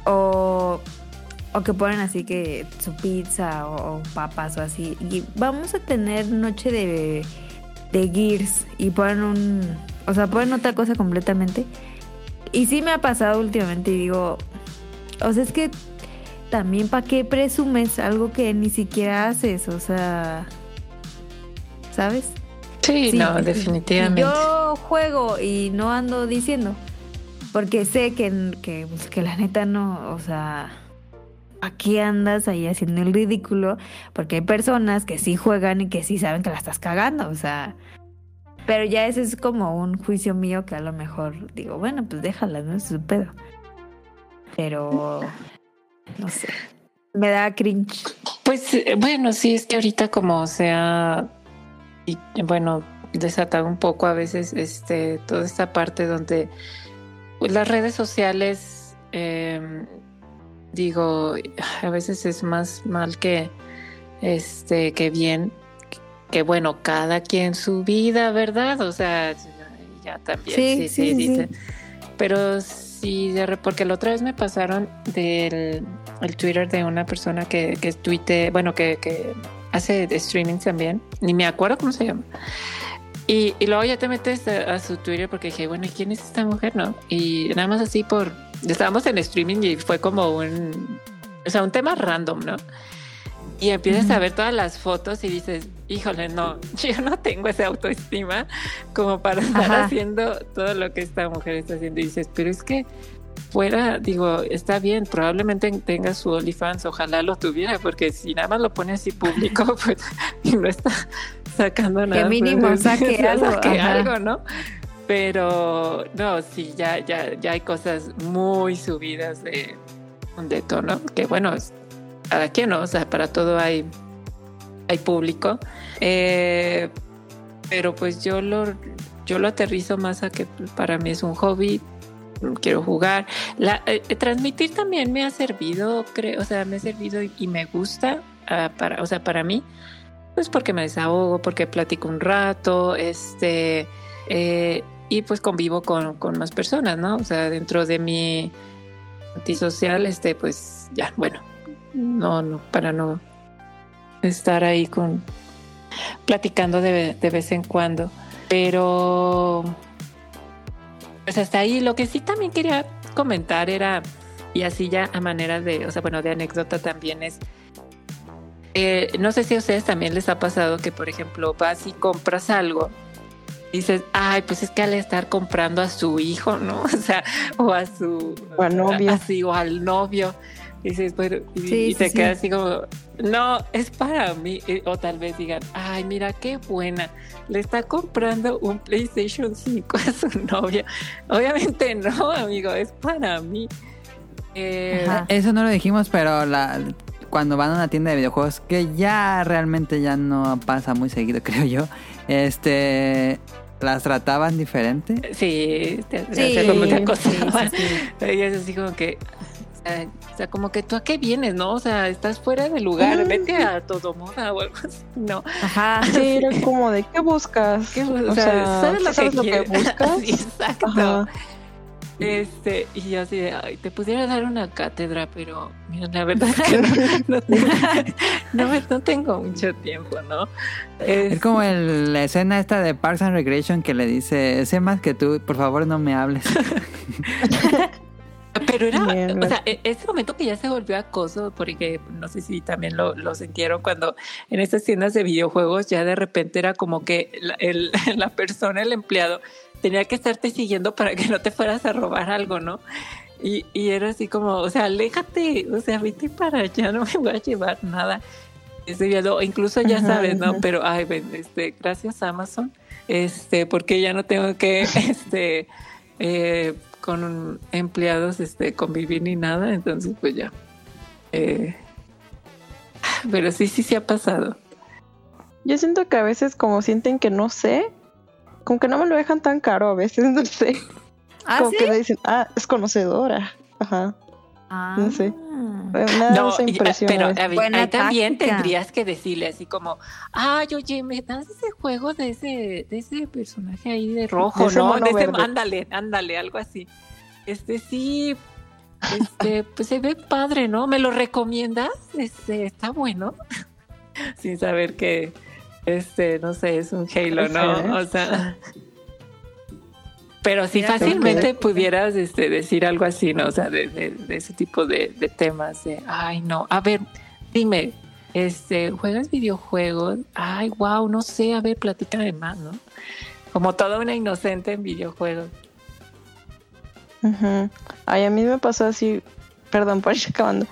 o o que ponen así que su pizza o, o papas o así y vamos a tener noche de de Gears y ponen un o sea ponen otra cosa completamente y sí me ha pasado últimamente y digo o sea, es que también para qué presumes algo que ni siquiera haces, o sea, ¿sabes? Sí, no, definitivamente. Yo juego y no ando diciendo, porque sé que, que, pues, que la neta no, o sea, aquí andas ahí haciendo el ridículo, porque hay personas que sí juegan y que sí saben que la estás cagando, o sea, pero ya ese es como un juicio mío que a lo mejor digo, bueno, pues déjala, no es su pedo. Pero no sé. Me da cringe. Pues eh, bueno, sí, es que ahorita como se ha, y, bueno, desatado un poco a veces este, toda esta parte donde pues, las redes sociales, eh, digo, a veces es más mal que, este, que bien, que bueno, cada quien su vida, ¿verdad? O sea, ya también, sí, sí, sí, sí dicen. Pero Sí, porque la otra vez me pasaron del el Twitter de una persona que, que tuite, bueno, que, que hace streaming también, ni me acuerdo cómo se llama. Y, y luego ya te metes a, a, su Twitter porque dije, bueno, ¿quién es esta mujer? No. Y nada más así por, estábamos en streaming y fue como un, o sea, un tema random, ¿no? Y empiezas a ver todas las fotos y dices, híjole, no, yo no tengo esa autoestima como para estar Ajá. haciendo todo lo que esta mujer está haciendo. Y dices, pero es que fuera, digo, está bien, probablemente tenga su OnlyFans, ojalá lo tuviera, porque si nada más lo pone así público, pues y no está sacando nada. Que mínimo pues, saque algo. Saque algo, ¿no? Pero no, sí, ya, ya, ya hay cosas muy subidas de, de tono, que bueno, cada quien, ¿no? O sea, para todo hay, hay público. Eh, pero pues yo lo, yo lo aterrizo más a que para mí es un hobby, quiero jugar. Eh, transmitir también me ha servido, creo, o sea, me ha servido y, me gusta, uh, para, o sea, para mí, pues porque me desahogo, porque platico un rato, este, eh, y pues convivo con, con, más personas, ¿no? O sea, dentro de mi antisocial, este, pues ya, bueno, no, no, para no estar ahí con platicando de, de vez en cuando. Pero pues hasta ahí lo que sí también quería comentar era, y así ya a manera de, o sea, bueno, de anécdota también es, eh, no sé si a ustedes también les ha pasado que, por ejemplo, vas y compras algo, dices, ay, pues es que al estar comprando a su hijo, ¿no? O sea, o a su... O al novio. Así, o al novio. Dices, bueno, y, sí, y te sí, quedas sí. así como, no, es para mí. O tal vez digan, ay, mira qué buena, le está comprando un PlayStation 5 a su novia. Obviamente no, amigo, es para mí. Eh, Eso no lo dijimos, pero la, cuando van a una tienda de videojuegos, que ya realmente ya no pasa muy seguido, creo yo, este las trataban diferente. Sí, te, sí, te como te acosaban. Sí, sí, Y es así como que, o sea, como que tú a qué vienes, ¿no? O sea, estás fuera de lugar, -huh. vete a todo moda o algo así, ¿no? Ajá. Sí, era como de, ¿qué buscas? ¿Qué, o, o sea, ¿sabes lo, ¿sabes que, lo que, buscas? sí, exacto. Ajá. Este, y yo así de, ay, te pudiera dar una cátedra, pero mira, la verdad no, no, tengo, no, no tengo mucho tiempo, ¿no? Es, es como el, la escena esta de Parks and Recreation que le dice, sé más que tú, por favor no me hables. Pero era, o sea, ese momento que ya se volvió acoso, porque no sé si también lo, lo, sintieron cuando en estas tiendas de videojuegos ya de repente era como que la, el, la persona, el empleado, tenía que estarte siguiendo para que no te fueras a robar algo, ¿no? Y, y era así como, o sea, aléjate, o sea, vete para allá, no me voy a llevar nada. Ese incluso ya ajá, sabes, ¿no? Ajá. Pero, ay, este, gracias Amazon, este, porque ya no tengo que, este, eh, con empleados este, convivir ni nada, entonces pues ya. Eh, pero sí, sí, sí ha pasado. Yo siento que a veces como sienten que no sé, como que no me lo dejan tan caro a veces, no sé. ¿Ah, como ¿sí? que me dicen, ah, es conocedora. Ajá. Ah. No sé. Me da No, esa y- impresión. pero a ver, ahí también tendrías que decirle así como, ay, oye, me das ese juego de ese, de ese personaje ahí de rojo, De ese ¿no? mono De ese- verde. ándale, ándale, algo así. Este sí, este, pues se ve padre, ¿no? ¿Me lo recomiendas? Este, está bueno. Sin saber que, este, no sé, es un Halo, ¿no? Sí. O sea. Pero sí Mira, fácilmente pudieras este, decir algo así, ¿no? O sea, de, de- de ese tipo de, de temas de, ay, no, a ver, dime, este, ¿juegas videojuegos? Ay, wow, no sé, a ver, platícame más, ¿no? Como toda una inocente en videojuegos. Ujú. Ay, a mí me pasó así, perdón por ir acabando,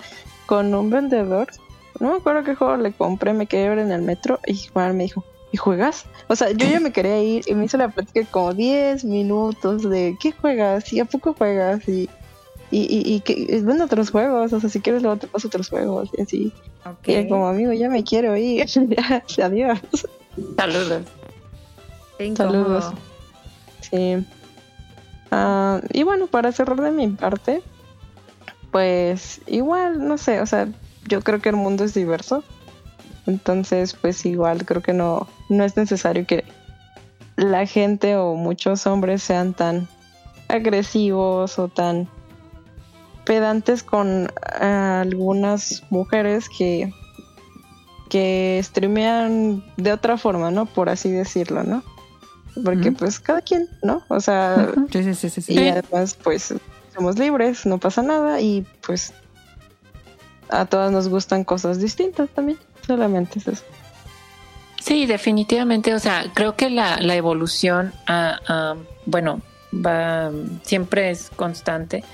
con un vendedor. No me acuerdo qué juego le compré, me quedé en el metro y igual me dijo, ¿y juegas? O sea, yo ya me quería ir y me hizo la plática como 10 minutos de ¿qué juegas? ¿Y a poco juegas? Y, y, y, y que ven otros juegos, o sea, si quieres luego te paso otros juegos y así. Y como amigo, ya me quiero ir, adiós. Saludos. Saludos. Sí. Ah, y bueno, para cerrar de mi parte, pues igual, no sé, o sea, yo creo que el mundo es diverso. Entonces, pues igual creo que no, no es necesario que la gente o muchos hombres sean tan agresivos o tan pedantes con ah, algunas mujeres que que streamean de otra forma, ¿no? Por así decirlo, ¿no? Porque pues cada quien, ¿no? O sea, sí, sí. sí. y además pues somos libres, no pasa nada y pues a todas nos gustan cosas distintas también, solamente es eso. Sí, definitivamente. O sea, creo que la, la evolución, ah, ah, bueno, va, siempre es constante.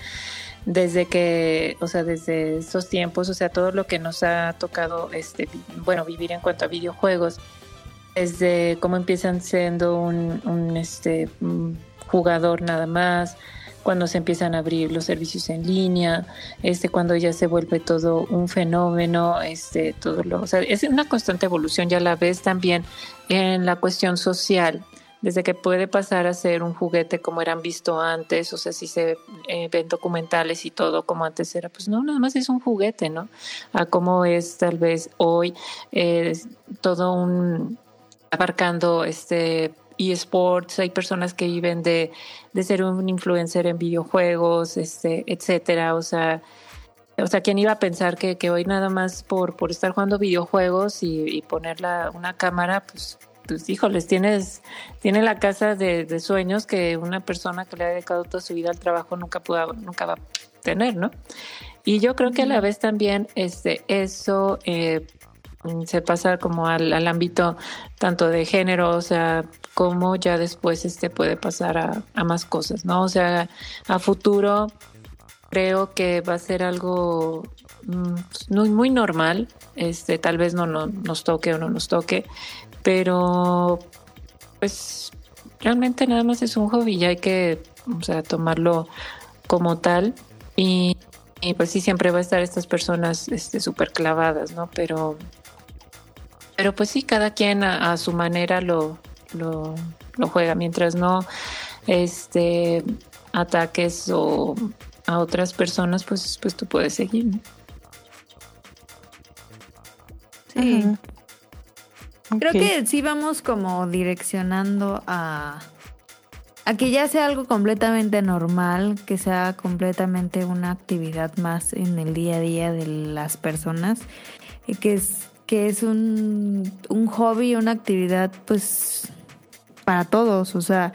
Desde que, o sea, desde esos tiempos, o sea, todo lo que nos ha tocado, este, bueno, vivir en cuanto a videojuegos, desde cómo empiezan siendo un, un, este, un jugador nada más, cuando se empiezan a abrir los servicios en línea, este, cuando ya se vuelve todo un fenómeno, este, todo lo, o sea, es una constante evolución, ya la ves también en la cuestión social, desde que puede pasar a ser un juguete como eran visto antes, o sea, si se eh, ven documentales y todo como antes era, pues no, nada más es un juguete, ¿no? A cómo es tal vez hoy eh, todo un abarcando este eSports, hay personas que viven de, de ser un influencer en videojuegos, este, etcétera, o sea, o sea, ¿quién iba a pensar que, que hoy nada más por, por estar jugando videojuegos y, y poner la, una cámara, pues, pues híjoles, tienes, tiene la casa de, de sueños que una persona que le ha dedicado toda su vida al trabajo nunca pudo, nunca va a tener, ¿no? Y yo creo que a la vez también este, eso eh, se pasa como al, al ámbito tanto de género, o sea, como ya después este puede pasar a, a más cosas, ¿no? O sea, a futuro creo que va a ser algo mm, muy, muy normal. Este, tal vez no, no nos toque o no nos toque, pero pues realmente nada más es un hobby y hay que, o sea, tomarlo como tal. Y, pues sí, siempre va a estar estas personas este, súper clavadas, ¿no? Pero, pero pues sí, cada quien a su manera lo, lo, lo juega, mientras no este ataques o a otras personas, pues, pues tú puedes seguir, ¿no? Sí. Creo que sí vamos como direccionando a, a que ya sea algo completamente normal, que sea completamente una actividad más en el día a día de las personas, y que es, que es un, un hobby, una actividad pues para todos, o sea,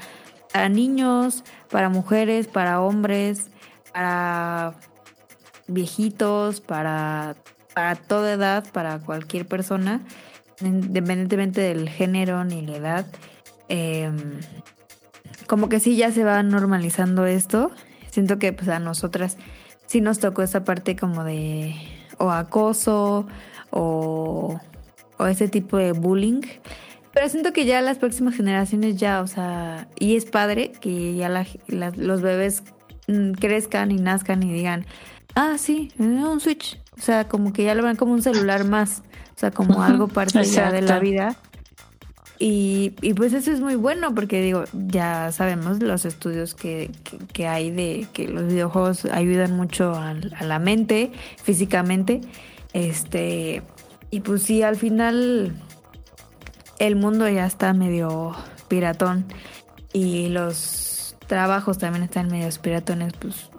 para niños, para mujeres, para hombres, para viejitos, para, para toda edad, para cualquier persona independientemente del género ni la edad, eh, como que sí ya se va normalizando esto. Siento que pues a nosotras sí nos tocó esa parte como de o acoso o, o ese tipo de bullying. Pero siento que ya las próximas generaciones ya, o sea, y es padre que ya la- la- los bebés mm, crezcan y nazcan y digan, ah, sí, eh, un Switch. O sea, como que ya lo ven como un celular más. O sea, como algo parte ya de la vida. Y, y, pues eso es muy bueno porque digo, ya sabemos los estudios que, que, que hay de que los videojuegos ayudan mucho a, a, la mente, físicamente. Este, y pues sí, al final el mundo ya está medio piratón y los trabajos también están medio piratones, pues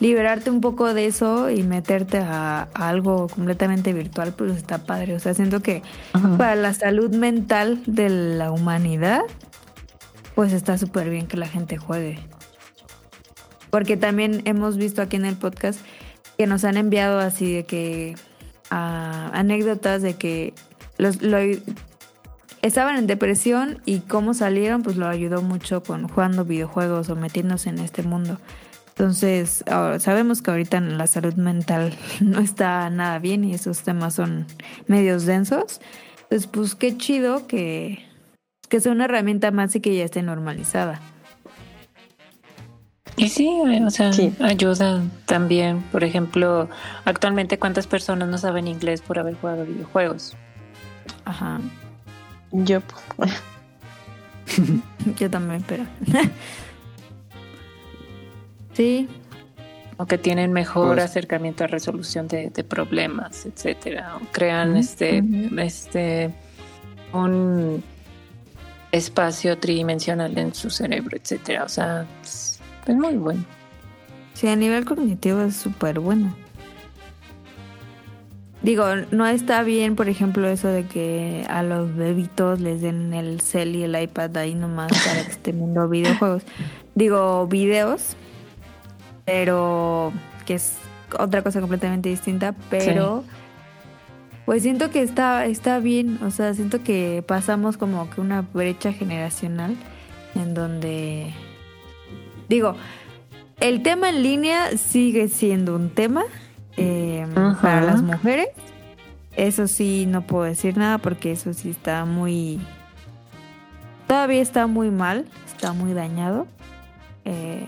liberarte un poco de eso y meterte a, a, algo completamente virtual, pues está padre. O sea, siento que Ajá. para la salud mental de la humanidad, pues está súper bien que la gente juegue. Porque también hemos visto aquí en el podcast que nos han enviado así de que uh, anécdotas de que los, lo, estaban en depresión y cómo salieron, pues lo ayudó mucho con jugando videojuegos o metiéndose en este mundo. Entonces, sabemos que ahorita la salud mental no está nada bien y esos temas son medios densos. Entonces, pues qué chido que, que sea una herramienta más y que ya esté normalizada. Y sí, o sea, sí. ayuda también. Por ejemplo, actualmente cuántas personas no saben inglés por haber jugado videojuegos. Ajá. Yo. Yo también, pero. Sí. O que tienen mejor pues, acercamiento a resolución de, de problemas, etcétera. O crean uh -huh, este, uh -huh. este un espacio tridimensional en su cerebro, etcétera. O sea, es, es muy bueno. Sí, a nivel cognitivo es súper bueno. Digo, no está bien, por ejemplo, eso de que a los bebitos les den el cel y el iPad ahí nomás para que estén viendo videojuegos. Digo, videos, pero que es otra cosa completamente distinta, pero sí. pues siento que está está bien, o sea, siento que pasamos como que una brecha generacional en donde digo, el tema en línea sigue siendo un tema eh, uh -huh. para las mujeres. Eso sí no puedo decir nada porque eso sí está muy todavía está muy mal, está muy dañado. Eh,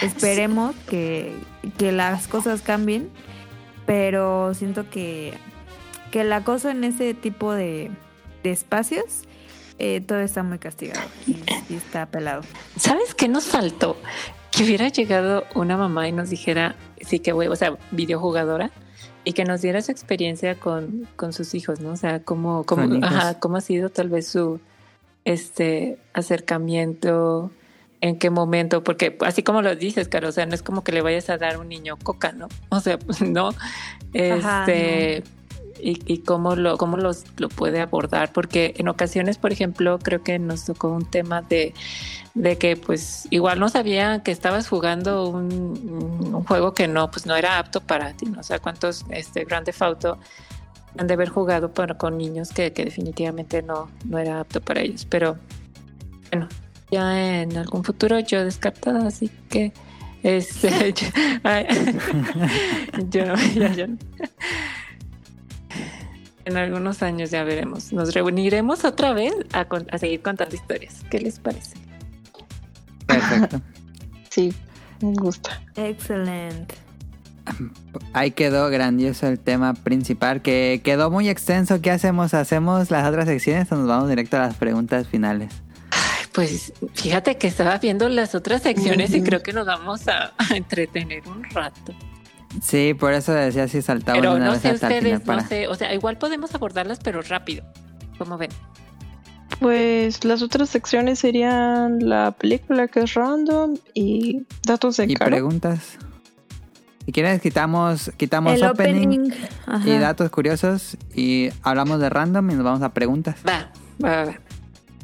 Esperemos que, que las cosas cambien, pero siento que, que el acoso en ese tipo de, de espacios eh, todo está muy castigado y, y, está pelado. ¿Sabes qué nos faltó? Que hubiera llegado una mamá y nos dijera, sí que o sea, videojugadora, y que nos diera su experiencia con, con sus hijos, ¿no? O sea, cómo, cómo, ajá, cómo ha sido tal vez su este acercamiento en qué momento, porque este, como lo dices, Caro, o sea, no es como que le vayas a dar a un niño coca, ¿no? O sea, pues no. Ajá, este no. Y, y, cómo lo, cómo los, lo puede abordar, porque en ocasiones, por ejemplo, creo que nos tocó un tema de, de que pues igual no sabía que estabas jugando un, un, juego que no, pues no era apto para ti, ¿no? O sea, cuántos este Grande Auto han de haber jugado para, con niños que, que definitivamente no, no era apto para ellos, pero bueno, ya en algún futuro yo descartada, así que este yo, ay, yo, ya, ya, en algunos años ya veremos. Nos reuniremos otra vez a, a seguir contando historias. ¿Qué les parece? Perfecto. Sí, me gusta. Excelente. Ahí quedó grandioso el tema principal, que quedó muy extenso. ¿Qué hacemos? ¿Hacemos las otras secciones o nos vamos directo a las preguntas finales? Pues fíjate que estaba viendo las otras secciones uh -huh. y creo que nos vamos a, a, entretener un rato. Sí, por eso decía si saltaba pero una no vez sé hasta ustedes, para... no sé, o sea, igual podemos abordarlas, pero rápido. ¿Cómo ven? Pues las otras secciones serían la película que es random y datos de y Caro. preguntas. Si quieres quitamos quitamos El opening, opening. y datos curiosos y hablamos de random y nos vamos a preguntas. Va, va, va.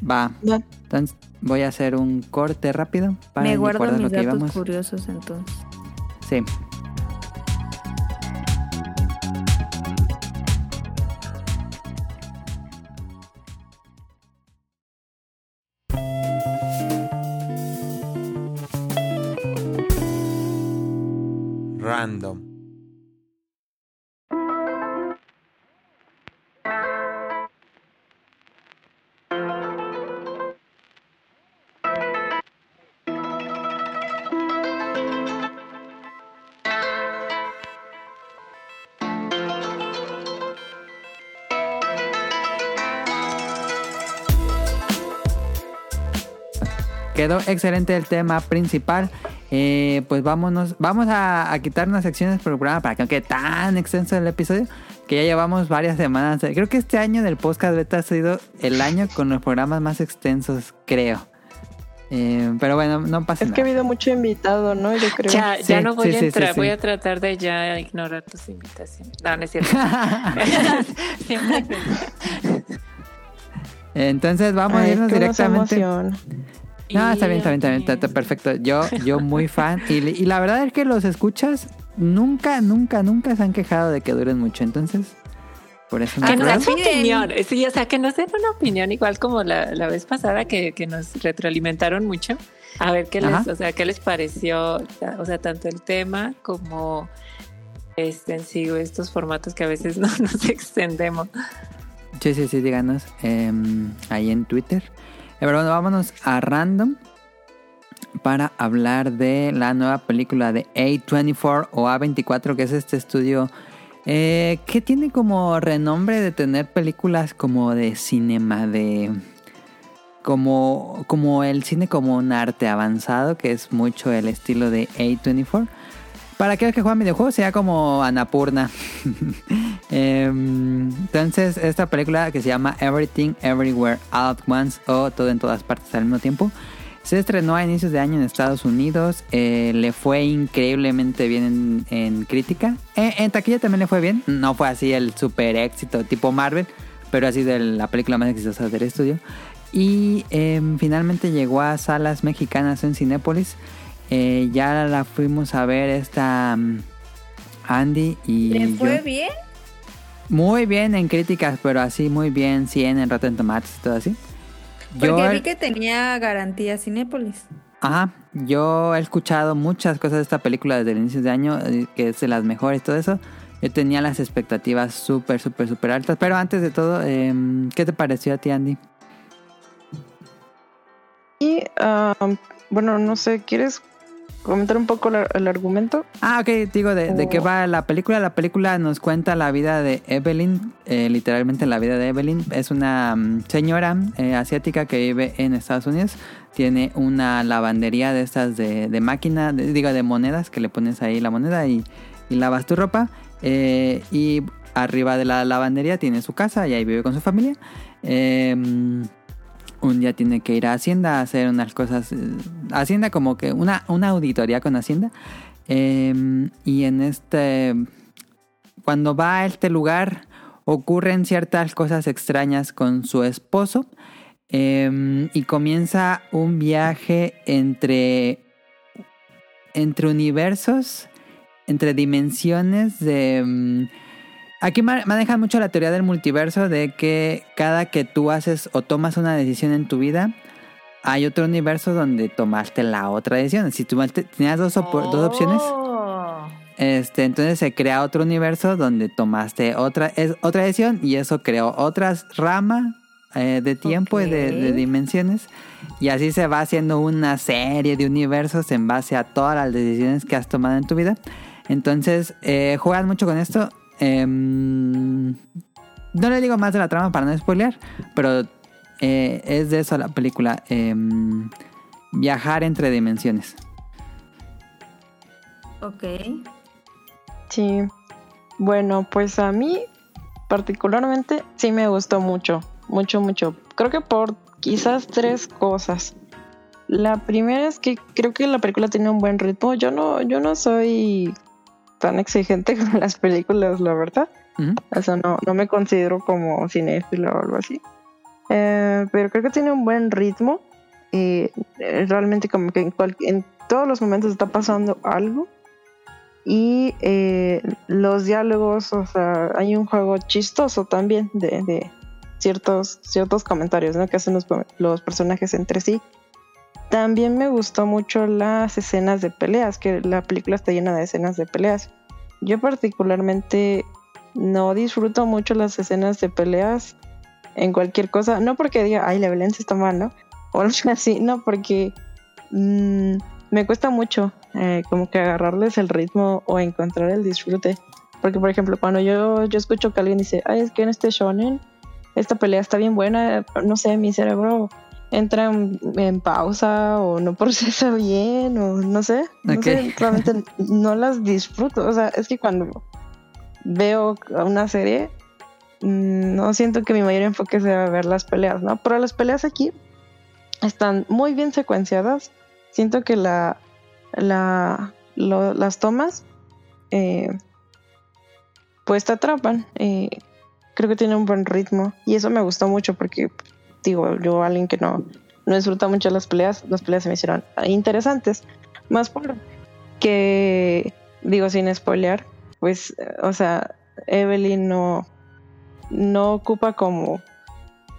Va. va. Entonces voy a hacer un corte rápido para Me guardo mis lo que datos íbamos. curiosos entonces. Sí. random. Quedó excelente el tema principal eh, pues vámonos, vamos a, a quitar unas secciones del programa para que no quede tan extenso el episodio. Que ya llevamos varias semanas. Creo que este año del podcast beta ha sido el año con los programas más extensos, creo. Eh, pero bueno, no pasa Es nada. que ha habido mucho invitado, ¿no? Yo creo. Ya, Sí, ya no voy sí, a entrar, sí, sí. voy a tratar de ya ignorar tus invitaciones. No, no es cierto. Entonces vamos a irnos directamente. No, está bien, está bien, está bien, está, está perfecto. Yo, yo muy fan. Y, y la verdad es que los escuchas nunca, nunca, nunca se han quejado de que duren mucho. Entonces, por eso Que nos den su opinión. Sí, o sea, que nos den una opinión igual como la, la vez pasada que, que nos retroalimentaron mucho. A ver qué les, Ajá. o sea, qué les pareció, o sea, tanto el tema como este en sí, estos formatos que a veces no nos extendemos. Sí, sí, sí, díganos em, ahí en Twitter. Pero bueno, vámonos a Random para hablar de la nueva película de A24 o A24, que es este estudio eh, que tiene como renombre de tener películas como de cinema, de como, como el cine como un arte avanzado, que es mucho el estilo de A24. Para aquellos que juegan videojuegos, sería como Anapurna. Em, entonces, esta película que se llama Everything Everywhere All at Once o Todo en todas partes al mismo tiempo, se estrenó a inicios de año en Estados Unidos. eh, le fue increíblemente bien en, en crítica. Eh, en taquilla también le fue bien. No fue así el super éxito tipo Marvel, pero ha sido la película más exitosa del estudio. Y em, finalmente llegó a salas mexicanas en Cinépolis. Eh, ya la fuimos a ver esta mm, Andy y ¿Le fue yo. bien? Muy bien en críticas, pero así muy bien 100 en Rotten Tomatoes y todo así. Porque Yo, vi que tenía garantía Cinépolis. ajá, yo he escuchado muchas cosas de esta película desde el inicio de año, eh, que es de las mejores y todo eso. Yo tenía las expectativas súper, súper, súper altas. Pero antes de todo, em, ¿qué te pareció a ti, Andy? Y, ah, bueno, no sé, ¿quieres comentar un poco la- el argumento? Ah, ok, digo, de, de qué Oh. va la película. La película nos cuenta la vida de Evelyn, eh, literalmente la vida de Evelyn. Es una mm, señora eh, asiática que vive en Estados Unidos. Tiene una lavandería de estas de, de máquina, de- digo, de monedas, que le pones ahí la moneda y, y lavas tu ropa. Eh, y arriba de la lavandería tiene su casa y ahí vive con su familia. Eh, un día tiene que ir a Hacienda a hacer unas cosas. eh, Hacienda como que una, una auditoría con Hacienda. Eh, y en este... Cuando va a este lugar ocurren ciertas cosas extrañas con su esposo. eh, y comienza un viaje entre... Entre universos. Entre dimensiones de... Aquí ma- manejan mucho la teoría del multiverso de que cada que tú haces o tomas una decisión en tu vida, hay otro universo donde tomaste la otra decisión. Si tú te- tenías dos, opciones, Oh. este, entonces se crea otro universo donde tomaste otra, es, otra decisión y eso creó otras ramas eh, de tiempo y de, dimensiones. Y así se va haciendo una serie de universos en base a todas las decisiones que has tomado en tu vida. Entonces, eh, juegan mucho con esto. Em, no le digo más de la trama para no spoilear, pero eh, es de eso la película. em, viajar entre dimensiones. Ok. Sí. Bueno, pues a mí particularmente sí me gustó mucho, mucho, mucho. Creo que por quizás tres cosas. La primera es que creo que la película tiene un buen ritmo. Yo no, yo no soy tan exigente con las películas, la verdad. O sea, no, no me considero como cinéfilo o algo así. Eh, pero creo que tiene un buen ritmo. Y eh, realmente como que en, cual- en todos los momentos está pasando algo. Y eh, los diálogos, o sea, hay un juego chistoso también de, de ciertos, ciertos comentarios ¿no? que hacen los, los personajes entre sí. También me gustó mucho las escenas de peleas, que la película está llena de escenas de peleas. Yo particularmente no disfruto mucho las escenas de peleas en cualquier cosa, no porque diga, ay, la violencia está mal, ¿no? O algo así, no, porque mm, me cuesta mucho eh, como que agarrarles el ritmo o encontrar el disfrute. Porque, por ejemplo, cuando yo, yo escucho que alguien dice, ay, es que en este shonen esta pelea está bien buena, no sé, mi cerebro entra en, en pausa o no procesa bien o no sé. No sé, realmente no las disfruto. O sea, es que cuando veo una serie, mm, no siento que mi mayor enfoque sea ver las peleas, ¿no? Pero las peleas aquí están muy bien secuenciadas. Siento que la, la, lo- las tomas, eh, pues te atrapan. eh, creo que tiene un buen ritmo y eso me gustó mucho porque, digo, yo alguien que no, no disfruta mucho las peleas, las peleas se me hicieron interesantes. Más por que, digo, sin spoilear, pues, eh, o sea, Evelyn no, no ocupa como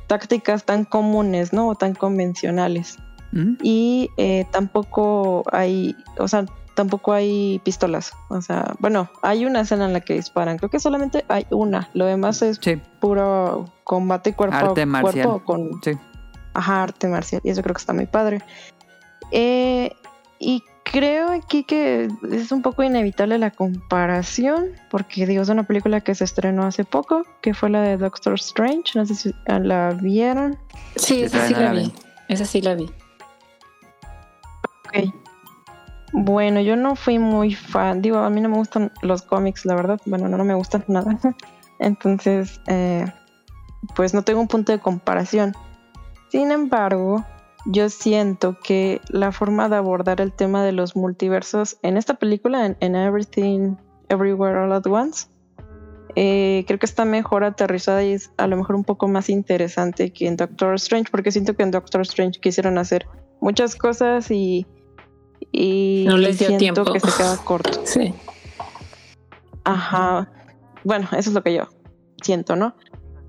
tácticas tan comunes, ¿no? O tan convencionales. ¿Mm? Y eh, tampoco hay, o sea, tampoco hay pistolas. O sea, bueno, hay una escena en la que disparan. Creo que solamente hay una. Lo demás es Sí, puro combate cuerpo Arte a marcial. cuerpo con sí. ajá, arte marcial. Y eso creo que está muy padre. Eh, y creo aquí que es un poco inevitable la comparación, porque digo, es una película que se estrenó hace poco, que fue la de Doctor Strange. No sé si la vieron. Sí, esa sí la vi. Esa sí la vi. Ok. Bueno, yo no fui muy fan. Digo, a mí no me gustan los cómics, la verdad. Bueno, no, no me gustan nada. Entonces, eh, pues no tengo un punto de comparación. Sin embargo, yo siento que la forma de abordar el tema de los multiversos en esta película, en, en Everything, Everywhere, All at Once, eh, creo que está mejor aterrizada y es a lo mejor un poco más interesante que en Doctor Strange, porque siento que en Doctor Strange quisieron hacer muchas cosas y, y No les dio siento tiempo. que se queda corto. Sí. Ajá. Bueno, eso es lo que yo siento, ¿no?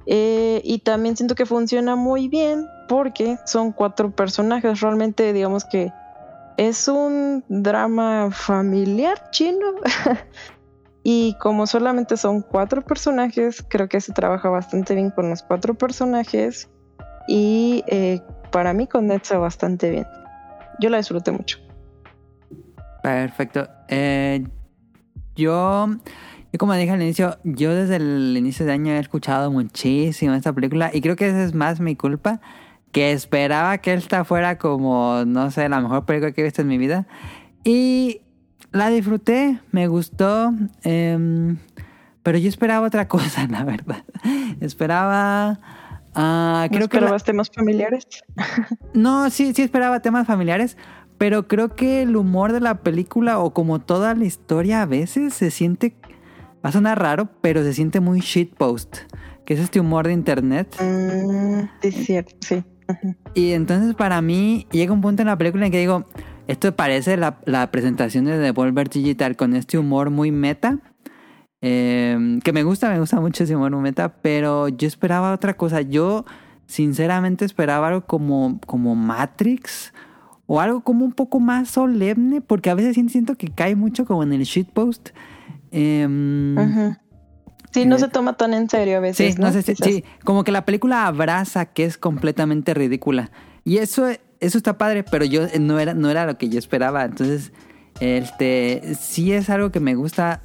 Eh, y también siento que funciona muy bien porque son cuatro personajes. Realmente, digamos que es un drama familiar chino. y como solamente son cuatro personajes, creo que se trabaja bastante bien con los cuatro personajes. Y eh, para mí condensa bastante bien. Yo la disfruté mucho. Perfecto. Eh, yo, yo, como dije al inicio, yo desde el inicio de año he escuchado muchísimo esta película y creo que esa es más mi culpa, que esperaba que esta fuera como, no sé, la mejor película que he visto en mi vida. Y la disfruté, me gustó, em, pero yo esperaba otra cosa, la verdad. Esperaba... ah, ¿No creo que la- temas familiares? no, sí, sí esperaba temas familiares, pero creo que el humor de la película o como toda la historia a veces se siente, va a sonar raro, pero se siente muy shitpost, que es este humor de internet. Mm, sí, es cierto, sí. Y entonces para mí llega un punto en la película en que digo, esto parece la, la presentación de Devolver Digital con este humor muy meta. eh, que me gusta, me gusta mucho ese humor muy meta, pero yo esperaba otra cosa. Yo sinceramente esperaba algo como, como Matrix o algo como un poco más solemne, porque a veces siento- que cae mucho como en el shitpost. Em, Ujú. Sí, no Eh, se toma tan en serio a veces. Sí, no sé si- Quizás. sí, como que la película abraza que es completamente ridícula. Y eso, eso está padre, pero yo eh, no era, no era lo que yo esperaba. Entonces, este, sí es algo que me gusta,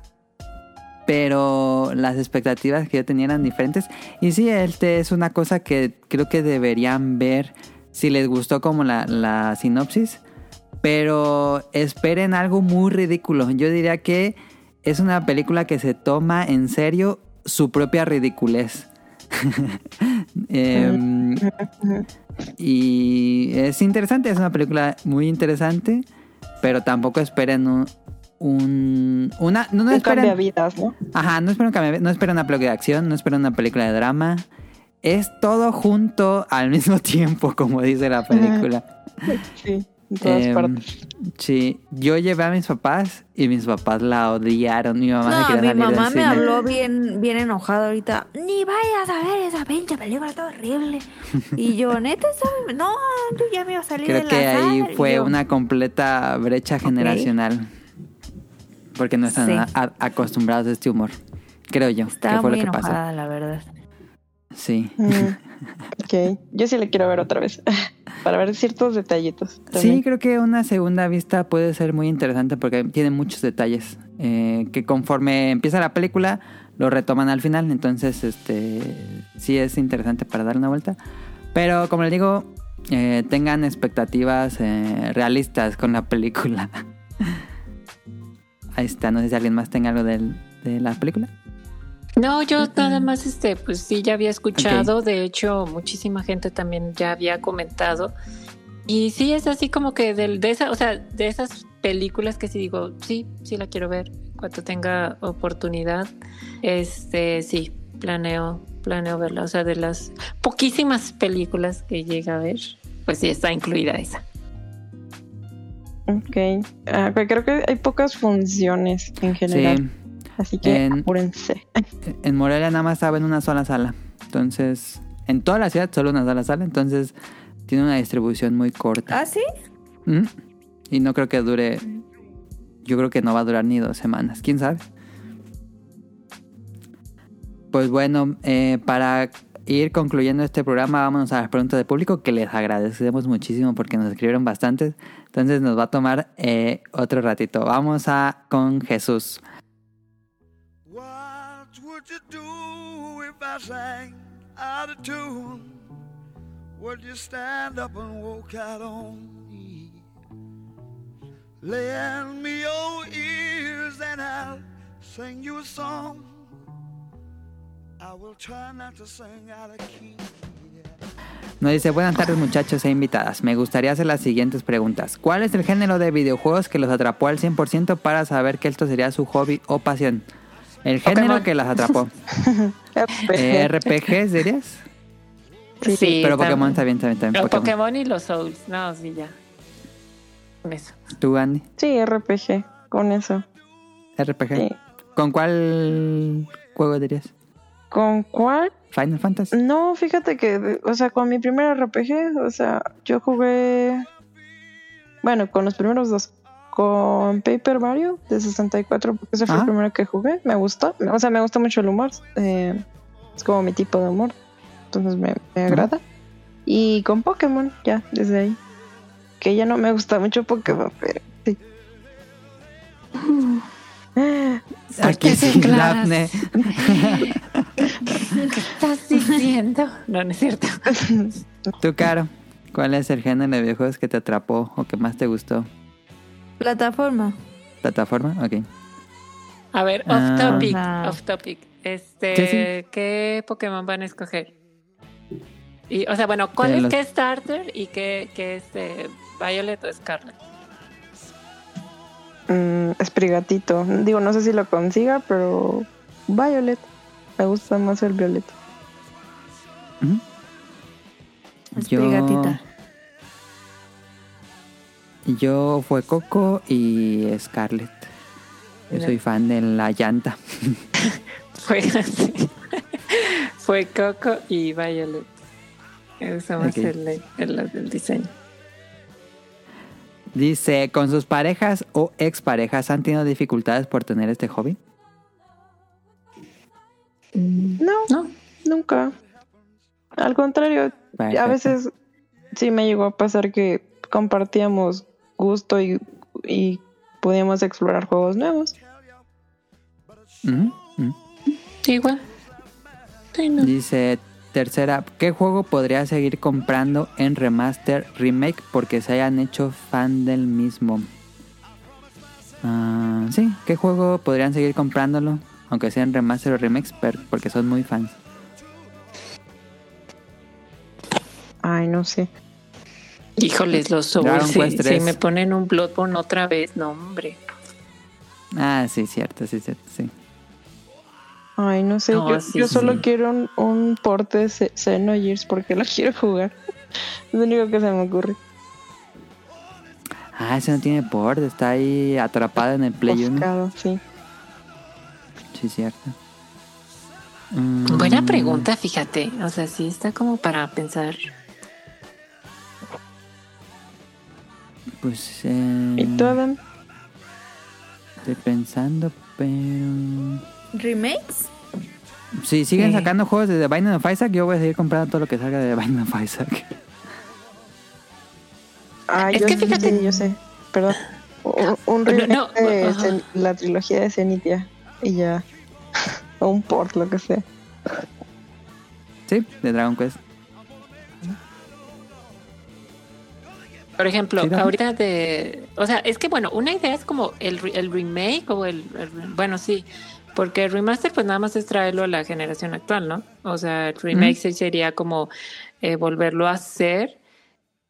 pero las expectativas que yo tenía eran diferentes. Y sí, este es una cosa que creo que deberían ver si les gustó como la, la sinopsis. Pero esperen algo muy ridículo. Yo diría que es una película que se toma en serio su propia ridiculez. Em, y es interesante, es una película muy interesante, pero tampoco esperen un... un- una, no, no esperen, cambiavidas, ¿no? ajá, no esperen, no esperen una película de acción, no esperen una película de drama. Es todo junto al mismo tiempo, como dice la película. Sí, en todas Em, partes. Sí, yo llevé a mis papás y mis papás la odiaron. Mi mamá se No, quería mi mamá me cine. habló bien, bien enojada ahorita. Ni vayas a ver esa pinche película, está horrible. Y yo, neta, está- no, yo ya me iba a salir Creo de que la ahí sala. Y fue yo, una completa brecha generacional. Porque no están Sí. acostumbrados a este humor. Creo yo. Estaba que fue muy lo que pasó. enojada, la verdad. Sí. Mm, ok, yo sí le quiero ver otra vez. Para ver ciertos detallitos. Sí, creo que una segunda vista puede ser muy interesante porque tiene muchos detalles eh, que conforme empieza la película lo retoman al final. Entonces, este sí es interesante para dar una vuelta. Pero como les digo, eh, tengan expectativas eh, realistas con la película. Ahí está, no sé si alguien más tenga algo del- de la película. No, yo nada más, este, pues sí, ya había escuchado. De hecho, muchísima gente también ya había comentado. Y sí, es así como que del- de, esa, o sea, de esas películas que sí digo, sí, sí la quiero ver. Cuando tenga oportunidad, este, sí, planeo, planeo verla. O sea, de las poquísimas películas que llega a ver, pues sí está incluida esa. Ok. Ah, pero creo que hay pocas funciones en general. Sí, Así que En- apúrense. en Morelia nada más estaba en una sola sala. Entonces, en toda la ciudad solo una sola sala. Entonces, tiene una distribución muy corta. ¿Ah, sí? Ujú. Y no creo que dure. Yo creo que no va a durar ni dos semanas. ¿Quién sabe? Pues bueno, eh, para ir concluyendo este programa, vámonos a las preguntas del público que les agradecemos muchísimo porque nos escribieron bastantes. Entonces nos va a tomar eh, otro ratito. Vamos a con Jesús. Would you do if I sang out of tune? Would you stand up and walk out on me? Lend me your ears and I'll sing you a song. I will try not to sing out of key. Nos dice, buenas tardes muchachos e invitadas. Me gustaría hacer las siguientes preguntas. ¿Cuál es el género de videojuegos que los atrapó al 100% para saber que esto sería su hobby o pasión? El género Pokémon. que las atrapó. Eh, ¿RPGs dirías? Sí, Pero Pokémon está bien, también, también. Los Pokémon. Pokémon y los Souls. No, sí, ya. Con eso. ¿Tú, Andy? Sí, RPG. Con eso. RPG. Sí. ¿Con cuál juego dirías? ¿Con cuál? ¿Final Fantasy? No, fíjate que, o sea, con mi primer RPG, o sea, yo jugué. Bueno, con los primeros dos. Con Paper Mario de 64, porque ese fue Ah. el primero que jugué. Me gustó. O sea, me gusta mucho el humor. eh, es como mi tipo de humor. Entonces me, me agrada. Y con Pokémon, ya, desde ahí. Que ya no me gusta mucho Pokémon, pero sí. Aquí declaras? Daphne. ¿Qué estás diciendo? No, no es cierto. Tú, Caro. ¿Cuál es el género de videojuegos que te atrapó o que más te gustó? Plataforma. ¿Plataforma? Ok. A ver, off Ah. topic, off topic. Este, Sí, sí. ¿qué Pokémon van a escoger? Y, o sea, bueno, ¿cuál es los- qué starter y qué, qué este, Violet o Scarlet? Mm, Esprigatito. Digo, no sé si lo consiga, pero Violet. Me gusta más el Violet. Ujú. Yo... yo fue Coco y Scarlett. Yo soy fan de la llanta. Fue así. Fue Coco y Violet. Eso va a Ok. ser el, el, el diseño. Dice, ¿con sus parejas o exparejas han tenido dificultades por tener este hobby? No, No, nunca. Al contrario, a veces sí me llegó a pasar que compartíamos gusto y, y podíamos explorar juegos nuevos. Sí, igual. Sí, no. Dice, tercera, ¿qué juego podría seguir comprando en remaster, remake, porque se hayan hecho fan del mismo? Ah, sí, ¿qué juego podrían seguir comprándolo? Aunque sean remaster o remakes, pero porque son muy fans. Ay, no sé. Híjoles, los Souls. Si, si 3. me ponen un Bloodborne otra vez, no, hombre. Ah, sí, cierto, sí, cierto, sí. Ay, no sé. No, yo sí, yo solo sí. quiero un, un porte de Xenogears porque lo quiero jugar. Es lo único que se me ocurre. Ah, ese no tiene port, está ahí atrapado en el Play 1. Ofuscado, sí. Sí, cierto. Mm, Buena pregunta, fíjate. O sea, sí está como para pensar. Pues eh, ¿Y tú, Adam? estoy pensando, pero... ¿Remakes? Si siguen Sí. sacando juegos de The Binding of Isaac, yo voy a seguir comprando todo lo que salga de The Binding of Isaac. Ay, Es yo que sí, fíjate- sí, yo sé. Perdón. Un, remake no, de la trilogía de Zenitia. Y ya. O un port, lo que sea. Sí, de Dragon Quest. Por ejemplo, Sí, ahorita de... O sea, es que bueno, una idea es como el, el remake o el, el- Bueno, sí, porque el remaster pues nada más es traerlo a la generación actual, ¿no? O sea, el remake sería como eh, volverlo a hacer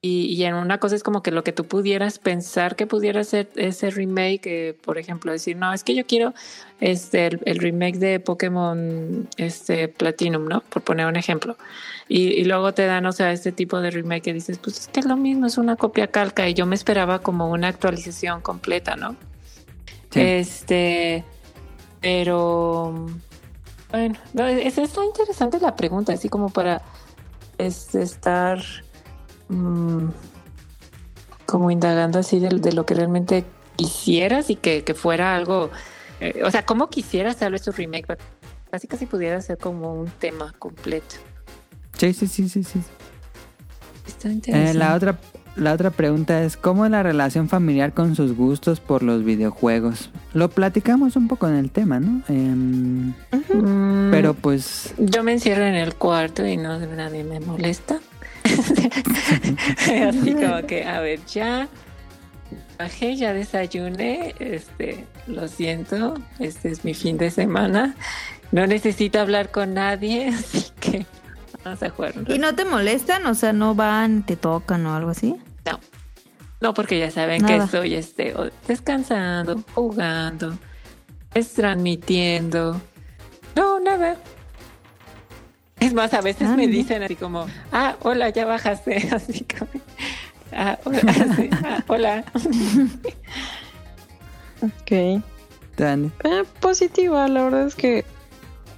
y, y en una cosa es como que lo que tú pudieras pensar que pudiera ser ese remake, eh, por ejemplo, decir, no, es que yo quiero este el, el remake de Pokémon este Platinum, ¿no? Por poner un ejemplo. Y, y luego te dan, o sea, este tipo de remake que dices, pues es que es lo mismo, es una copia calca y yo me esperaba como una actualización completa, ¿no? Sí. Este, pero bueno, no, es, está interesante la pregunta, así como para este, estar mm, como indagando así de, de lo que realmente quisieras y que, que fuera algo, eh, o sea, ¿cómo quisieras tal vez tu remake? Casi casi pudiera ser como un tema completo. Sí, sí, sí, sí, sí. Está Eh, interesante. la, otra, la otra pregunta es, ¿cómo es la relación familiar con sus gustos por los videojuegos? Lo platicamos un poco en el tema, ¿no? Em, Mm, pero pues... Yo me encierro en el cuarto y no nadie me molesta. Así como que, a ver, ya bajé, ya desayuné, este, lo siento, este es mi fin de semana. No necesito hablar con nadie, así que jugar ¿Y no te molestan? O sea, no van, te tocan o algo así. No, no, porque ya saben Nada. que estoy este, descansando, jugando, es transmitiendo. No, nada. Es más, a veces Ah, me dicen así como, ah, hola, ya bajaste, así como, ah, hola, así, ah, hola. Ok. Dani. Eh, positiva, la verdad es que,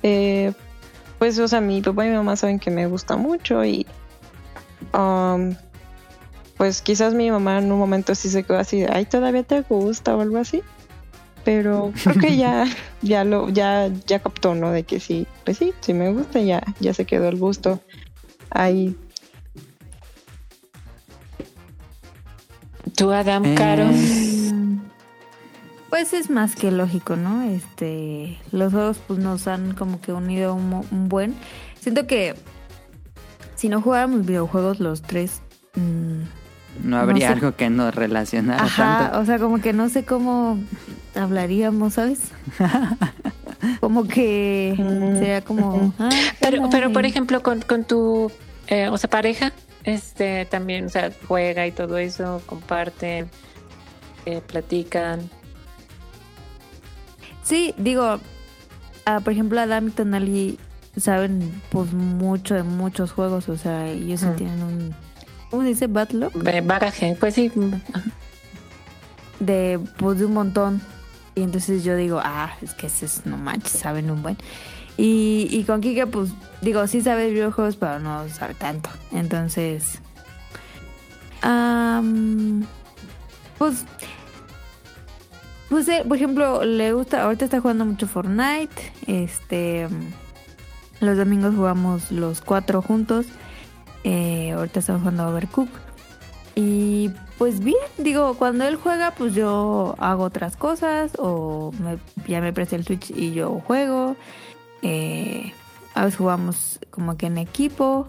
eh, pues, o sea, mi papá y mi mamá saben que me gusta mucho y, um, pues, quizás mi mamá en un momento sí se quedó así, de, ay, todavía te gusta o algo así, pero creo que ya, ya lo, ya, ya captó, ¿no? De que sí, pues sí, sí me gusta, ya, ya se quedó el gusto ahí. Tú, Adam, Eh, Caro. Mm, Pues es más que lógico, ¿no? Este, los juegos pues nos han como que unido un, mo- un buen. Siento que si no jugáramos videojuegos los tres, mm, No habría sé. algo que nos relacionara ajá, tanto. o sea, como que no sé cómo hablaríamos, ¿sabes? como que Mm, sería como, ah, Pero, pero por y- ejemplo, con, con tu, eh, o sea, pareja, este, también, o sea, juega y todo eso, comparten, eh, platican. Sí, digo, ah, por ejemplo, Adam y Tonali saben pues mucho de muchos juegos, o sea, ellos sí tienen un, ¿cómo se dice? Eh, Bagaje, pues sí. de pues de un montón. Y entonces yo digo, ah, es que ese es, no manches, saben un buen. Y, y con Kike, pues, digo, sí sabe videojuegos, pero no sabe tanto. Entonces, am, pues, pues, eh, por ejemplo, le gusta, ahorita está jugando mucho Fortnite. Este, los domingos jugamos los cuatro juntos. Eh, ahorita estamos jugando Overcook. Y pues bien, digo, cuando él juega, pues yo hago otras cosas o me- ya me presta el Switch y yo juego. Eh, a veces jugamos como que en equipo.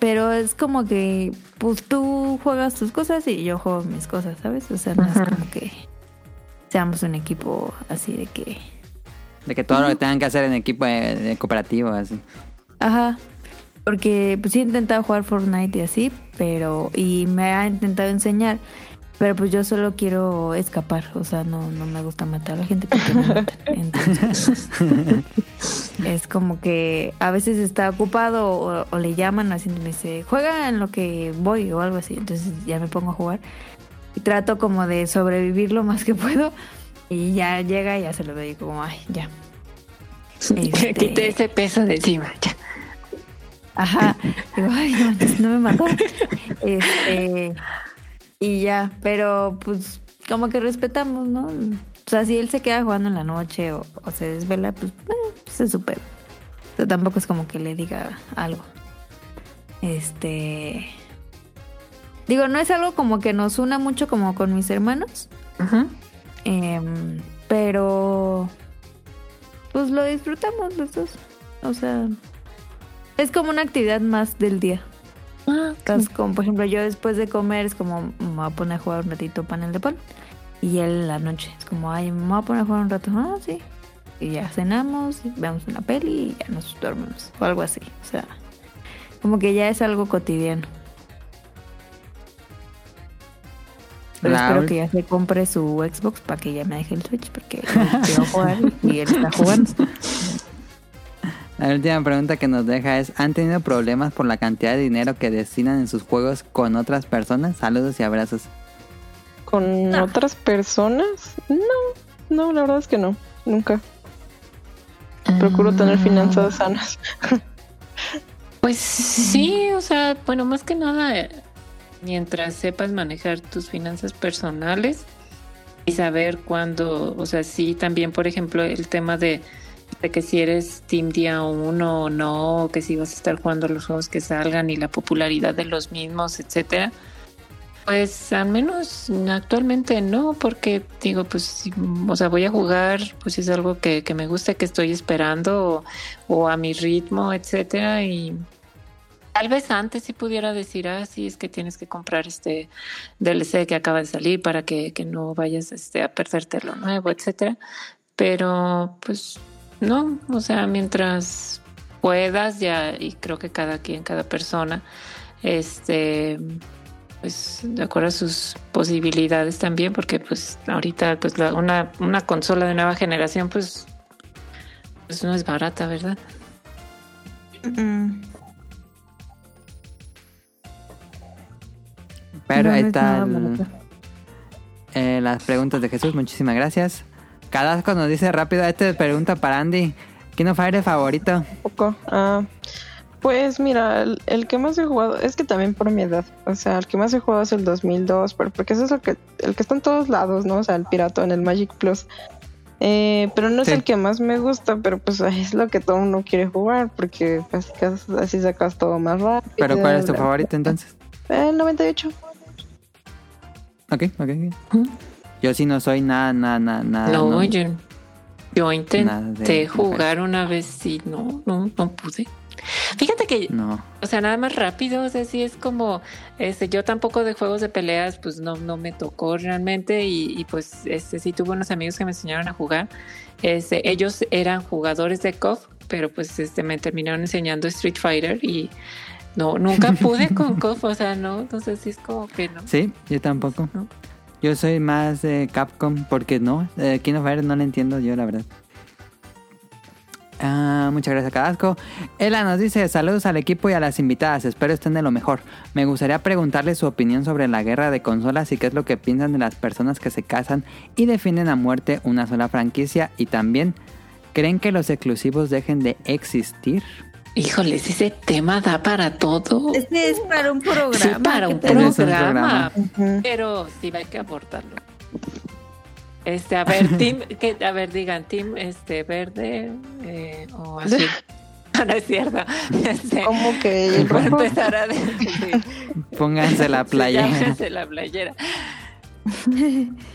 Pero es como que, pues tú juegas tus cosas y yo juego mis cosas, ¿sabes? O sea, no Ajá. es como que seamos un equipo así de que... De que todo lo que tengan que hacer en equipo de, de cooperativo, así. Ajá. Porque pues sí he intentado jugar Fortnite y así, pero... Y me ha intentado enseñar. Pero pues yo solo quiero escapar. O sea, no, no me gusta matar a la gente porque me matan. Entonces... es como que a veces está ocupado o, o le llaman así me dice, juega en lo que voy o algo así. Entonces ya me pongo a jugar. Y trato como de sobrevivir lo más que puedo. Y ya llega y ya se lo doy como, ay, ya. Este- Quité ese peso de encima. Ya. Ajá. Digo, ay, no, me mató. Este. Y ya, pero pues como que respetamos, ¿no? O sea, si él se queda jugando en la noche o, o se desvela, pues, eh, pues es súper. Pero tampoco es como que le diga algo. Este. Digo, no es algo como que nos una mucho como con mis hermanos. Ujú. em, pero. Pues lo disfrutamos los dos. O sea. Es como una actividad más del día. Ah, Entonces, como por ejemplo, yo después de comer es como me voy a poner a jugar un ratito panel de pon. Y él en la noche es como, ay, me voy a poner a jugar un rato. Ah, sí. Y ya cenamos, y vemos una peli y ya nos dormimos. O algo así. O sea, como que ya es algo cotidiano. Pero La espero que ya se compre su Xbox para que ya me deje el Switch porque quiero jugar y él está jugando. La última pregunta que nos deja es, ¿han tenido problemas por la cantidad de dinero que destinan en sus juegos con otras personas? Saludos y abrazos. ¿Con No. otras personas? No, no, la verdad es que no, nunca. Procuro tener Ah. finanzas sanas. Pues sí, o sea, bueno, más que nada, mientras sepas manejar tus finanzas personales y saber cuándo, o sea, sí, también, por ejemplo, el tema de, de que si eres Team Día 1 o no, o que si vas a estar jugando los juegos que salgan y la popularidad de los mismos, etcétera. Pues al menos actualmente no, porque digo, pues, o sea, voy a jugar, pues es algo que, que me gusta, que estoy esperando, o a mi ritmo, etcétera, y tal vez antes sí pudiera decir, ah, sí, es que tienes que comprar este DLC que acaba de salir para que, que no vayas este, a perderte lo nuevo, etcétera, pero pues no, o sea, mientras puedas ya, y creo que cada quien, cada persona, este pues de acuerdo a sus posibilidades también, porque pues ahorita pues la- una, una consola de nueva generación pues, pues no es barata, ¿verdad? Pero No, no ahí es está nada el- barato. eh, las preguntas de Jesús. Muchísimas gracias. Cadasco nos dice rápido, este pregunta para Andy. ¿Quién of Fire favorito? poco. Ah, pues mira, el, el que más he jugado, es que también por mi edad, o sea, el que más he jugado es el 2002, pero porque ese es el que, el que está en todos lados, ¿no? O sea, el pirata en el Magic Plus. Eh, pero no es el que más me gusta, pero pues es lo que todo uno quiere jugar, porque así, así sacas todo más rápido. ¿Pero cuál es tu favorito entonces? El 98. Ok, ok. Yo sí no soy nada, nada, nada, nada. no, no. yo, intenté jugar una vez y no, no, no pude. Fíjate que No. O sea, nada más rápido, o sea, sí es como, este, yo tampoco de juegos de peleas, pues no, no me tocó realmente y, y, pues, este, sí tuve unos amigos que me enseñaron a jugar. Este, ellos eran jugadores de KOF, pero pues, este, me terminaron enseñando Street Fighter y no, nunca pude con KOF, o sea, no, entonces sí es como que no. Sí, yo tampoco. No. Yo soy más de Capcom porque no. Eh, King of Fire no lo entiendo yo, la verdad. Ah, muchas gracias, Cadasco. Ela nos dice: Saludos al equipo y a las invitadas. Espero estén de lo mejor. Me gustaría preguntarle su opinión sobre la guerra de consolas y qué es lo que piensan de las personas que se casan y defienden a muerte una sola franquicia. Y también, ¿creen que los exclusivos dejen de existir? Híjoles, ese tema da para todo. Este es para un programa. Sí, para ¿qué un programa, pero sí hay que abordarlo. Este, a ver, team, que, a ver, digan, team, este, verde eh, o azul. No, no es cierto. Este, ¿Cómo que el voy a rojo? empezar a decir. Pónganse la playera. Llámese la playera.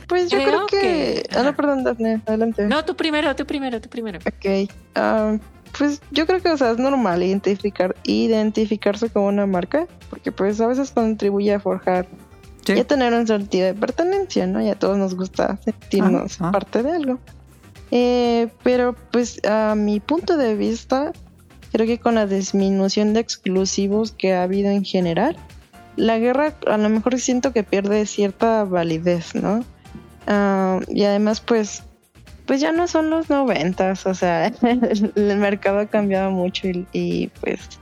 Pues yo Creo creo que... que- Ah, no, perdón, Daphne, adelante. No, tú primero, tú primero, tú primero. Ok. ah, pues yo creo que o sea, es normal identificar identificarse como una marca, porque pues a veces contribuye a forjar Sí. y a tener un sentido de pertenencia, ¿no? Y a todos nos gusta sentirnos Ajá, ajá. parte de algo. Eh, pero pues a mi punto de vista, creo que con la disminución de exclusivos que ha habido en general, la guerra a lo mejor siento que pierde cierta validez, ¿no? Ah, y además pues pues ya no son los noventas, o sea, el, mercado ha cambiado mucho y, pues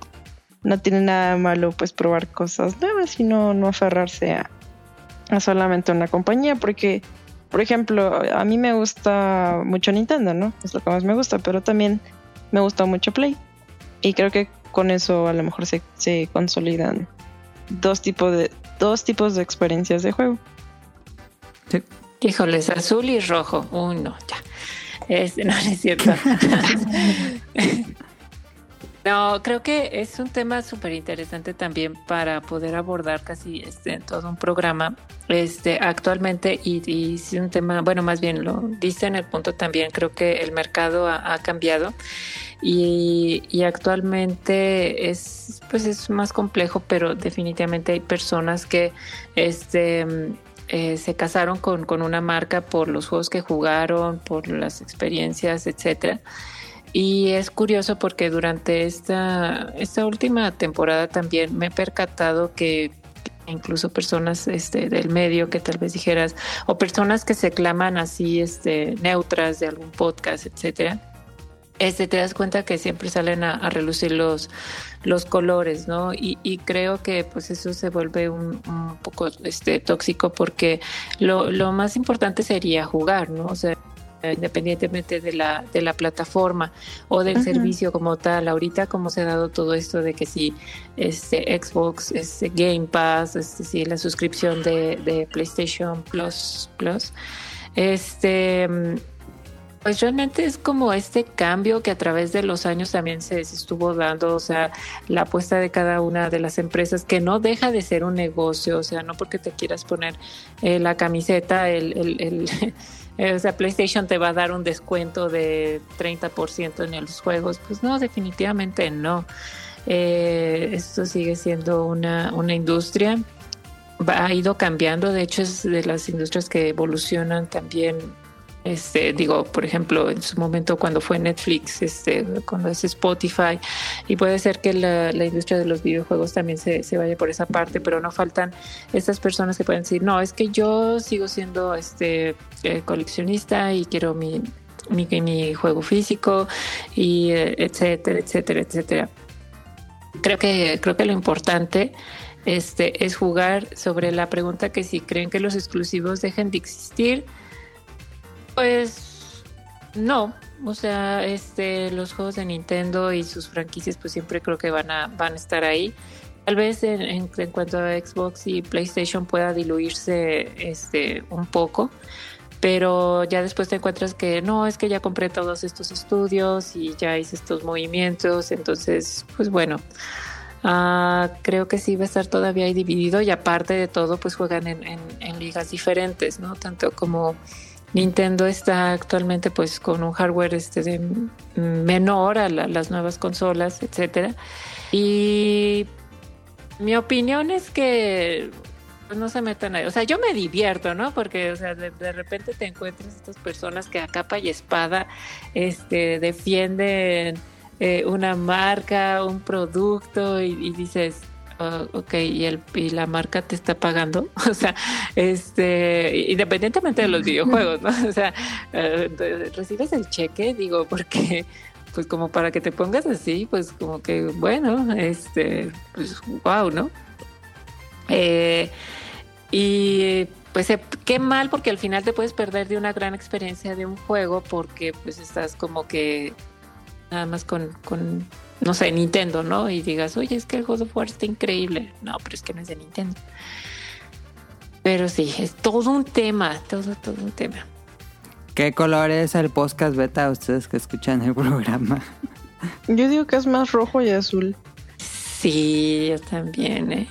no tiene nada malo pues probar cosas nuevas y no, no aferrarse a, a solamente una compañía, porque por ejemplo, a mí me gusta mucho Nintendo, ¿no? Es lo que más me gusta, pero también me gusta mucho Play. Y creo que con eso a lo mejor se, se consolidan dos tipos de dos tipos de experiencias de juego. Sí. Híjoles, azul y rojo. Uy, no, ya. Este, no, es cierto. No, creo que es un tema súper interesante también para poder abordar casi este, todo un programa. Este, actualmente, y, es un tema, bueno, más bien lo dice en el punto también, creo que el mercado ha, ha cambiado y, y actualmente es, pues es más complejo, pero definitivamente hay personas que este, eh, se casaron con, con una marca por los juegos que jugaron, por las experiencias, etcétera. Y es curioso porque durante esta, esta última temporada también me he percatado que incluso personas este, del medio que tal vez dijeras, o personas que se claman así este, neutras de algún podcast, etcétera, este, te das cuenta que siempre salen a, a relucir los, los colores, ¿no? Y, y, creo que pues eso se vuelve un, un poco este, tóxico porque lo, lo más importante sería jugar, ¿no? O sea, independientemente de la, de la plataforma o del uh -huh. servicio como tal. Ahorita como se ha dado todo esto de que si este Xbox, este Game Pass, este si la suscripción de, de PlayStation Plus Plus, este pues realmente es como este cambio que a través de los años también se, estuvo dando, o sea, la apuesta de cada una de las empresas, que no deja de ser un negocio, o sea, no porque te quieras poner eh, la camiseta, el, el o sea, PlayStation te va a dar un descuento de 30% en los juegos. Pues no, definitivamente no. Eh, esto sigue siendo una, una industria. Ha ido cambiando, de hecho es de las industrias que evolucionan también este, digo, por ejemplo, en su momento cuando fue Netflix, este, cuando es Spotify, y puede ser que la, industria de los videojuegos también se, vaya por esa parte, pero no faltan estas personas que pueden decir, no, es que yo sigo siendo este eh, coleccionista y quiero mi juego físico, y eh, etcétera, etcétera, etcétera. Creo que, creo que lo importante este, es jugar sobre la pregunta que si creen que los exclusivos dejen de existir, pues no, o sea, este, los juegos de Nintendo y sus franquicias, pues siempre creo que van a, van a estar ahí. Tal vez en, en, cuanto a Xbox y PlayStation pueda diluirse este, un poco, pero ya después te encuentras que no, es que ya compré todos estos estudios y ya hice estos movimientos, entonces, pues bueno. Uh, creo que sí va a estar todavía ahí dividido y aparte de todo, pues juegan en, en ligas diferentes, ¿no? Tanto como Nintendo está actualmente pues con un hardware este de menor a la, las nuevas consolas, etcétera. Y mi opinión es que pues, no se metan ahí. O sea, yo me divierto, ¿no? Porque, o sea, de, repente te encuentras estas personas que a capa y espada este, defienden eh, una marca, un producto y, y dices, Uh, ok, y, el, y la marca te está pagando, o sea, este, independientemente de los videojuegos, ¿no? O sea, uh, recibes el cheque, digo, porque, pues como para que te pongas así, pues como que, bueno, este, pues, wow, ¿no? Eh, y pues qué mal porque al final te puedes perder de una gran experiencia de un juego porque pues estás como que nada más con, con no sé, Nintendo, ¿no? Y digas, oye, es que el God of War está increíble. No, pero es que no es de Nintendo. Pero sí, es todo un tema, todo, todo un tema. ¿Qué color es el podcast beta ustedes que escuchan el programa? Yo digo que es más rojo y azul. Sí, yo también, ¿eh?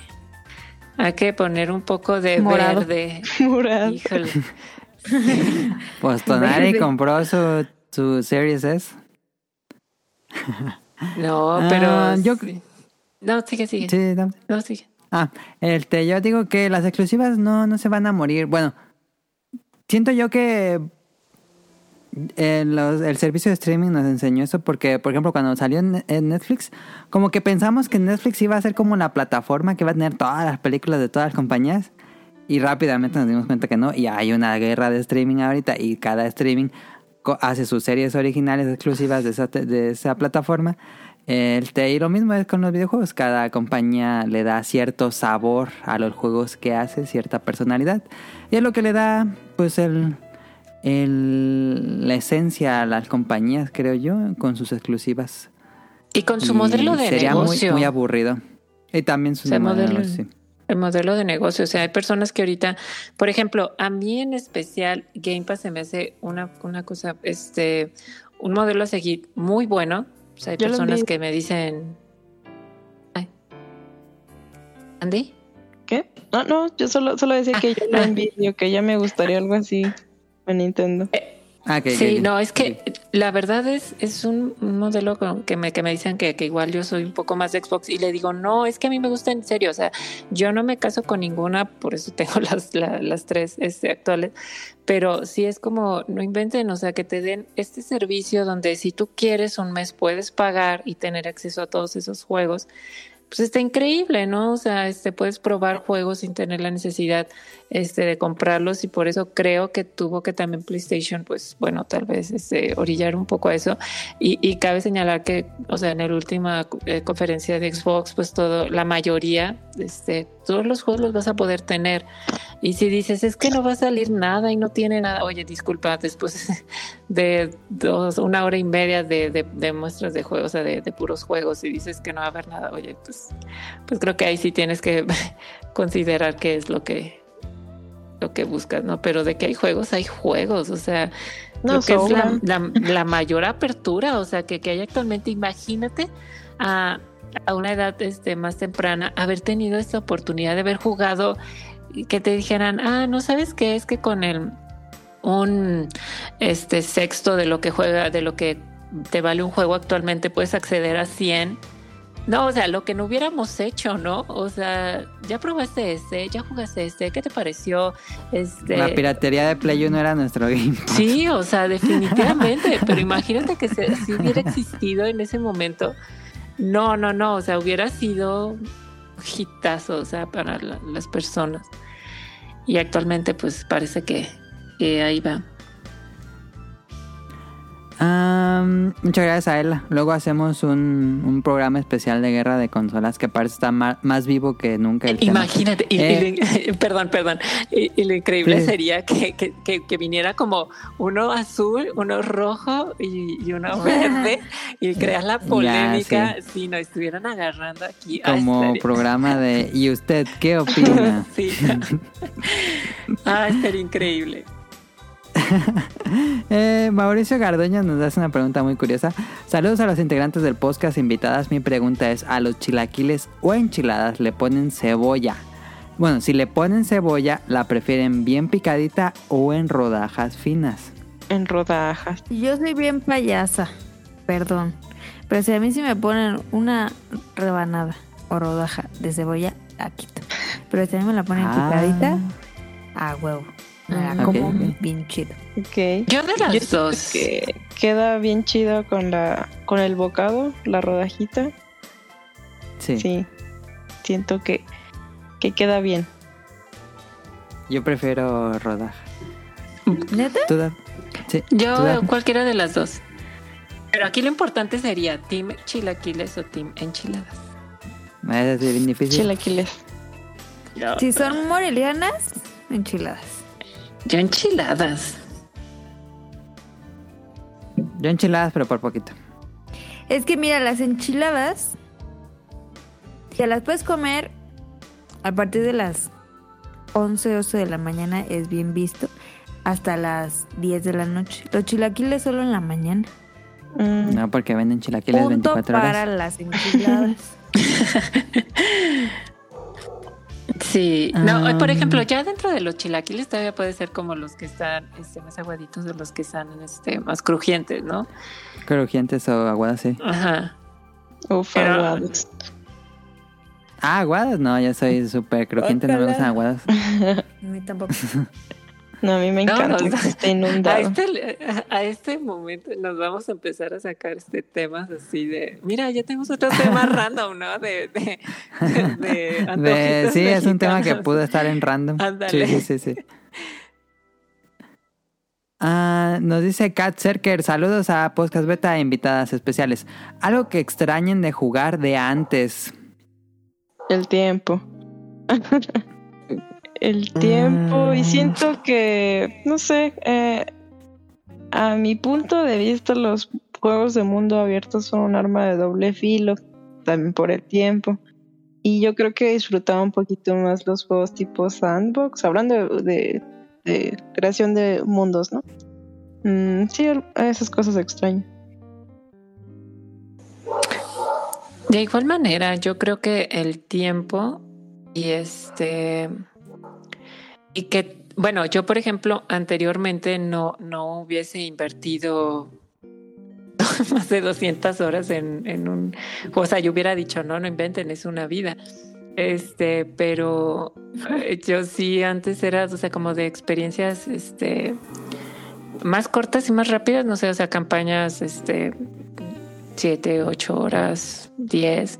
Hay que poner un poco de Morado. verde. Morado. Híjole. pues Tonari compró su, su Series S. No, pero. Ah, yo... No, sigue, sigue. Sí, no. no, sigue. Ah, este, yo digo que las exclusivas no, no se van a morir. Bueno, siento yo que el, los, el, servicio de streaming nos enseñó eso porque, por ejemplo, cuando salió en, en, Netflix, como que pensamos que Netflix iba a ser como la plataforma que iba a tener todas las películas de todas las compañías y rápidamente nos dimos cuenta que no y hay una guerra de streaming ahorita y cada streaming hace sus series originales exclusivas de esa, de esa plataforma. Este, y lo mismo es con los videojuegos. Cada compañía le da cierto sabor a los juegos que hace, cierta personalidad. Y es lo que le da, pues, el, el, la esencia a las compañías, creo yo, con sus exclusivas. Y con su y modelo de sería negocio. Sería muy, muy, aburrido. Y también su modelo sí el modelo de negocio. O sea, hay personas que ahorita, por ejemplo, a mí en especial, Game Pass se me hace una, una cosa, este, un modelo a seguir muy bueno, Pues hay Yo lo personas que me dicen... Ay. ¿Andy? ¿Qué? No, no, yo solo, solo decía que yo lo Ah. envidio, que ya me gustaría algo así en Nintendo. Ah, que- Sí, que- no, es que la verdad es, es un modelo que me, que me dicen que, que igual yo soy un poco más de Xbox y le digo, no, es que a mí me gusta en serio, o sea, yo no me caso con ninguna, por eso tengo las, la- las tres este, actuales, pero sí es como, no inventen, o sea, que te den este servicio donde si tú quieres un mes puedes pagar y tener acceso a todos esos juegos. Pues está increíble, ¿no? O sea, este puedes probar juegos sin tener la necesidad este de comprarlos y por eso creo que tuvo que también PlayStation, pues bueno, tal vez este orillar un poco a eso. Y, y cabe señalar que, o sea, en la última eh, conferencia de Xbox, pues todo, la mayoría, este, todos los juegos los vas a poder tener. Y si dices es que no va a salir nada y no tiene nada, oye, disculpa, después de dos, una hora y media de, de, muestras de juegos, o sea, de, de puros juegos y dices que no va a haber nada, oye, pues, pues creo que ahí sí tienes que considerar qué es lo que lo que buscas, ¿no? Pero de que hay juegos, hay juegos, o sea, No, creo que es la, sobran. la- la mayor apertura, o sea, que, que hay actualmente, imagínate a, a una edad este, más temprana haber tenido esta oportunidad de haber jugado que te dijeran, ah, no sabes qué es que con el un este sexto de lo que juega, de lo que te vale un juego actualmente, puedes acceder a 100 no, o sea, lo que no hubiéramos hecho, ¿no? O sea, ya probaste este, ya jugaste este, ¿qué te pareció? Este, La piratería de Play 1 era nuestro game. Sí, o sea, definitivamente, pero imagínate que se- si hubiera existido en ese momento, no, no, no, o sea, hubiera sido hitazo, o sea, para la- las personas. Y actualmente, pues parece que, que ahí va. Am, muchas gracias a Ella. Luego hacemos un, un programa especial de guerra de consolas que parece estar más vivo que nunca. El tema. Imagínate, y, y Eh. perdón, perdón, y, y lo increíble Sí. sería que, que- que- que viniera como uno azul, uno rojo y, uno verde y creas la polémica si nos estuvieran agarrando aquí. Ah, Como programa de ¿Y usted qué opina? Sí. ah, estaría increíble. Eh, Mauricio Gardoña nos hace una pregunta muy curiosa. Saludos a los integrantes del podcast invitadas. Mi pregunta es, ¿a los chilaquiles o enchiladas le ponen cebolla? Bueno, si le ponen cebolla, ¿la prefieren bien picadita o en rodajas finas? En rodajas. Yo soy bien payasa, perdón. Pero si a mí sí me ponen una rebanada o rodaja de cebolla, la quito. Pero si a mí me la ponen Ah. picadita, a huevo. Mm, como bien chido. Ok. Yo de las Yo siento dos. que queda bien chido con la con el bocado, la rodajita. Sí. Sí. Siento que, que queda bien. Yo prefiero rodaja. ¿Neta? ¿Tú, Daf? Sí. Yo cualquiera de las dos. Pero aquí lo importante sería team chilaquiles o team enchiladas. Es bien difícil. Chilaquiles. Si son morelianas, enchiladas. Yo enchiladas. Yo enchiladas, pero por poquito. Es que mira, las enchiladas, que las puedes comer a partir de las 11, 12 de la mañana, es bien visto, hasta las 10 de la noche. Los chilaquiles solo en la mañana. Mm, No, porque venden chilaquiles Punto 24 horas. para las enchiladas. Sí, no, Ah. por ejemplo, ya dentro de los chilaquiles todavía puede ser como los que están este, más aguaditos o los que están este, más crujientes, ¿no? Crujientes o aguadas, sí. Ajá. uf, Pero- aguados. Ah, aguadas, no, yo soy súper crujiente, no me gustan aguadas. A mí tampoco. No, a mí me No, encanta no, que esté A inundado. este, a este momento nos vamos a empezar a sacar este temas así de, mira, ya tenemos otro tema random, ¿no? De, de, de, De- sí, es un tema que pudo estar en random. Ándale. Sí, sí, sí, sí. Ah, nos dice Kat Serker, saludos a Podcast Beta e invitadas especiales. Algo que extrañen de jugar de antes. El tiempo. el tiempo. Y Mm. siento que, no sé, eh, a mi punto de vista los juegos de mundo abierto son un arma de doble filo, también por el tiempo. Y yo creo que disfrutaba un poquito más los juegos tipo sandbox, hablando de, de- de creación de mundos, ¿no? Mm, sí, esas cosas extraño. De igual manera, yo creo que el tiempo y este y que bueno, yo por ejemplo anteriormente no no hubiese invertido más de 200 horas en, en un o sea, yo hubiera dicho, no, no inventen, es una vida. Este, pero eh, yo sí antes era, o sea, como de experiencias este más cortas y más rápidas, no sé, o sea, campañas este siete, ocho horas, diez,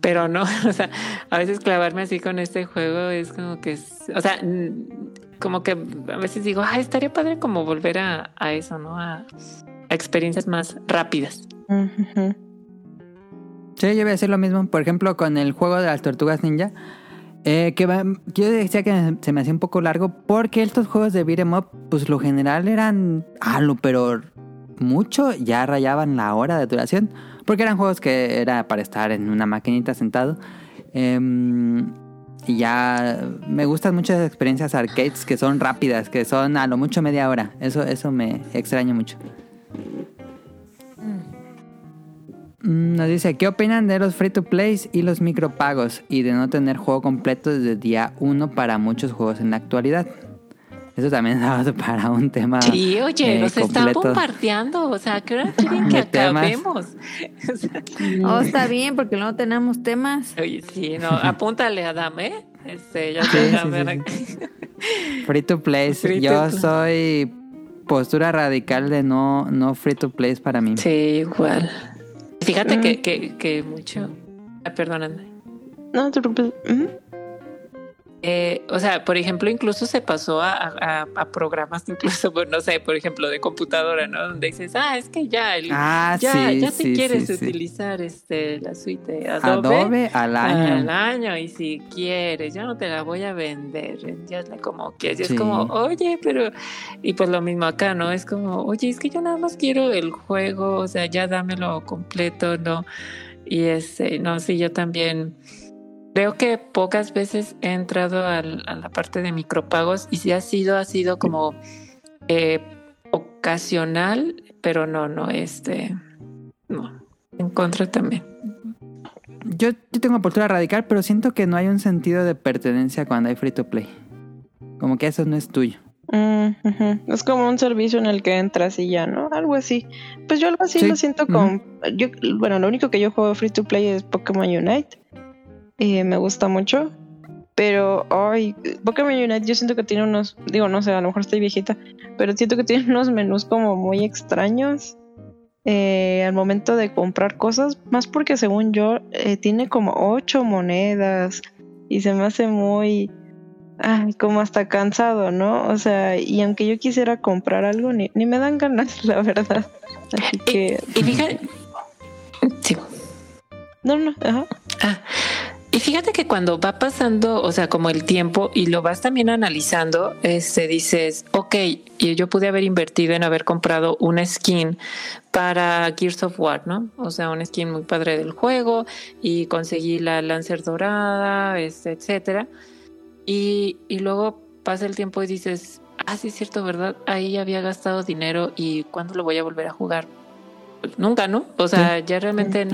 pero no, o sea, a veces clavarme así con este juego es como que, o sea, como que a veces digo, ay, estaría padre como volver a, eso, ¿no? A, experiencias más rápidas. Sí, yo voy a decir lo mismo. Por ejemplo, con el juego de las tortugas ninja. eh, que va- yo decía que se me hacía un poco largo porque estos juegos de beat'em up, pues lo general eran. Ah, lo, pero mucho ya rayaban la hora de duración. Porque eran juegos que era para estar en una maquinita sentado. Em, y ya me gustan mucho las experiencias arcades que son rápidas, que son a lo mucho media hora. Eso, eso me extraña mucho. Mm, Nos dice, ¿qué opinan de los free to plays y los micropagos y de no tener juego completo desde día uno para muchos juegos en la actualidad? Eso también es para un tema. Sí, oye, eh, nos están completo. bombardeando, o sea, ¿qué hora quieren que acabemos? O sea, Oh, está bien, porque luego tenemos temas. oye, sí, no, apúntale, Adam, ¿eh? Este, ya Sí, te sí, sí, aquí. Free to. Free to Yo play. soy postura radical de no, no free to plays para mí. Sí, igual. Fíjate Mm. que, que, que mucho. Ah, perdóname. No te preocupes. Eh, o sea, por ejemplo, incluso se pasó a, a- a programas, incluso, pues, no sé, por ejemplo, de computadora, ¿no? Donde dices, ah, es que ya, el, Ah, ya, sí, ya te sí, quieres sí, utilizar este, la suite de Adobe. Adobe al año. Al año, y si quieres, yo no te la voy a vender, ya es como que Sí. es como, oye, pero, y pues lo mismo acá, ¿no? Es como, oye, es que yo nada más quiero el juego, o sea, ya dámelo completo, ¿no? Y este, no, sí, yo también creo que pocas veces he entrado al- a la parte de micropagos y si ha sido, ha sido como eh, ocasional, pero no, no, este, no, en contra también. Yo, yo tengo postura radical, pero siento que no hay un sentido de pertenencia cuando hay free to play. Como que eso no es tuyo. Mm. Es como un servicio en el que entras y ya, ¿no? Algo así. Pues yo algo así Sí. lo siento con... yo, bueno, lo único que yo juego free to play es Pokémon Unite. Y me gusta mucho. Pero, ay, Pokémon Unite yo siento que tiene unos... Digo, no sé, a lo mejor estoy viejita. Pero siento que tiene unos menús como muy extraños. eh, al momento de comprar cosas. Más porque según yo, eh, tiene como ocho monedas. Y se me hace muy... Ay, como hasta cansado, ¿no? O sea, y aunque yo quisiera comprar algo, ni, ni me dan ganas, la verdad. Así que, Y fíjate, sí. no, no, ajá. Ah, y fíjate que cuando va pasando, o sea, como el tiempo y lo vas también analizando, este, dices, ok, yo pude haber invertido en haber comprado una skin para Gears of War, ¿no? O sea, una skin muy padre del juego y conseguí la Lancer dorada, este, etcétera. Y, y luego pasa el tiempo y dices, ah, sí es cierto, ¿verdad? Ahí había gastado dinero y ¿cuándo lo voy a volver a jugar? Nunca, ¿no? O sea, ya realmente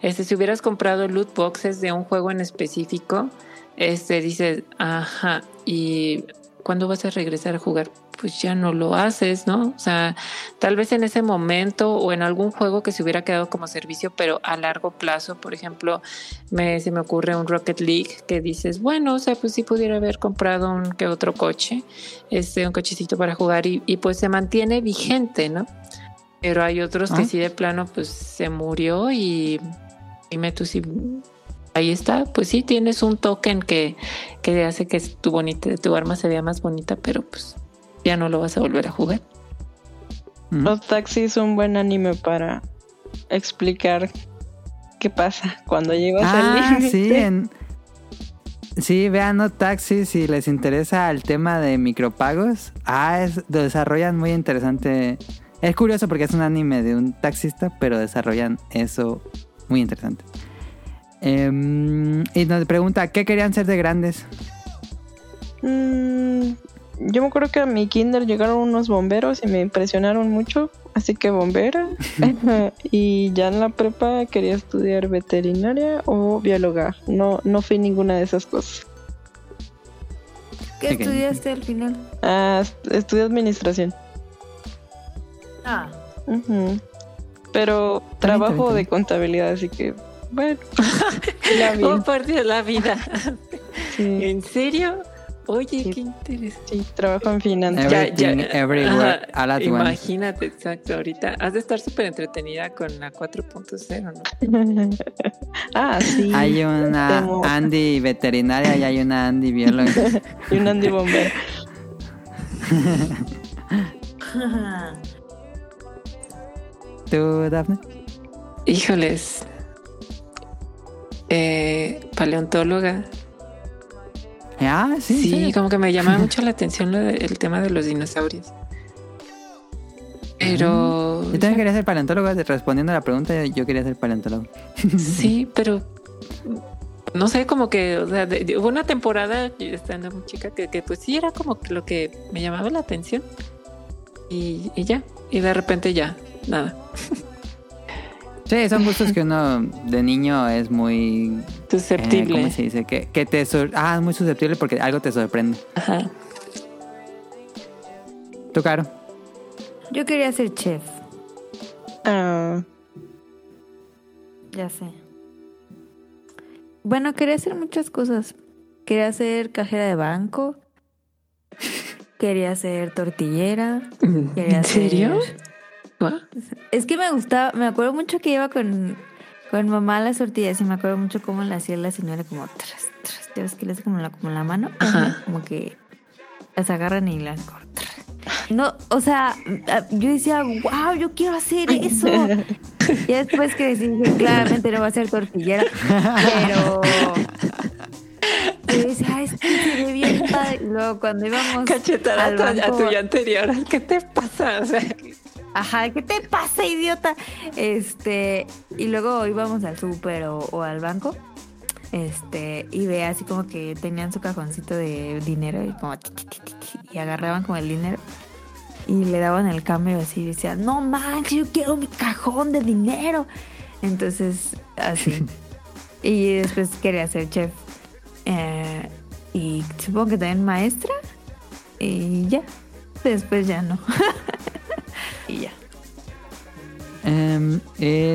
este, si hubieras comprado loot boxes de un juego en específico, este, dices, ajá, ¿y cuándo vas a regresar a jugar? Pues ya no lo haces, ¿no? O sea, tal vez en ese momento o en algún juego que se hubiera quedado como servicio, pero a largo plazo, por ejemplo, me, se me ocurre un Rocket League que dices, bueno, o sea, pues sí pudiera haber comprado un que otro coche, este, un cochecito para jugar y, y pues se mantiene vigente, ¿no? Pero hay otros que Ah. sí de plano pues se murió y dime tú si ahí está, pues sí tienes un token que, que hace que tu bonita, tu arma se vea más bonita, pero pues ya no lo vas a volver a jugar. Los taxis un buen anime para explicar qué pasa cuando llegas al Ah, límite. sí, en... Sí, vean No Taxi si les interesa el tema de micropagos. Ah, es, lo desarrollan muy interesante. Es curioso porque es un anime de un taxista, pero desarrollan eso muy interesante. Em, y nos pregunta, ¿qué querían ser de grandes? Mm, yo me acuerdo que a mi kinder llegaron unos bomberos y me impresionaron mucho, así que bombera. y ya en la prepa quería estudiar veterinaria o bióloga. No, no fui ninguna de esas cosas. ¿Qué estudiaste al final? Ah, est- estudié administración. Ah, Ujú. Pero trabajo de contabilidad, así que bueno. bien. por Dios, la vida. Sí, ¿En serio? Oye, Sí. qué interesante. sí, trabajo en finanzas. Ya, Everything, ya, everywhere, ajá, all at once. Imagínate, exacto. Ahorita has de estar súper entretenida con la 4.0, ¿no? ah, sí. Hay una Temo. Andy veterinaria y hay una Andy bióloga. Y un Andy bombero. ¿Tú, Dafne? Híjoles. Eh, paleontóloga. Ah, sí. Sí, como que me llama mucho la atención el tema de los dinosaurios. Pero. Yo también quería ser paleontólogo. Respondiendo a la pregunta, yo quería ser paleontólogo. Sí, pero no sé, como que, o sea, de- de- hubo una temporada estando muy chica que, que pues sí era como lo que me llamaba la atención y, y ya, y de repente ya, nada, Sí, son gustos que uno de niño es muy... eh, susceptible. ¿Cómo se dice? Que, que te... sor- Ah, muy susceptible porque algo te sorprende. Ajá. ¿Tú, Caro? yo quería ser chef, Ah, ya sé. Bueno, quería hacer muchas cosas. Quería ser cajera de banco. Quería ser tortillera. Quería ¿En serio? ser- Es que me gustaba, me acuerdo mucho que iba con, con mamá a las tortillas y me acuerdo mucho cómo le hacía la señora como tras, tras, ya ves que le hace como la, como la mano, Ajá. como que las agarran y las cortan. No, o sea, yo decía, wow, yo quiero hacer eso. Y después que dije, claramente no va a ser tortillera, pero... Yo decía, "Ay, es que se ve bien padre. Y luego cuando íbamos Cachetada al a tu, a tuya anterior, ¿qué te pasa? O sea, Ajá, ¿qué te pasa, idiota? Este, y luego íbamos al súper o, o al banco. Este, y ve así como que tenían su cajoncito de dinero y como y agarraban como el dinero y le daban el cambio así y decían, no manches, yo quiero mi cajón de dinero. Entonces, así. y después quería ser chef. Eh, y supongo que también maestra. Y ya. Después ya no. y ya. Em,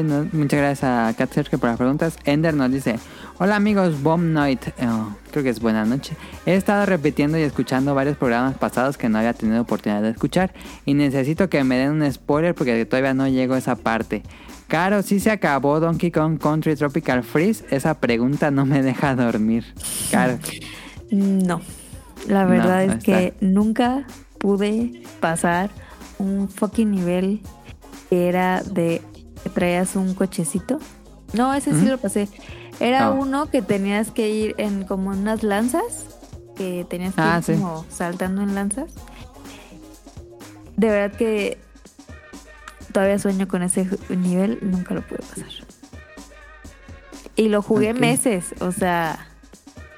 no- muchas gracias a Kat Sergio por las preguntas. Ender nos dice: Hola amigos, Bomb Night. Oh, creo que es buena noche. He estado repitiendo y escuchando varios programas pasados que no había tenido oportunidad de escuchar. Y necesito que me den un spoiler porque todavía no llego a esa parte. Caro, si se acabó Donkey Kong Country Tropical Freeze? Esa pregunta no me deja dormir. Caro. No, la verdad no es que nunca pude pasar un fucking nivel que era de que traías un cochecito. No, ese sí lo pasé. Era Ah. uno que tenías que ir en como unas lanzas, que tenías que Ah, ir sí. como saltando en lanzas. De verdad que todavía sueño con ese nivel, nunca lo pude pasar. Y lo jugué meses, o sea,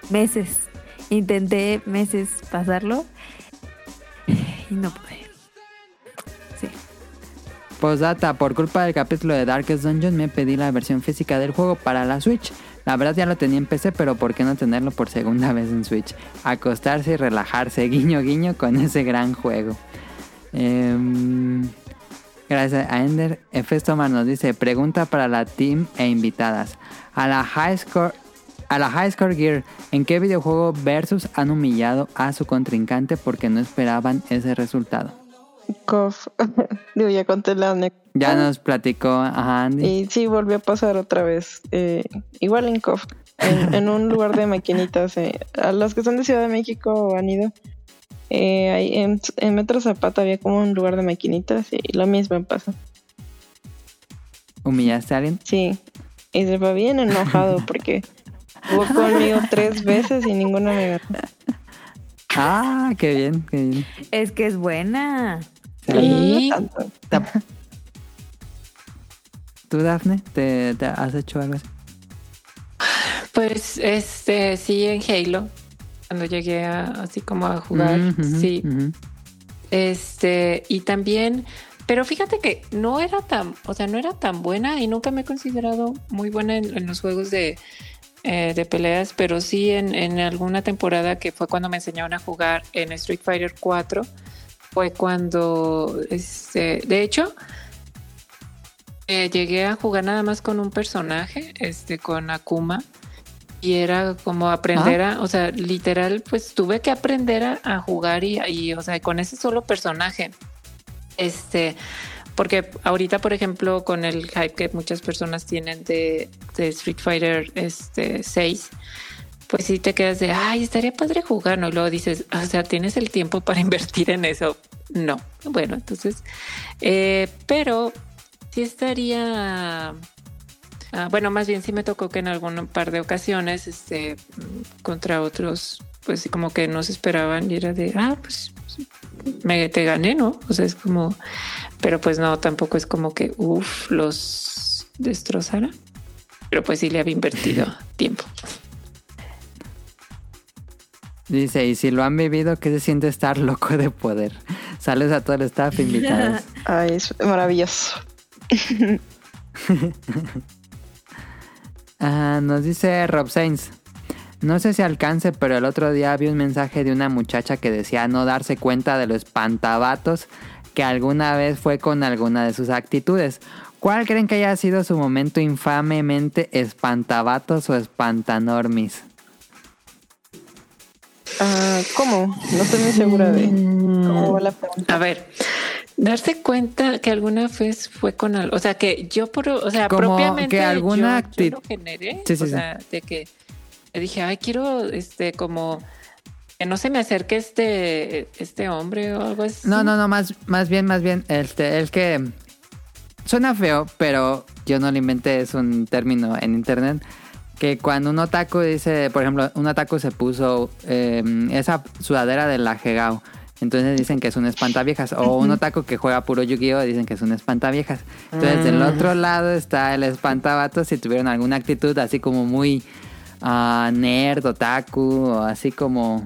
meses. Intenté meses pasarlo y no pude. Sí. Postdata, por culpa del capítulo de Darkest Dungeon me pedí la versión física del juego para la Switch. La verdad ya lo tenía en PC, pero ¿por qué no tenerlo por segunda vez en Switch? Acostarse y relajarse, guiño guiño, con ese gran juego. Em, gracias a Ender. Efestomar nos dice, pregunta para la team e invitadas. A la High Score... A la High Score Gear, ¿en qué videojuego versus han humillado a su contrincante porque no esperaban ese resultado? Cof. Digo, ya conté la anécdota. Ya nos platicó ajá, Andy. Y sí, volvió a pasar otra vez. eh, igual en COF. En, en un lugar de maquinitas. eh, a los que son de Ciudad de México han ido. eh, ahí en, en Metro Zapata había como un lugar de maquinitas y lo mismo pasa. ¿Humillaste a alguien? Sí. Y se fue bien enojado porque jugó conmigo tres veces y ninguna me ganó. Ah, qué bien, qué bien. Es que es buena. Sí. ¿Tú, Dafne, te, te has hecho algo así? Pues este sí en Halo. cuando llegué a, así como a jugar. Ujú, sí. Este, y también, pero fíjate que no era tan, o sea, no era tan buena y nunca me he considerado muy buena en, en los juegos de, eh, de peleas, pero sí en, en alguna temporada que fue cuando me enseñaron a jugar en Street Fighter 4, fue cuando, este, de hecho, eh, llegué a jugar nada más con un personaje, este, con Akuma. Y era como aprender a, o sea, literal, pues tuve que aprender a, a jugar y, y, o sea, con ese solo personaje. Este, porque ahorita, por ejemplo, con el hype que muchas personas tienen de, de Street Fighter este, 6, pues sí te quedas de, ay, estaría padre jugar, ¿no? Y luego dices, o sea, ¿tienes el tiempo para invertir en eso? No. Bueno, entonces, eh, pero sí estaría... Ah, bueno, más bien sí me tocó que en algún par de ocasiones, este, contra otros, pues como que no se esperaban y era de, ah, pues me te gané, ¿no? O sea, es como, pero pues no, tampoco es como que, uff, los destrozara. Pero pues sí le había invertido tiempo. Dice, y si lo han vivido, ¿qué se siente estar loco de poder? Saludos a todo el staff invitados. Ay, es maravilloso. Ah, nos dice Rob Sainz. No sé si alcance, pero el otro día vi un mensaje de una muchacha que decía no darse cuenta de los espantabatos que alguna vez fue con alguna de sus actitudes. ¿Cuál creen que haya sido su momento infamemente espantabatos o espantanormis? Ah, ¿Cómo? No estoy muy segura de cómo va la pregunta. A ver, darse cuenta que alguna vez fue con algo, o sea, que yo por, o sea, Como propiamente que alguna yo, yo lo generé, Sí, sí, o sí. sea, de que dije, ay, quiero, este, como que no se me acerque este, este hombre o algo así. No, no, no, más, más bien, más bien, este, el que suena feo, pero yo no lo inventé, es un término en internet. Que cuando un otaku dice, por ejemplo, un otaku se puso eh, esa sudadera de la Hegao. Entonces dicen que es un espantaviejas. O un otaku que juega puro Yu-Gi-Oh! dicen que es un espantaviejas. Entonces del otro lado está el espantavato si tuvieron alguna actitud así como muy ah, nerd, otaku, o así como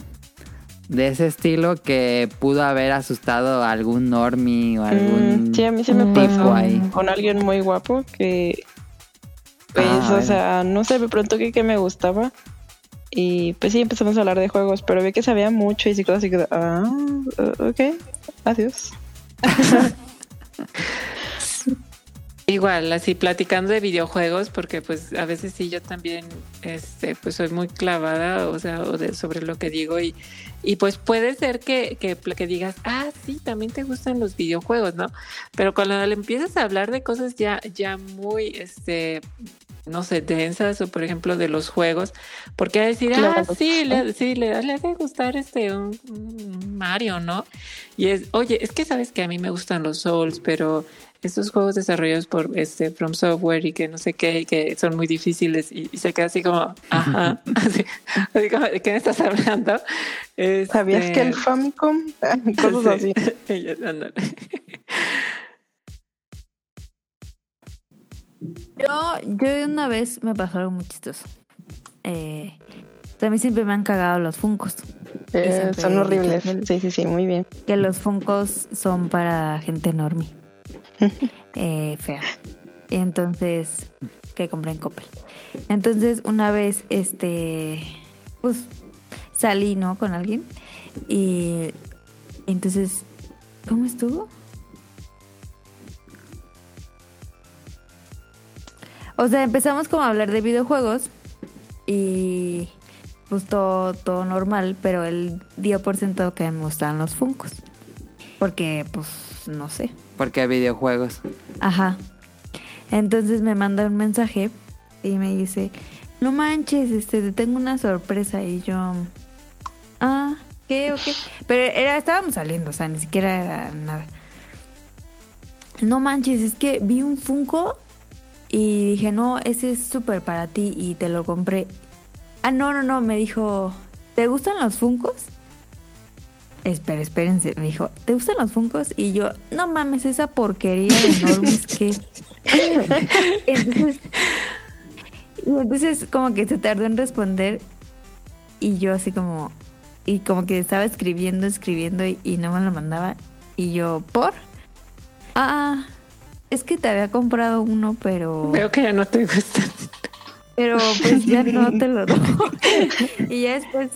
de ese estilo que pudo haber asustado a algún normie o algún Mm, sí, a mí se me tipo pasó ahí. con alguien muy guapo que, pues, Ah, o sea, no sé, me preguntó que qué me gustaba. Y pues sí, empezamos a hablar de juegos, pero vi que sabía mucho y sí, cosas así que, ah, ok, adiós. Igual, así platicando de videojuegos, porque pues a veces sí yo también, este, pues soy muy clavada, o sea, o de- sobre lo que digo y, y pues puede ser que, que, que digas, ah, sí, también te gustan los videojuegos, ¿no? Pero cuando le empiezas a hablar de cosas ya, ya muy, este, no sé, densas o por ejemplo de los juegos, porque a decir, ah, Claro. sí, le, sí, le, le hace gustar este un, un Mario, ¿no? Y es, oye, es que sabes que a mí me gustan los Souls, pero estos juegos desarrollados por este From Software y que no sé qué, y que son muy difíciles y, y se queda así como, ajá, así, así como, ¿de qué me estás hablando? ¿Sabías Este, que el Famicom? Cosas sí. así. Yo. Yo, yo una vez me pasó algo muy chistoso. Eh, a mí siempre me han cagado los funcos. Eh, son horribles. Sí, sí, sí, muy bien. Que los funcos son para gente enorme. eh, fea. Entonces, que compré en Coppel. Entonces, una vez, este, pues, salí, ¿no? Con alguien. Y entonces, ¿cómo estuvo? O sea, empezamos como a hablar de videojuegos y pues todo, todo normal, pero él dio por sentado que me gustaban los funcos. Porque, pues, no sé. Porque videojuegos. Ajá. Entonces me manda un mensaje y me dice, no manches, este, te tengo una sorpresa. Y yo, ah, ¿qué o qué? Pero era, estábamos saliendo, o sea, ni siquiera era nada. No manches, es que vi un Funko y dije, no, ese es súper para ti y te lo compré. Ah, no, no, no, me dijo, ¿te gustan los Funkos? Espera, espérense, me dijo, ¿te gustan los Funkos? Y yo, no mames, esa porquería de Normis que... entonces, y entonces como que se tardó en responder y yo así como, y como que estaba escribiendo, escribiendo y, y no me lo mandaba. Y yo, ¿por? Ah, es que te había comprado uno, pero... Veo que ya no te gusta. Pero pues ya no te lo doy. y ya después,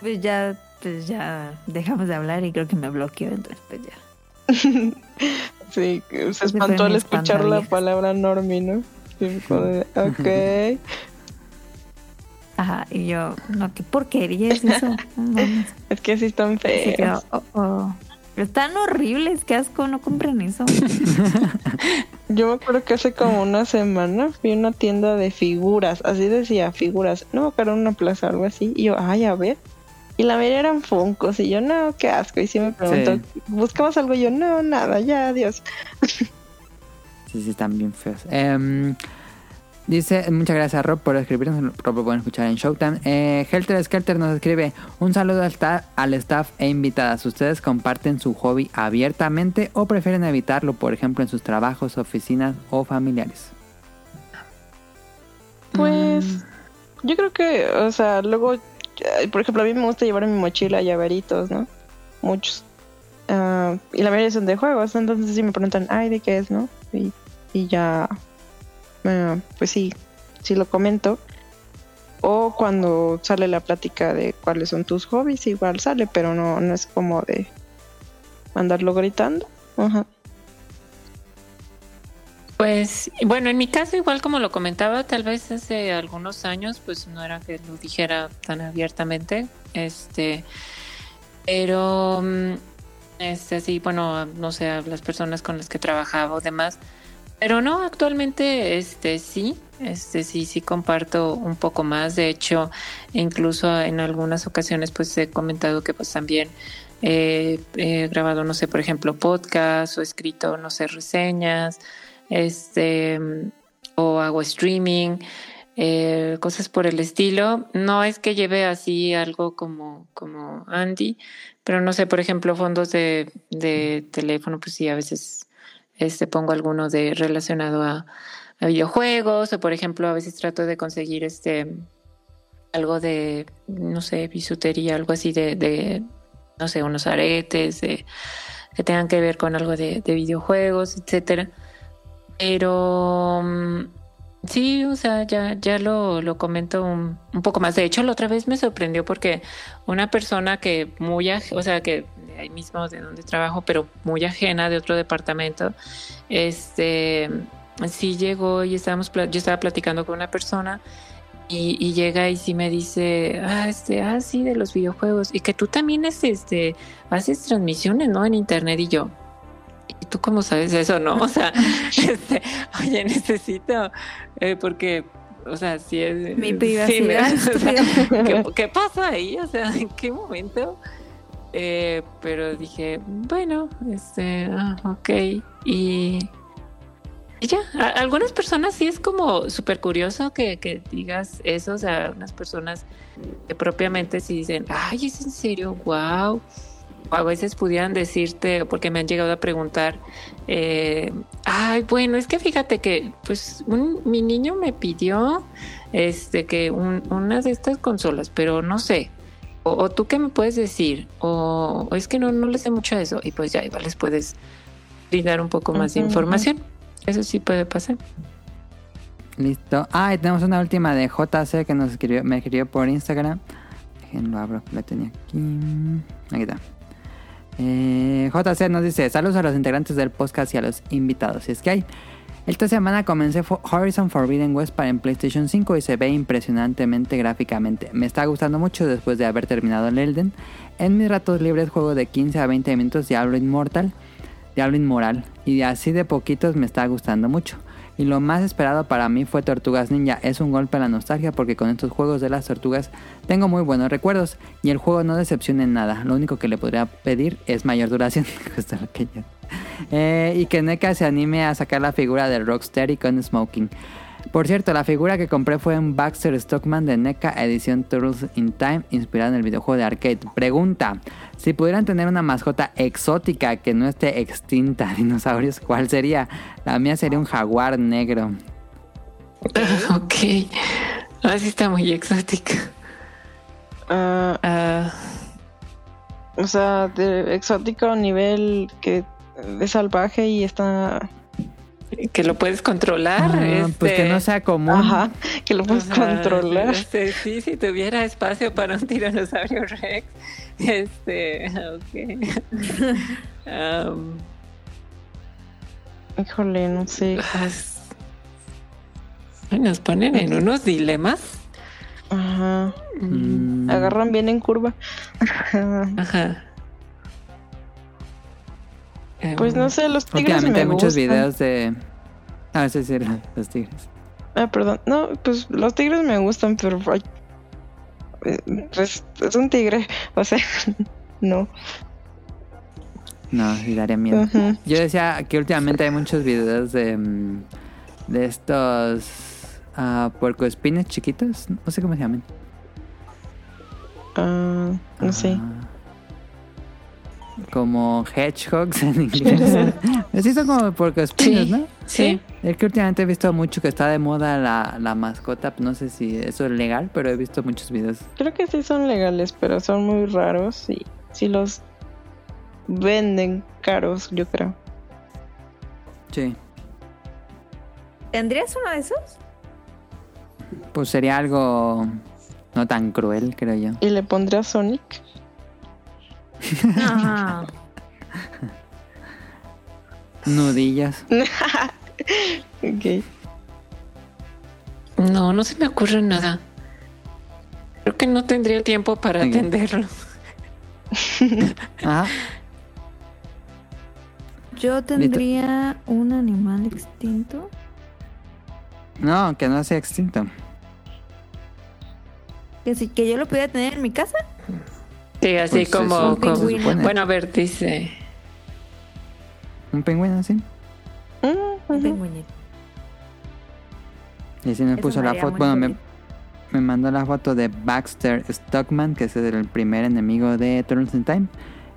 pues ya, pues ya dejamos de hablar y creo que me bloqueó, entonces pues ya. Sí, se espantó al escuchar la palabra Normi, ¿no? Sí, ok. Ajá, y yo, no, qué porquería es eso. Es que sí están quedó, feos. oh, oh. Están horribles, qué asco, no compren eso. Yo me acuerdo que hace como una semana fui a una tienda de figuras, así decía, figuras. No me acuerdo una plaza o algo así. Y yo, ay, a ver. Y la mayoría eran funcos. Y yo, no, qué asco. Y sí me preguntó, ¿buscabas algo? Y yo, no, nada, ya, adiós. Sí, sí, están bien feos. Em, dice, muchas gracias Rob por escribirnos. Rob lo pueden escuchar en Showtime. Eh, Helter Skelter nos escribe, un saludo al, sta- al staff e invitadas. ¿Ustedes comparten su hobby abiertamente o prefieren evitarlo, por ejemplo, en sus trabajos, oficinas o familiares? Pues yo creo que, o sea, luego, por ejemplo, a mí me gusta llevar en mi mochila llaveritos, ¿no? Muchos. Ah, y la mayoría son de juegos, entonces sí me preguntan, ay, ¿de qué es, no? Y, y ya, ah, pues sí, sí lo comento. O cuando sale la plática de cuáles son tus hobbies, igual sale, pero no, no es como de andarlo gritando. Ajá. Pues bueno, en mi caso, igual como lo comentaba, tal vez hace algunos años, pues no era que lo dijera tan abiertamente, este, pero, mm, este, sí, bueno, no sé, las personas con las que trabajaba o demás, pero no, actualmente, este, sí, este, sí, sí comparto un poco más, de hecho, incluso en algunas ocasiones, pues he comentado que pues también he grabado, no sé, por ejemplo, podcast o escrito, no sé, reseñas, este o hago streaming, eh, cosas por el estilo. No es que lleve así algo como, como Andy, pero no sé, por ejemplo, fondos de, de teléfono, pues sí, a veces este pongo alguno de relacionado a, a videojuegos, o por ejemplo, a veces trato de conseguir este algo de, no sé, bisutería, algo así de, de no sé, unos aretes, que tengan que ver con algo de, de videojuegos, etcétera. Pero mm, sí, o sea, ya, ya lo, lo comento un, un poco más. De hecho, la otra vez me sorprendió porque una persona que muy, o sea, que ahí mismo de donde trabajo, pero muy ajena de otro departamento, este, sí llegó y estábamos, yo estaba platicando con una persona y, y llega y sí me dice, ah, este, ah, sí, de los videojuegos, y que tú también es, este, haces transmisiones, ¿no? En internet y yo. ¿Y tú cómo sabes eso, no? O sea, este, oye, necesito, eh, porque, o sea, si es... Mi sí, privacidad, me- o sea. ¿qué, qué pasa ahí? O sea, ¿en qué momento? Eh, pero dije, bueno, este, ah, ok. Y, y ya, a- algunas personas sí es como súper curioso que, que digas eso, o sea, unas personas que propiamente sí dicen, ay, es en serio, wow. A veces pudieran decirte, porque me han llegado a preguntar, eh, ay, bueno, es que fíjate que, pues, un- mi niño me pidió, este, que un- una de estas consolas, pero no sé. O, o tú qué me puedes decir, o, o es que no, no le sé mucho a eso, y pues ya igual les puedes brindar un poco más de información. Eso sí puede pasar. Listo. Ah, y tenemos una última de JC que nos escribió, me escribió por Instagram. Déjenlo abro, la tenía aquí. Aquí está. Eh, JC nos dice, saludos a los integrantes del podcast y a los invitados. Si es que hay. Esta semana comencé Horizon Forbidden West para en PlayStation 5 y se ve impresionantemente gráficamente. Me está gustando mucho después de haber terminado el Elden. En mis ratos libres juego de 15 a 20 minutos Diablo Inmortal, Diablo Inmoral y así de poquitos me está gustando mucho. Y lo más esperado para mí fue Tortugas Ninja. Es un golpe a la nostalgia porque con estos juegos de las tortugas tengo muy buenos recuerdos y el juego no decepciona en nada. Lo único que le podría pedir es mayor duración. Lo que Eh, y que NECA se anime a sacar la figura de Rocksteady con Smoking. Por cierto, la figura que compré fue un Baxter Stockman de NECA edición Turtles in Time, inspirada en el videojuego de arcade. Pregunta: Si pudieran tener una mascota exótica que no esté extinta, dinosaurios, ¿cuál sería? La mía sería un jaguar negro. ok. Así está muy exótica. Ah, Ah, O sea, de exótico a nivel que es salvaje y está. Que lo puedes controlar. Ah, Pues que este, no sea común. Ajá, que lo puedes Ajá, controlar. este, sí, si tuviera espacio para un tiranosaurio rex. Este, ok. Am, Híjole, no sé. ay, nos ponen en unos dilemas. Ajá. Mm, Agarran bien en curva. Ajá. Em, Pues no sé, los tigres Últimamente me hay muchos gustan. videos de... Ah, sí, sí, los tigres. Ah, perdón. No, pues los tigres me gustan, pero eh, pues, es un tigre. O sea, no. No, sí daría miedo. Yo decía que últimamente hay muchos videos de, mm, de estos ah, puercoespines chiquitos, no sé cómo se llaman. Ah, no sé. Como hedgehogs en inglés. sí, son como puercoespines, Sí. ¿no? Sí. Es que últimamente he visto mucho que está de moda la, la mascota, no sé si eso es legal, pero he visto muchos videos. Creo que sí son legales, pero son muy raros y sí los venden caros, yo creo. Sí. ¿Tendrías uno de esos? Pues sería algo no tan cruel, creo yo. Y le pondré a Sonic. Nudillas. ok. No, no se me ocurre nada. Creo que no tendría tiempo para Ok. atenderlo. Ajá. Yo tendría un animal extinto. No, que no sea extinto. Que si que yo lo pudiera tener en mi casa. Sí, así Pues como, eso como-. Bueno, a ver, dice. Un pingüino, sí. Mm, Un ujú. pingüinito. Y nos Eso puso me la foto. Bueno, me, me mandó la foto de Baxter Stockman, que es el primer enemigo de Turtles in Time.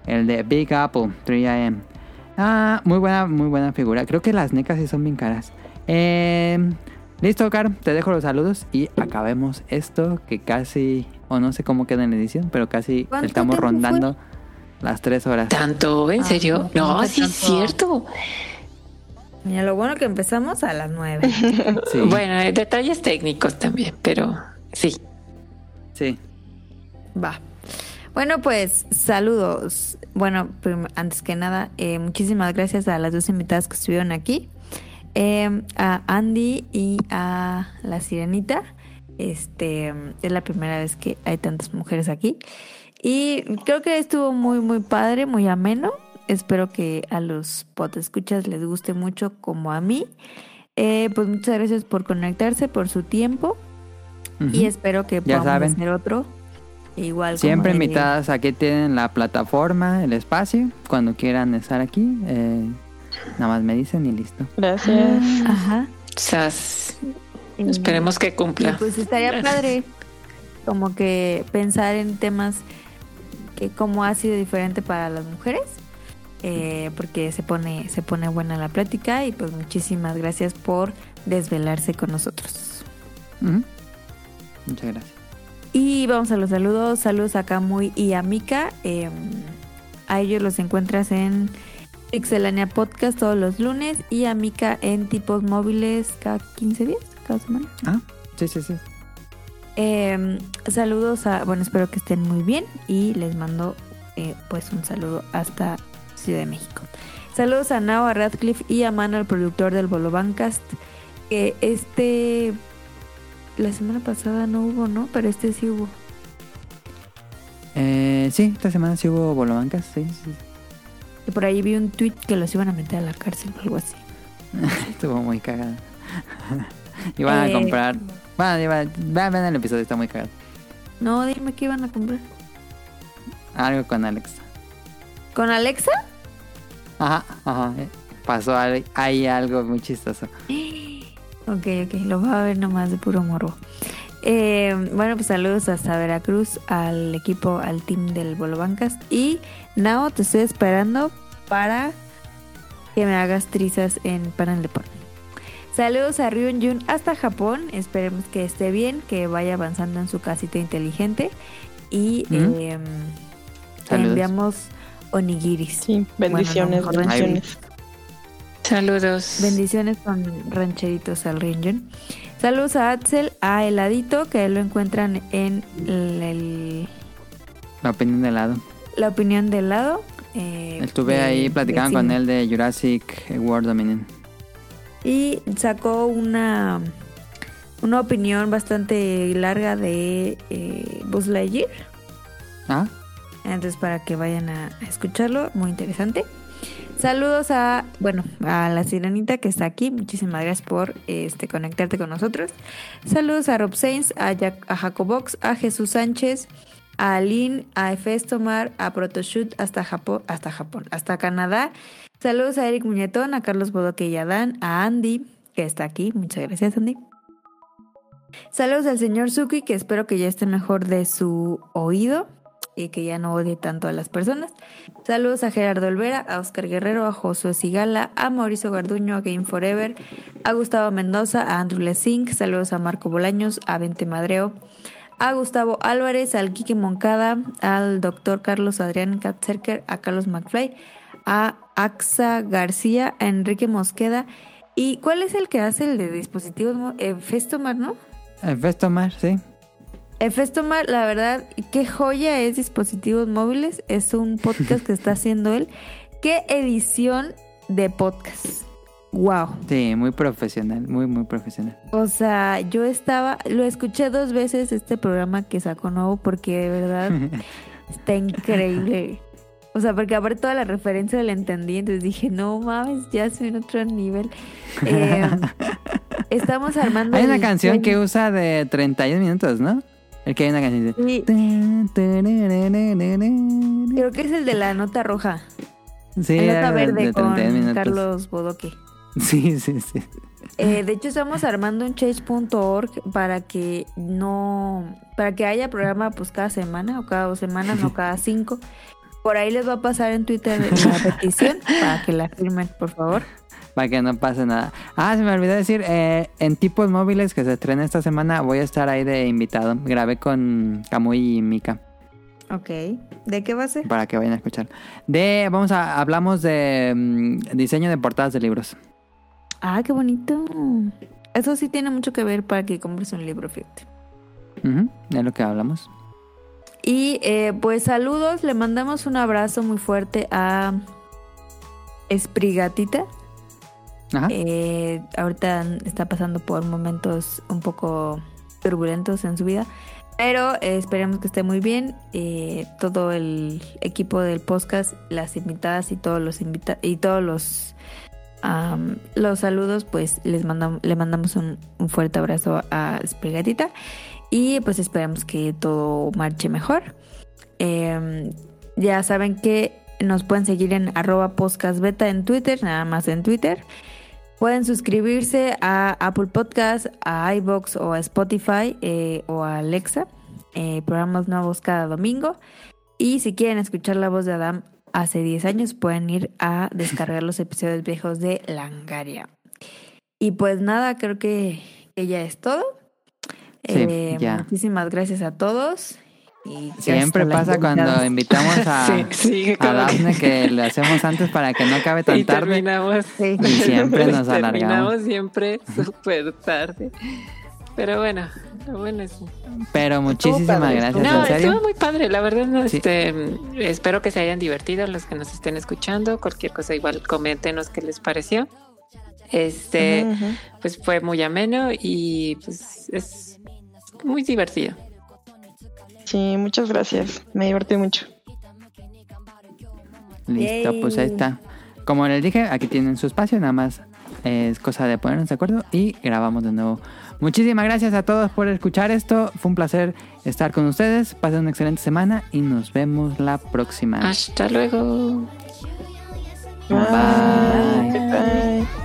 El de Big Apple 3AM. Ah, muy buena, muy buena figura. Creo que las necas sí son bien caras. Eh, listo, Car, te dejo los saludos y acabemos esto que casi, o no sé cómo queda en la edición, pero casi ¿Cuánto estamos fue? rondando las tres horas. ¿Tanto? ¿En Ah, serio? no, No, no sí es cierto. Mira, lo bueno que empezamos a las nueve. Sí, Bueno, eh, detalles técnicos también, pero sí. sí. Va. Bueno, pues saludos. Bueno, antes que nada, eh, muchísimas gracias a las dos invitadas que estuvieron aquí. Eh, a Andy y a la Sirenita. Este es la primera vez que hay tantas mujeres aquí. Y creo que estuvo muy, muy padre, muy ameno. Espero que a los escuchas les guste mucho como a mí. Eh, pues muchas gracias por conectarse, por su tiempo. Y espero que Ya podamos saben. hacer otro. Igual como Siempre de- invitadas, aquí tienen la plataforma, el espacio, cuando quieran estar aquí, eh, nada más me dicen y listo. Gracias. Ajá. Sas, esperemos que cumpla. pues estaría padre como que pensar en temas que cómo ha sido diferente para las mujeres. eh, porque se pone, se pone buena la plática y pues muchísimas gracias por desvelarse con nosotros. Muchas gracias. Y vamos a los saludos. Saludos a Camuy y a Mika. Eh, a ellos los encuentras en Pixelania Podcast todos los lunes y a Mika en tipos móviles cada 15 días, cada semana. Ah, sí, sí, sí. Eh, saludos a, bueno, espero que estén muy bien y les mando eh, pues un saludo hasta Ciudad de México. Saludos a Nao, a Radcliffe y a Mano, el productor del Bolo Bancast. Este, la semana pasada no hubo, ¿no? Pero este sí hubo. Eh, sí, esta semana sí hubo bolobancas, sí, sí. Y por ahí vi un tweet que los iban a meter a la cárcel o algo así. Estuvo muy cagada. Iban Eh, a comprar. Bueno, iba- vean, vean el episodio, está muy cagado. No, dime qué iban a comprar. Algo con Alexa. ¿Con Alexa? Ajá, ajá. eh, Pasó ahí algo muy chistoso. Ok, ok, lo voy a ver nomás de puro morbo. Eh, bueno, pues saludos hasta Veracruz, al equipo, al team del Bolo Bancas. Y Nao, te estoy esperando para que me hagas trizas en Panel de Pan. Saludos a Ryun Jun hasta Japón. Esperemos que esté bien, que vaya avanzando en su casita inteligente. Y Ujú. eh, Saludos. enviamos onigiris. Sí, bendiciones, Bueno, no, mejor bendiciones. Saludos. Bendiciones con rancheritos al riñón. Saludos a Axel, a Heladito, que lo encuentran en el- el- La opinión de lado. la opinión del lado. eh, Estuve de- ahí de platicando con él de Jurassic World Dominion. Y sacó una, una opinión bastante larga de eh, Buzz Lightyear. Ah, Entonces, para que vayan a, a escucharlo, muy interesante. Saludos a, bueno, a la sirenita que está aquí. Muchísimas gracias por este, conectarte con nosotros. Saludos a Rob Sainz, a, Jac- a Jacobox, a Jesús Sánchez, a Aline, a Efes Tomar, a Protoshoot hasta Japón, hasta Japón, hasta Canadá. Saludos a Eric Muñetón, a Carlos Bodoque y a Dan, a Andy, que está aquí. Muchas gracias, Andy. Saludos al señor Suki, que espero que ya esté mejor de su oído y que ya no odie tanto a las personas. Saludos a Gerardo Olvera, a Oscar Guerrero, a Josué Sigala, a Mauricio Garduño, a Game Forever, a Gustavo Mendoza, a Andrew Lesink, saludos a Marco Bolaños, a Vente Madreo, a Gustavo Álvarez, al Quique Moncada, al doctor Carlos Adrián Katzerker, a Carlos McFly, a Axa García, a Enrique Mosqueda. ¿Y cuál es el que hace el de dispositivos? Festomar, ¿no? Festomar, sí. Festomar, la verdad, qué joya es Dispositivos Móviles. Es un podcast que está haciendo él. Qué edición de podcast. Wow. Sí, muy profesional, muy, muy profesional. O sea, yo estaba, lo escuché dos veces este programa que sacó nuevo porque de verdad está increíble. O sea, porque aparte toda la referencia la entendí, entonces dije, no mames, ya soy en otro nivel. Eh, estamos armando. Hay una canción que usa de 31 minutos, ¿no? El que hay una canción de... Sí, creo que es el de la nota roja. Sí, la nota verde de con 31 minutos. Carlos Bodoque. Sí, sí, sí. Eh, de hecho, estamos armando un change.org para que no, para que haya programa pues cada semana o cada dos semanas, no cada cinco. Por ahí les va a pasar en Twitter la petición para que la firmen, por favor. Para que no pase nada. Ah, se me olvidó decir, eh, en tipos móviles que se estrena esta semana voy a estar ahí de invitado. Grabé con Kamui y Mika Ok. ¿De qué va a ser? para que vayan a escuchar. De, vamos a, hablamos de mm, diseño de portadas de libros. Ah, qué bonito. Eso sí tiene mucho que ver para que compres un libro, fíjate. Ujú, de lo que hablamos. Y eh, pues saludos, le mandamos un abrazo muy fuerte a Esprigatita. Ajá. Eh, ahorita está pasando por momentos un poco turbulentos en su vida. Pero eh, esperemos que esté muy bien. Eh, todo el equipo del podcast, las invitadas y todos los invita y todos los los saludos, pues les mandamos, le mandamos un, un fuerte abrazo a Esprigatita. Y pues esperamos que todo marche mejor. Eh, ya saben que nos pueden seguir en arroba podcastbeta en Twitter, nada más en Twitter. Pueden suscribirse a Apple Podcast, a iBox o a Spotify eh, o a Alexa. Eh, programas nuevos cada domingo. Y si quieren escuchar la voz de Adam hace 10 años, pueden ir a descargar los episodios viejos de Langaria. Y pues nada, creo que, que ya es todo. Sí, Eh, ya. Muchísimas gracias a todos. Y Siempre pasa cuando invitamos a, Sí, a como que- Daphne que le hacemos antes para que no acabe tan y tarde. terminamos. Sí. Y siempre nos alargamos. Terminamos siempre súper tarde. Pero bueno, lo bueno es. Pero muchísimas padre, gracias, No, en serio. estuvo muy padre, la verdad. no, Sí. este, espero que se hayan divertido los que nos estén escuchando. Cualquier cosa, igual coméntenos qué les pareció. Este, pues fue muy ameno y pues es muy divertido. Sí, muchas gracias. Me divertí mucho. Listo, Yay. pues ahí está. Como les dije, aquí tienen su espacio, nada más es cosa de ponernos de acuerdo y grabamos de nuevo. Muchísimas gracias a todos por escuchar esto. Fue un placer estar con ustedes. Pasen una excelente semana y nos vemos la próxima. Hasta luego. Bye. Bye.「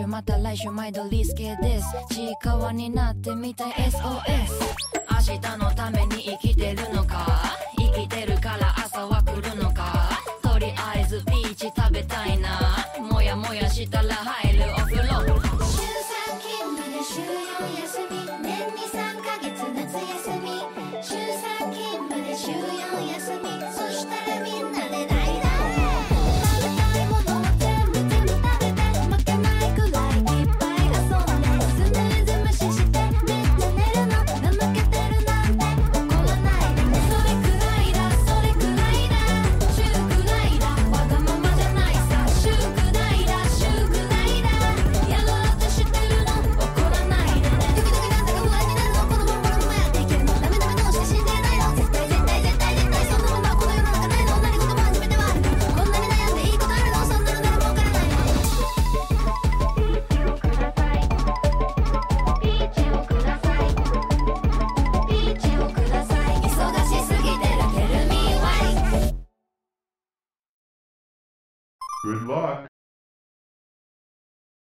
週また来週毎度リスケです。ちいかわになってみたい SOS 明日のために生きてるのか？生きてるから